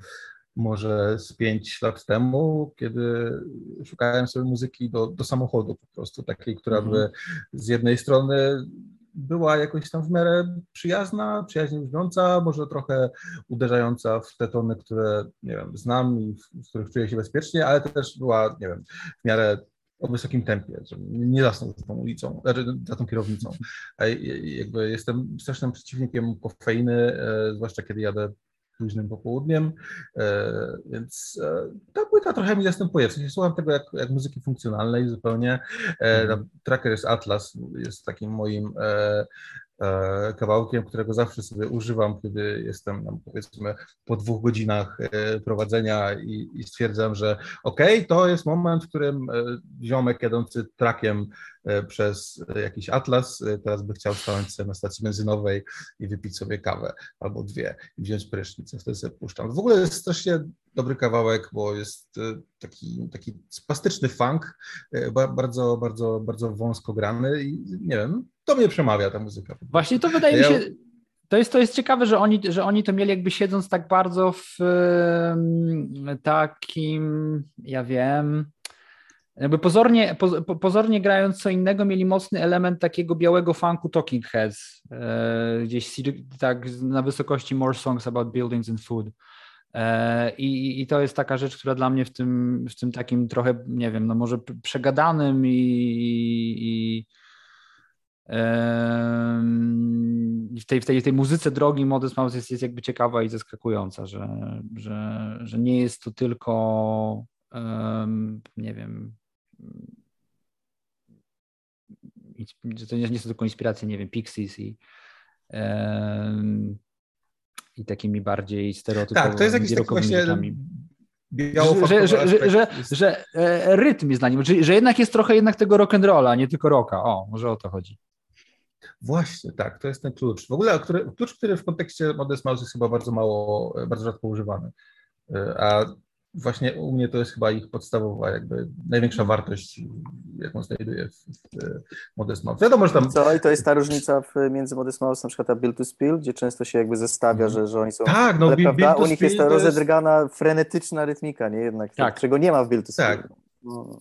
może z pięć lat temu, kiedy szukałem sobie muzyki do, do samochodu po prostu, takiej, która mm. by z jednej strony była jakoś tam w miarę przyjazna, przyjaźnie brzmiąca, może trochę uderzająca w te tony, które, nie wiem, znam i w, w których czuję się bezpiecznie, ale też była, nie wiem, w miarę o wysokim tempie, że nie zasnął za tą ulicą, znaczy za tą kierownicą. Jakby jestem strasznym przeciwnikiem kofeiny, e, zwłaszcza kiedy jadę późnym popołudniem, e, więc e, ta płyta trochę mi zastępuje. W sensie słucham tego jak, jak muzyki funkcjonalnej zupełnie. Mm. Tracker jest Atlas, jest takim moim kawałkiem, którego zawsze sobie używam, kiedy jestem tam, powiedzmy po dwóch godzinach e, prowadzenia i, i stwierdzam, że okej, okay, to jest moment, w którym e, ziomek jadący trakiem przez jakiś atlas teraz by chciał stanąć sobie na stacji benzynowej i wypić sobie kawę albo dwie i wziąć prysznic, wtedy sobie puszczam. W ogóle jest strasznie dobry kawałek, bo jest taki, taki spastyczny funk, bardzo, bardzo, bardzo wąsko grany i nie wiem, to mnie przemawia ta muzyka. Właśnie to wydaje ja... mi się, to jest, to jest ciekawe, że oni, że oni to mieli jakby siedząc tak bardzo w takim, ja wiem, jakby pozornie, po, pozornie grając co innego, mieli mocny element takiego białego funku Talking Heads, e, gdzieś tak na wysokości More Songs About Buildings and Food. E, I, I, to jest taka rzecz, która dla mnie w tym, w tym takim trochę, nie wiem, no może przegadanym i, i w tej, w tej, tej muzyce drogi Modest Mouse jest, jest jakby ciekawa i zaskakująca, że, że, że nie jest to tylko nie wiem że to nie jest tylko inspiracja, nie wiem, Pixies i i takimi bardziej stereotypowymi Tak, to jest jakiś taki właśnie. Że, że, że, że, że, e, rytm jest na nim, że, że jednak jest trochę jednak tego rock'n'rolla, nie tylko rocka. O, może o to chodzi. Właśnie, tak, to jest ten klucz. W ogóle który, klucz, który w kontekście Modest Mouse jest chyba bardzo mało, bardzo rzadko używany. E, a właśnie u mnie to jest chyba ich podstawowa, jakby największa wartość, jaką znajduję w, w Modest Mouse. Wiadomo, że tam... Co, i to jest ta różnica w, między Modest Mouse na przykład a Build to Spill, gdzie często się jakby zestawia, że, że oni są... Tak, no, ale, Build, prawda, u nich jest ta rozedrgana, jest... frenetyczna rytmika, nie jednak, tak. czego nie ma w Build to Spill. Tak. No.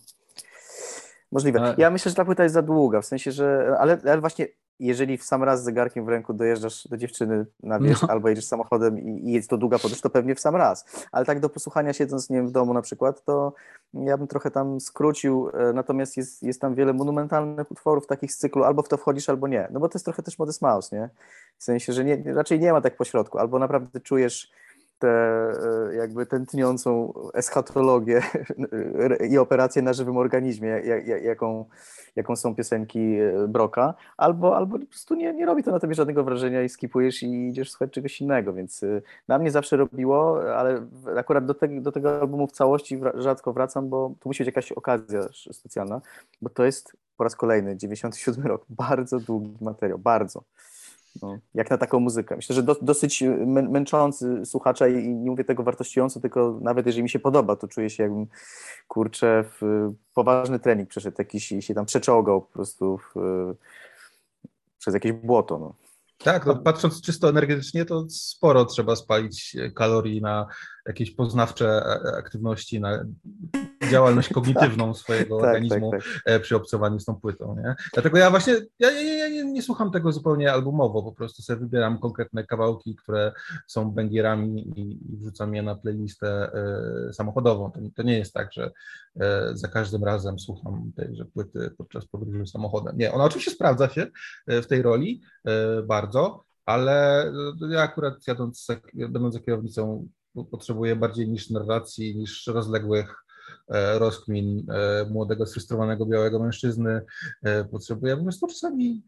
Możliwe. Ja myślę, że ta płyta jest za długa, w sensie, że. Ale, ale właśnie jeżeli w sam raz z zegarkiem w ręku dojeżdżasz do dziewczyny na wieś no. albo jedziesz samochodem i, i jest to długa podróż, to pewnie w sam raz. Ale tak do posłuchania siedząc nie wiem, w domu na przykład, to ja bym trochę tam skrócił, e, natomiast jest, jest tam wiele monumentalnych utworów takich z cyklu, albo w to wchodzisz, albo nie. No bo to jest trochę też Modest Mouse, nie? W sensie, że nie, raczej nie ma tak pośrodku, albo naprawdę czujesz tę e, jakby tętniącą eschatologię i operację na żywym organizmie, jaką, jaką są piosenki e, Broka, albo, albo po prostu nie, nie robi to na tobie żadnego wrażenia i skipujesz i idziesz słuchać czegoś innego, więc e, na mnie zawsze robiło, ale akurat do, te, do tego albumu w całości rzadko wracam, bo tu musi być jakaś okazja specjalna, bo to jest po raz kolejny, 97 rok, bardzo długi materiał, bardzo. No, jak na taką muzykę. Myślę, że do, dosyć męczący słuchacza i nie mówię tego wartościująco, tylko nawet jeżeli mi się podoba, to czuję się jakbym, kurczę, w poważny trening przeszedł jakiś i się tam przeczołgał po prostu w, przez jakieś błoto. No. Tak, no, patrząc czysto energetycznie, to sporo trzeba spalić kalorii na jakieś poznawcze e, aktywności, na działalność kognitywną tak, swojego tak, organizmu tak, tak. E, przy obcowaniu z tą płytą. Nie? Dlatego ja właśnie ja, ja, ja nie, nie, słucham tego zupełnie albumowo, po prostu sobie wybieram konkretne kawałki, które są bęgierami i, wrzucam je na playlistę e, samochodową. To, to, nie jest tak, że e, za każdym razem słucham tejże płyty podczas podróży samochodem. Nie, ona oczywiście sprawdza się e, w tej roli bardzo, ale ja akurat jadąc, będąc za kierownicą potrzebuję bardziej niż narracji, niż rozległych rozkmin e, młodego, sfrustrowanego białego mężczyzny. E, potrzebuje po prostu czasami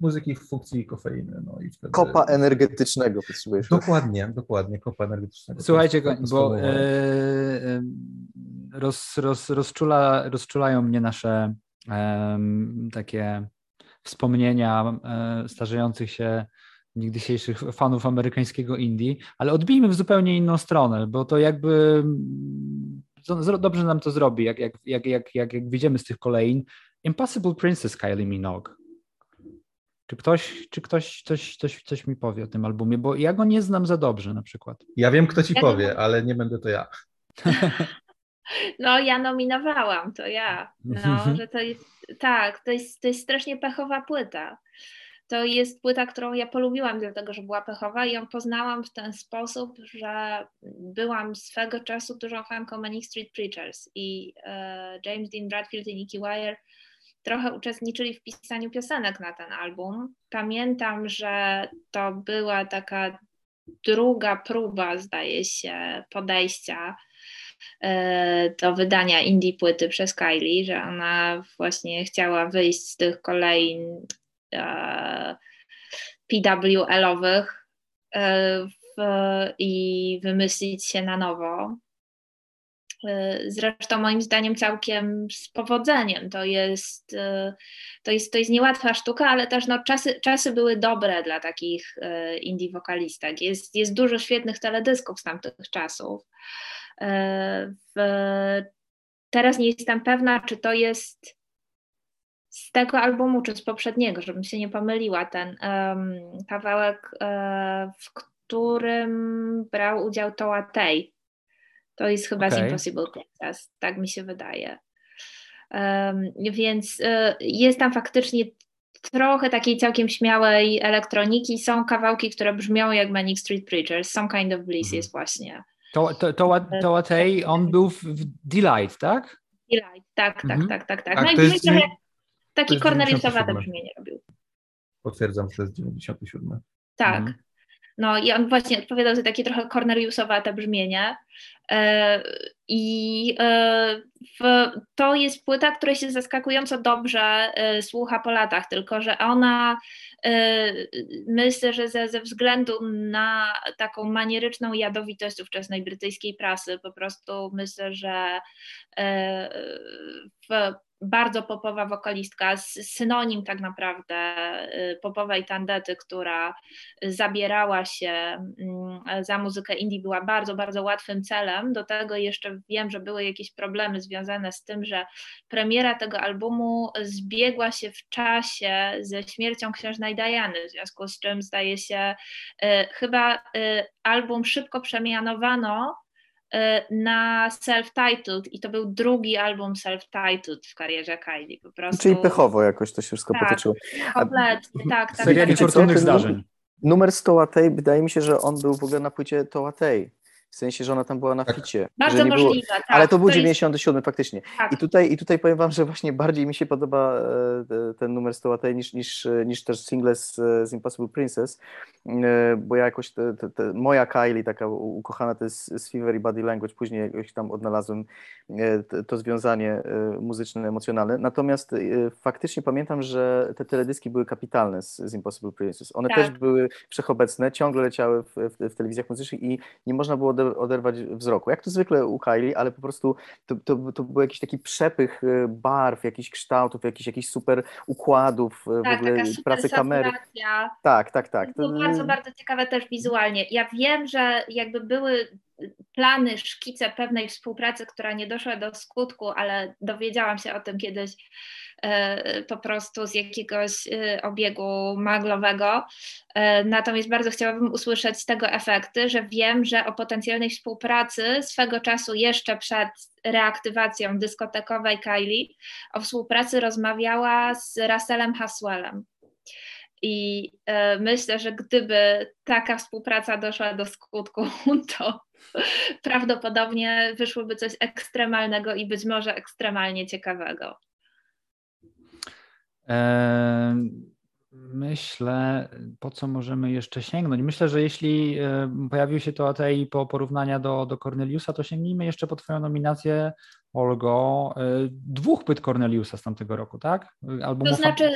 muzyki w funkcji kofeiny. No i wtedy... Kopa energetycznego potrzebujesz. Dokładnie, dokładnie, kopa energetycznego. Słuchajcie, bo e, roz, roz, rozczula, rozczulają mnie nasze e, takie wspomnienia e, starzejących się dzisiejszych fanów amerykańskiego indie, ale odbijmy w zupełnie inną stronę, bo to jakby dobrze nam to zrobi, jak, jak, jak, jak, jak, jak wyjdziemy z tych kolejn. Impossible Princess Kylie Minogue. Czy ktoś, czy ktoś coś, coś, coś mi powie o tym albumie, bo ja go nie znam za dobrze na przykład. Ja wiem, kto ci ja powie, ale nie będę to ja. No, ja nominowałam, to ja. No, że to jest, tak, to jest, to jest strasznie pechowa płyta to jest płyta, którą ja polubiłam dlatego, że była pechowa i ją poznałam w ten sposób, że byłam swego czasu dużą fanką Manic Street Preachers i e, James Dean Bradfield i Nicky Wire trochę uczestniczyli w pisaniu piosenek na ten album. Pamiętam, że to była taka druga próba, zdaje się, podejścia e, do wydania indie płyty przez Kylie, że ona właśnie chciała wyjść z tych kolejn PWL-owych e, i wymyślić się na nowo. E, zresztą moim zdaniem całkiem z powodzeniem. To jest, to jest, to jest niełatwa sztuka, ale też no, czasy, czasy były dobre dla takich indie wokalistek. Jest, jest dużo świetnych teledysków z tamtych czasów. W, teraz nie jestem pewna, czy to jest z tego albumu czy z poprzedniego, żebym się nie pomyliła, ten um, kawałek, um, w którym brał udział Toa Tay. To jest chyba okay. z Impossible Princess, tak mi się wydaje. Um, więc y, jest tam faktycznie trochę takiej całkiem śmiałej elektroniki. Są kawałki, które brzmią jak Manic Street Preachers. Some Kind of Bliss mhm. jest właśnie. To, to, to, to, Tay, on był w Delight, tak? Delight, tak, tak, mhm. tak, tak, tak. No i trochę Taki Corneliusowate brzmienie robił. Potwierdzam, przez 97. Tak. Mhm. No i on właśnie odpowiadał za takie trochę Corneliusowate brzmienie. E, I e, to jest płyta, która się zaskakująco dobrze e, słucha po latach, tylko że ona myślę, że ze, ze względu na taką manieryczną jadowitość ówczesnej brytyjskiej prasy, po prostu myślę, że w bardzo popowa wokalistka, synonim tak naprawdę y, popowej tandety, która zabierała się mm, za muzykę indie, była bardzo, bardzo łatwym celem. Do tego jeszcze wiem, że były jakieś problemy związane z tym, że premiera tego albumu zbiegła się w czasie ze śmiercią księżnej Diany, w związku z czym zdaje się, y, chyba y, album szybko przemianowano na self-titled i to był drugi album self-titled w karierze Kylie. Po prostu... Czyli pechowo jakoś to się wszystko tak, potoczyło. Kompletnie, tak. tak Serial tak, fortunnych zdarzeń. Numer 100 Tej, wydaje mi się, że on był w ogóle na płycie Toatej. W sensie, że ona tam była na tak. ficie. Bardzo możliwe, było, tak. Ale to był to 97 jest... faktycznie. Tak. I, tutaj, I tutaj powiem wam, że właśnie bardziej mi się podoba e, ten numer Stołatej niż, niż, niż też single z, z Impossible Princess, e, bo ja jakoś, te, te, te, moja Kylie taka ukochana to jest z Fever i Body Language, później jakoś tam odnalazłem e, to związanie muzyczne, emocjonalne. Natomiast faktycznie pamiętam, że te teledyski były kapitalne z, z Impossible Princess. One tak. też były wszechobecne, ciągle leciały w, w, w telewizjach muzycznych i nie można było oderwać wzroku. Jak to zwykle u Kylie, ale po prostu to, to, to był jakiś taki przepych y, barw, jakichś kształtów, jakichś, jakichś super układów, y, tak, w ogóle pracy kamery. Tak, tak, tak. To było bardzo, bardzo ciekawe też wizualnie. Ja wiem, że jakby były plany, szkice pewnej współpracy, która nie doszła do skutku, ale dowiedziałam się o tym kiedyś e, po prostu z jakiegoś e, obiegu maglowego. E, natomiast bardzo chciałabym usłyszeć z tego efekty, że wiem, że o potencjalnej współpracy swego czasu jeszcze przed reaktywacją dyskotekowej Kylie o współpracy rozmawiała z Russellem Haswellem. I myślę, że gdyby taka współpraca doszła do skutku, to prawdopodobnie wyszłoby coś ekstremalnego i być może ekstremalnie ciekawego. Myślę, po co możemy jeszcze sięgnąć? Myślę, że jeśli pojawił się to ATI po porównania do, do Corneliusa, to sięgnijmy jeszcze po Twoją nominację, Olgo, dwóch płyt Corneliusa z tamtego roku, tak? Album, to znaczy,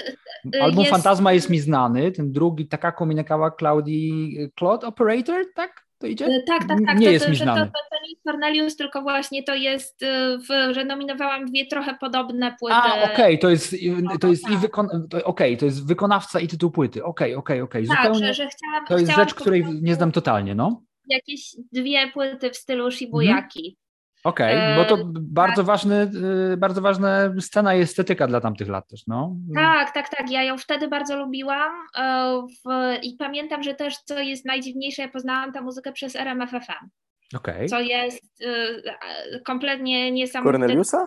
album jest... Fantazma jest mi znany, ten drugi, taka komunikała Claudii Cloud Operator, tak? to idzie? E, tak, tak, tak. Nie to, jest mi znany. To, to, to nie jest Cornelius, tylko właśnie to jest, e, w, że nominowałam dwie trochę podobne płyty. A, okej, okay, to jest, to jest i wykon, okej, okay, to jest wykonawca i tytuł płyty, okej, okay, okej, okej. Tak, że, że chciałam, to jest chciałam rzecz, której nie znam totalnie, no. Jakieś dwie płyty w stylu Shibuyaki. Okej, okay, bo to e, bardzo tak. ważny, y, bardzo ważna scena i estetyka dla tamtych lat też, no. Tak, tak, tak. Ja ją wtedy bardzo lubiłam e, w, i pamiętam, że też co jest najdziwniejsze, ja poznałam tę muzykę przez RMFFM. Okay. Co jest y, kompletnie niesamowite. Corneliusa?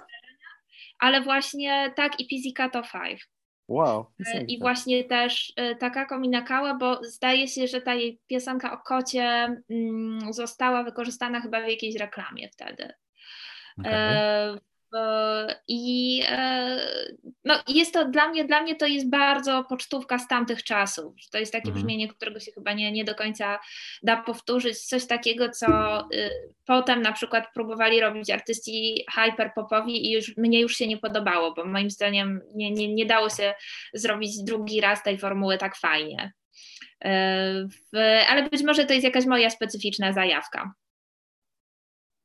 Ale właśnie tak i Pizzicato 5. Wow. E, I właśnie też taka kominakała, bo zdaje się, że ta jej piosenka o kocie mm, została wykorzystana chyba w jakiejś reklamie wtedy. Okay. E, I e, no, jest to dla mnie, dla mnie to jest bardzo pocztówka z tamtych czasów. To jest takie mhm. brzmienie, którego się chyba nie, nie do końca da powtórzyć. Coś takiego, co y, potem na przykład próbowali robić artyści hyperpopowi i już mnie już się nie podobało, bo moim zdaniem nie, nie, nie dało się zrobić drugi raz tej formuły tak fajnie. E, w, ale być może to jest jakaś moja specyficzna zajawka.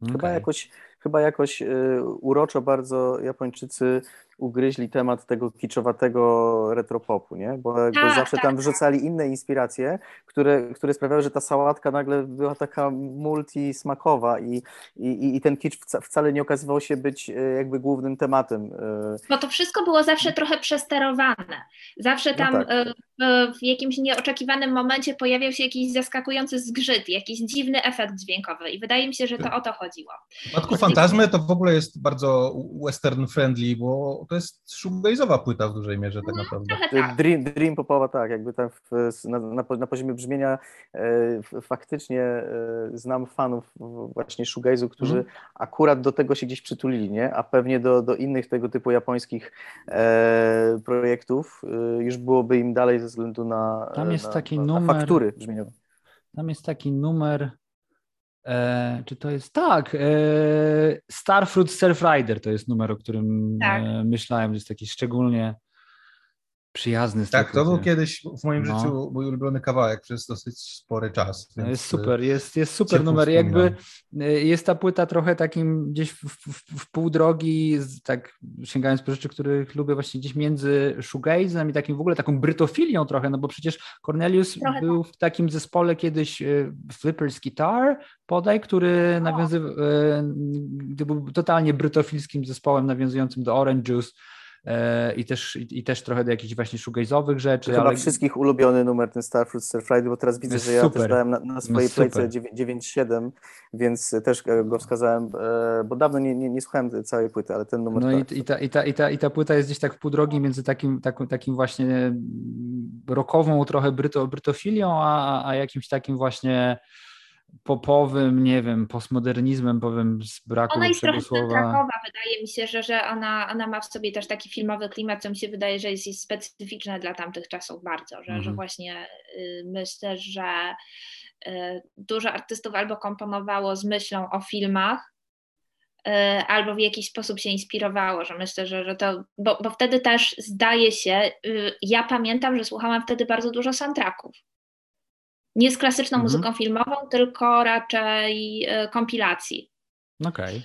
Okay. Chyba jakoś chyba jakoś y, uroczo bardzo Japończycy ugryźli temat tego kiczowatego retropopu, nie? Bo jakby tak, zawsze tak, tam tak. wrzucali inne inspiracje, które, które sprawiały, że ta sałatka nagle była taka multismakowa i, i, i ten kicz wcale nie okazywał się być e, jakby głównym tematem. E. Bo to wszystko było zawsze trochę przesterowane. Zawsze no tam no tak. w, w jakimś nieoczekiwanym momencie pojawiał się jakiś zaskakujący zgrzyt, jakiś dziwny efekt dźwiękowy i wydaje mi się, że to tak. o to chodziło. W przypadku Fantazmy to w ogóle jest bardzo western friendly, bo to jest shoegaze'owa płyta w dużej mierze tak no, naprawdę. Tak. Dream, dream popowa, tak, jakby tam w, na, na, na, poziomie brzmienia e, faktycznie e, znam fanów właśnie shoegaze'u, którzy mm. akurat do tego się gdzieś przytulili, nie? A pewnie do, do innych tego typu japońskich e, projektów e, już byłoby im dalej ze względu na, tam jest na, taki na, numer, faktury brzmieniowe. Tam jest taki numer E, czy to jest tak? E, Starfruit Surf Rider to jest numer, o którym tak. e, myślałem, że jest taki szczególnie przyjazny. Tak, to był kiedyś w moim no. życiu mój ulubiony kawałek przez dosyć spory czas. Więc jest super, jest, jest super numer. Jakby e, jest ta płyta trochę takim gdzieś w, w, w pół drogi, tak sięgając po rzeczy, których lubię właśnie gdzieś między shoegazem i takim w ogóle taką brytofilią trochę, no bo przecież Cornelius trochę był tak. w takim zespole kiedyś e, Flippers Guitar, podaj, który nawiązywał, e, był totalnie brytofilskim zespołem nawiązującym do Orange Juice, E, i też, i, też trochę do jakichś właśnie shoegaze'owych rzeczy. Chyba ale... wszystkich ulubiony numer ten Starfruit Stir Friday, bo teraz widzę, że ja super. też dałem na, na swojej playce 9.7, więc też go wskazałem, e, bo dawno nie, nie, nie słuchałem całej płyty, ale ten numer... No i, i, ta, i, ta, i, ta, i ta płyta jest gdzieś tak w pół drogi między takim, takim, takim właśnie rokową trochę bryto, brytofilią, a, a jakimś takim właśnie popowym, nie wiem, postmodernizmem, powiem z braku Ona jest trochę słowa. wydaje mi się, że, że ona, ona ma w sobie też taki filmowy klimat, co mi się wydaje, że jest, jest specyficzne dla tamtych czasów bardzo, że, że Mhm. właśnie y, myślę, że y, dużo artystów albo komponowało z myślą o filmach, y, albo w jakiś sposób się inspirowało, że myślę, że, że to, bo, bo wtedy też zdaje się, y, ja pamiętam, że słuchałam wtedy bardzo dużo soundtracków. Nie z klasyczną Mhm. muzyką filmową, tylko raczej y, kompilacji. Okej.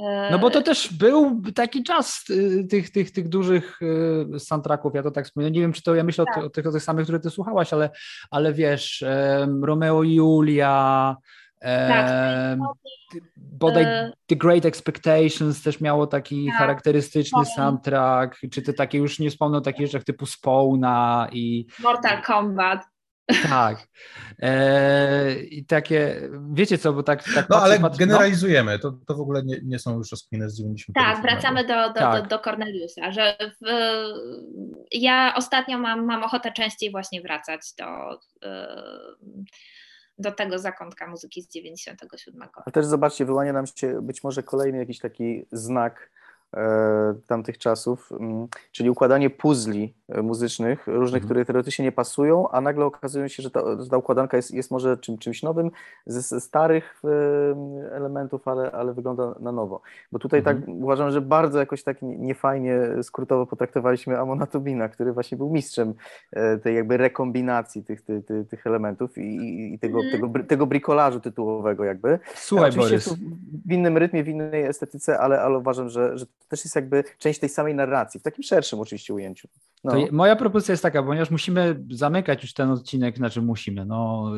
Y, No bo to też był taki czas y, tych, tych, tych dużych soundtracków, ja to tak wspomnę. Nie wiem, czy to ja myślę o, Tak. ty, o, tych, o tych samych, które ty słuchałaś, ale, ale wiesz, Romeo i Julia, Tak. em, ty- bodaj E, The Great Expectations też miało taki Tak. charakterystyczny soundtrack, czy te takie już nie wspomnę o takich rzeczach typu Spawna i Mortal Kombat. Tak. E, I takie, wiecie co, bo tak, tak No patrzę, ale patrzę, generalizujemy, to, to w ogóle nie, nie są już rozkminy z 90. Tak, wracamy do, do, Tak. do, do Corneliusa, że w, ja ostatnio mam, mam ochotę częściej właśnie wracać do, y, do tego zakątka muzyki z 97. Ale też zobaczcie, wyłania nam się być może kolejny jakiś taki znak e, tamtych czasów, mm, czyli układanie puzli muzycznych, różnych, Mhm. które teoretycznie nie pasują, a nagle okazuje się, że ta, że ta układanka jest, jest może czym, czymś nowym ze, ze starych e, elementów, ale, ale wygląda na nowo. Bo tutaj tak uważam, że bardzo jakoś tak nie- niefajnie, skrótowo potraktowaliśmy Amona Tobina, który właśnie był mistrzem e, tej jakby rekombinacji tych, tych, tych, tych elementów i, i- tego, Mhm. tego, tego brikolażu tytułowego jakby. Słuchaj Oczywiście Borys, w innym rytmie, w innej estetyce, ale, ale uważam, że, że to też jest jakby część tej samej narracji, w takim szerszym oczywiście ujęciu. No. To je- moja propozycja jest taka, ponieważ musimy zamykać już ten odcinek, znaczy musimy, no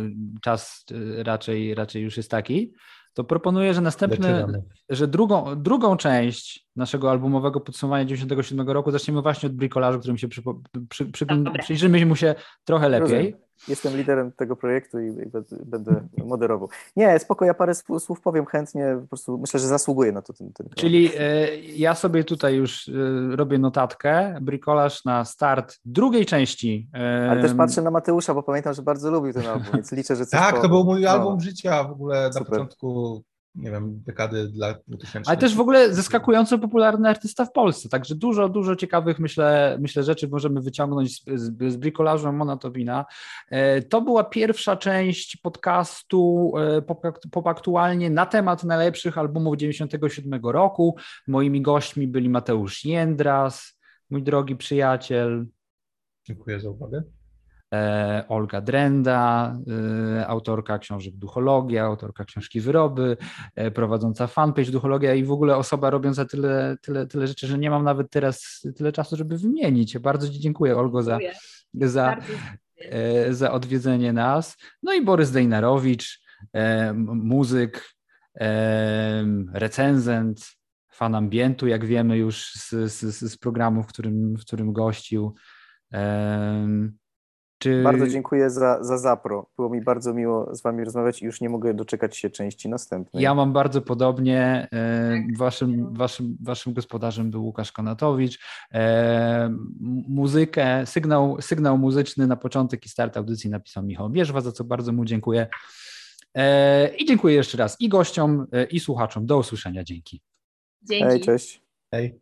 czas y, raczej, raczej już jest taki, to proponuję, że następny, Zaczynamy. że drugą, drugą część naszego albumowego podsumowania 97 roku zaczniemy właśnie od bricolażu, którym się przypo, przy, przy, Dobra. przyjrzymy mu się trochę lepiej. Rozumiem. Jestem liderem tego projektu i, i będę- moderował. Nie, spoko, ja parę słów, powiem chętnie, po prostu myślę, że zasługuję na to. Ten, ten Czyli e, ja sobie tutaj już e, robię notatkę, bricolaż na start drugiej części. e, Ale też patrzę na Mateusza, bo pamiętam, że bardzo lubił ten album, więc liczę, że coś Tak, to powiem. był mój No. album życia w ogóle na Super. początku, nie wiem, dekady dla 2000. Ale też w ogóle zaskakująco popularny artysta w Polsce, także dużo, dużo ciekawych myślę, myślę rzeczy możemy wyciągnąć z, z, z bricolażu Mona Tobina. E, To była pierwsza część podcastu e, pop, pop aktualnie na temat najlepszych albumów 97 roku. Moimi gośćmi byli Mateusz Jędras, mój drogi przyjaciel, Dziękuję za uwagę. E, Olga Drenda, e, autorka książek Duchologia, autorka książki Wyroby, e, prowadząca fanpage Duchologia i w ogóle osoba robiąca tyle, tyle, tyle rzeczy, że nie mam nawet teraz tyle czasu, żeby wymienić. Bardzo Ci dziękuję, Olgo, za, Dziękuję. za, za odwiedzenie nas. No i Borys Dejnarowicz, muzyk, recenzent, fan ambientu, jak wiemy już z, z, z programu, w którym, w którym gościł. Czy... Bardzo dziękuję za, za zapro. Było mi bardzo miło z Wami rozmawiać i już nie mogę doczekać się części następnej. Ja mam bardzo podobnie. e, Waszym, waszym, waszym gospodarzem był Łukasz Konatowicz. E, Muzykę, sygnał, sygnał muzyczny na początek i start audycji napisał Michał Bierzwa, za co bardzo mu dziękuję. E, I dziękuję jeszcze raz i gościom, i słuchaczom. Do usłyszenia. Dzięki. Dzięki. Hej, cześć. Hej.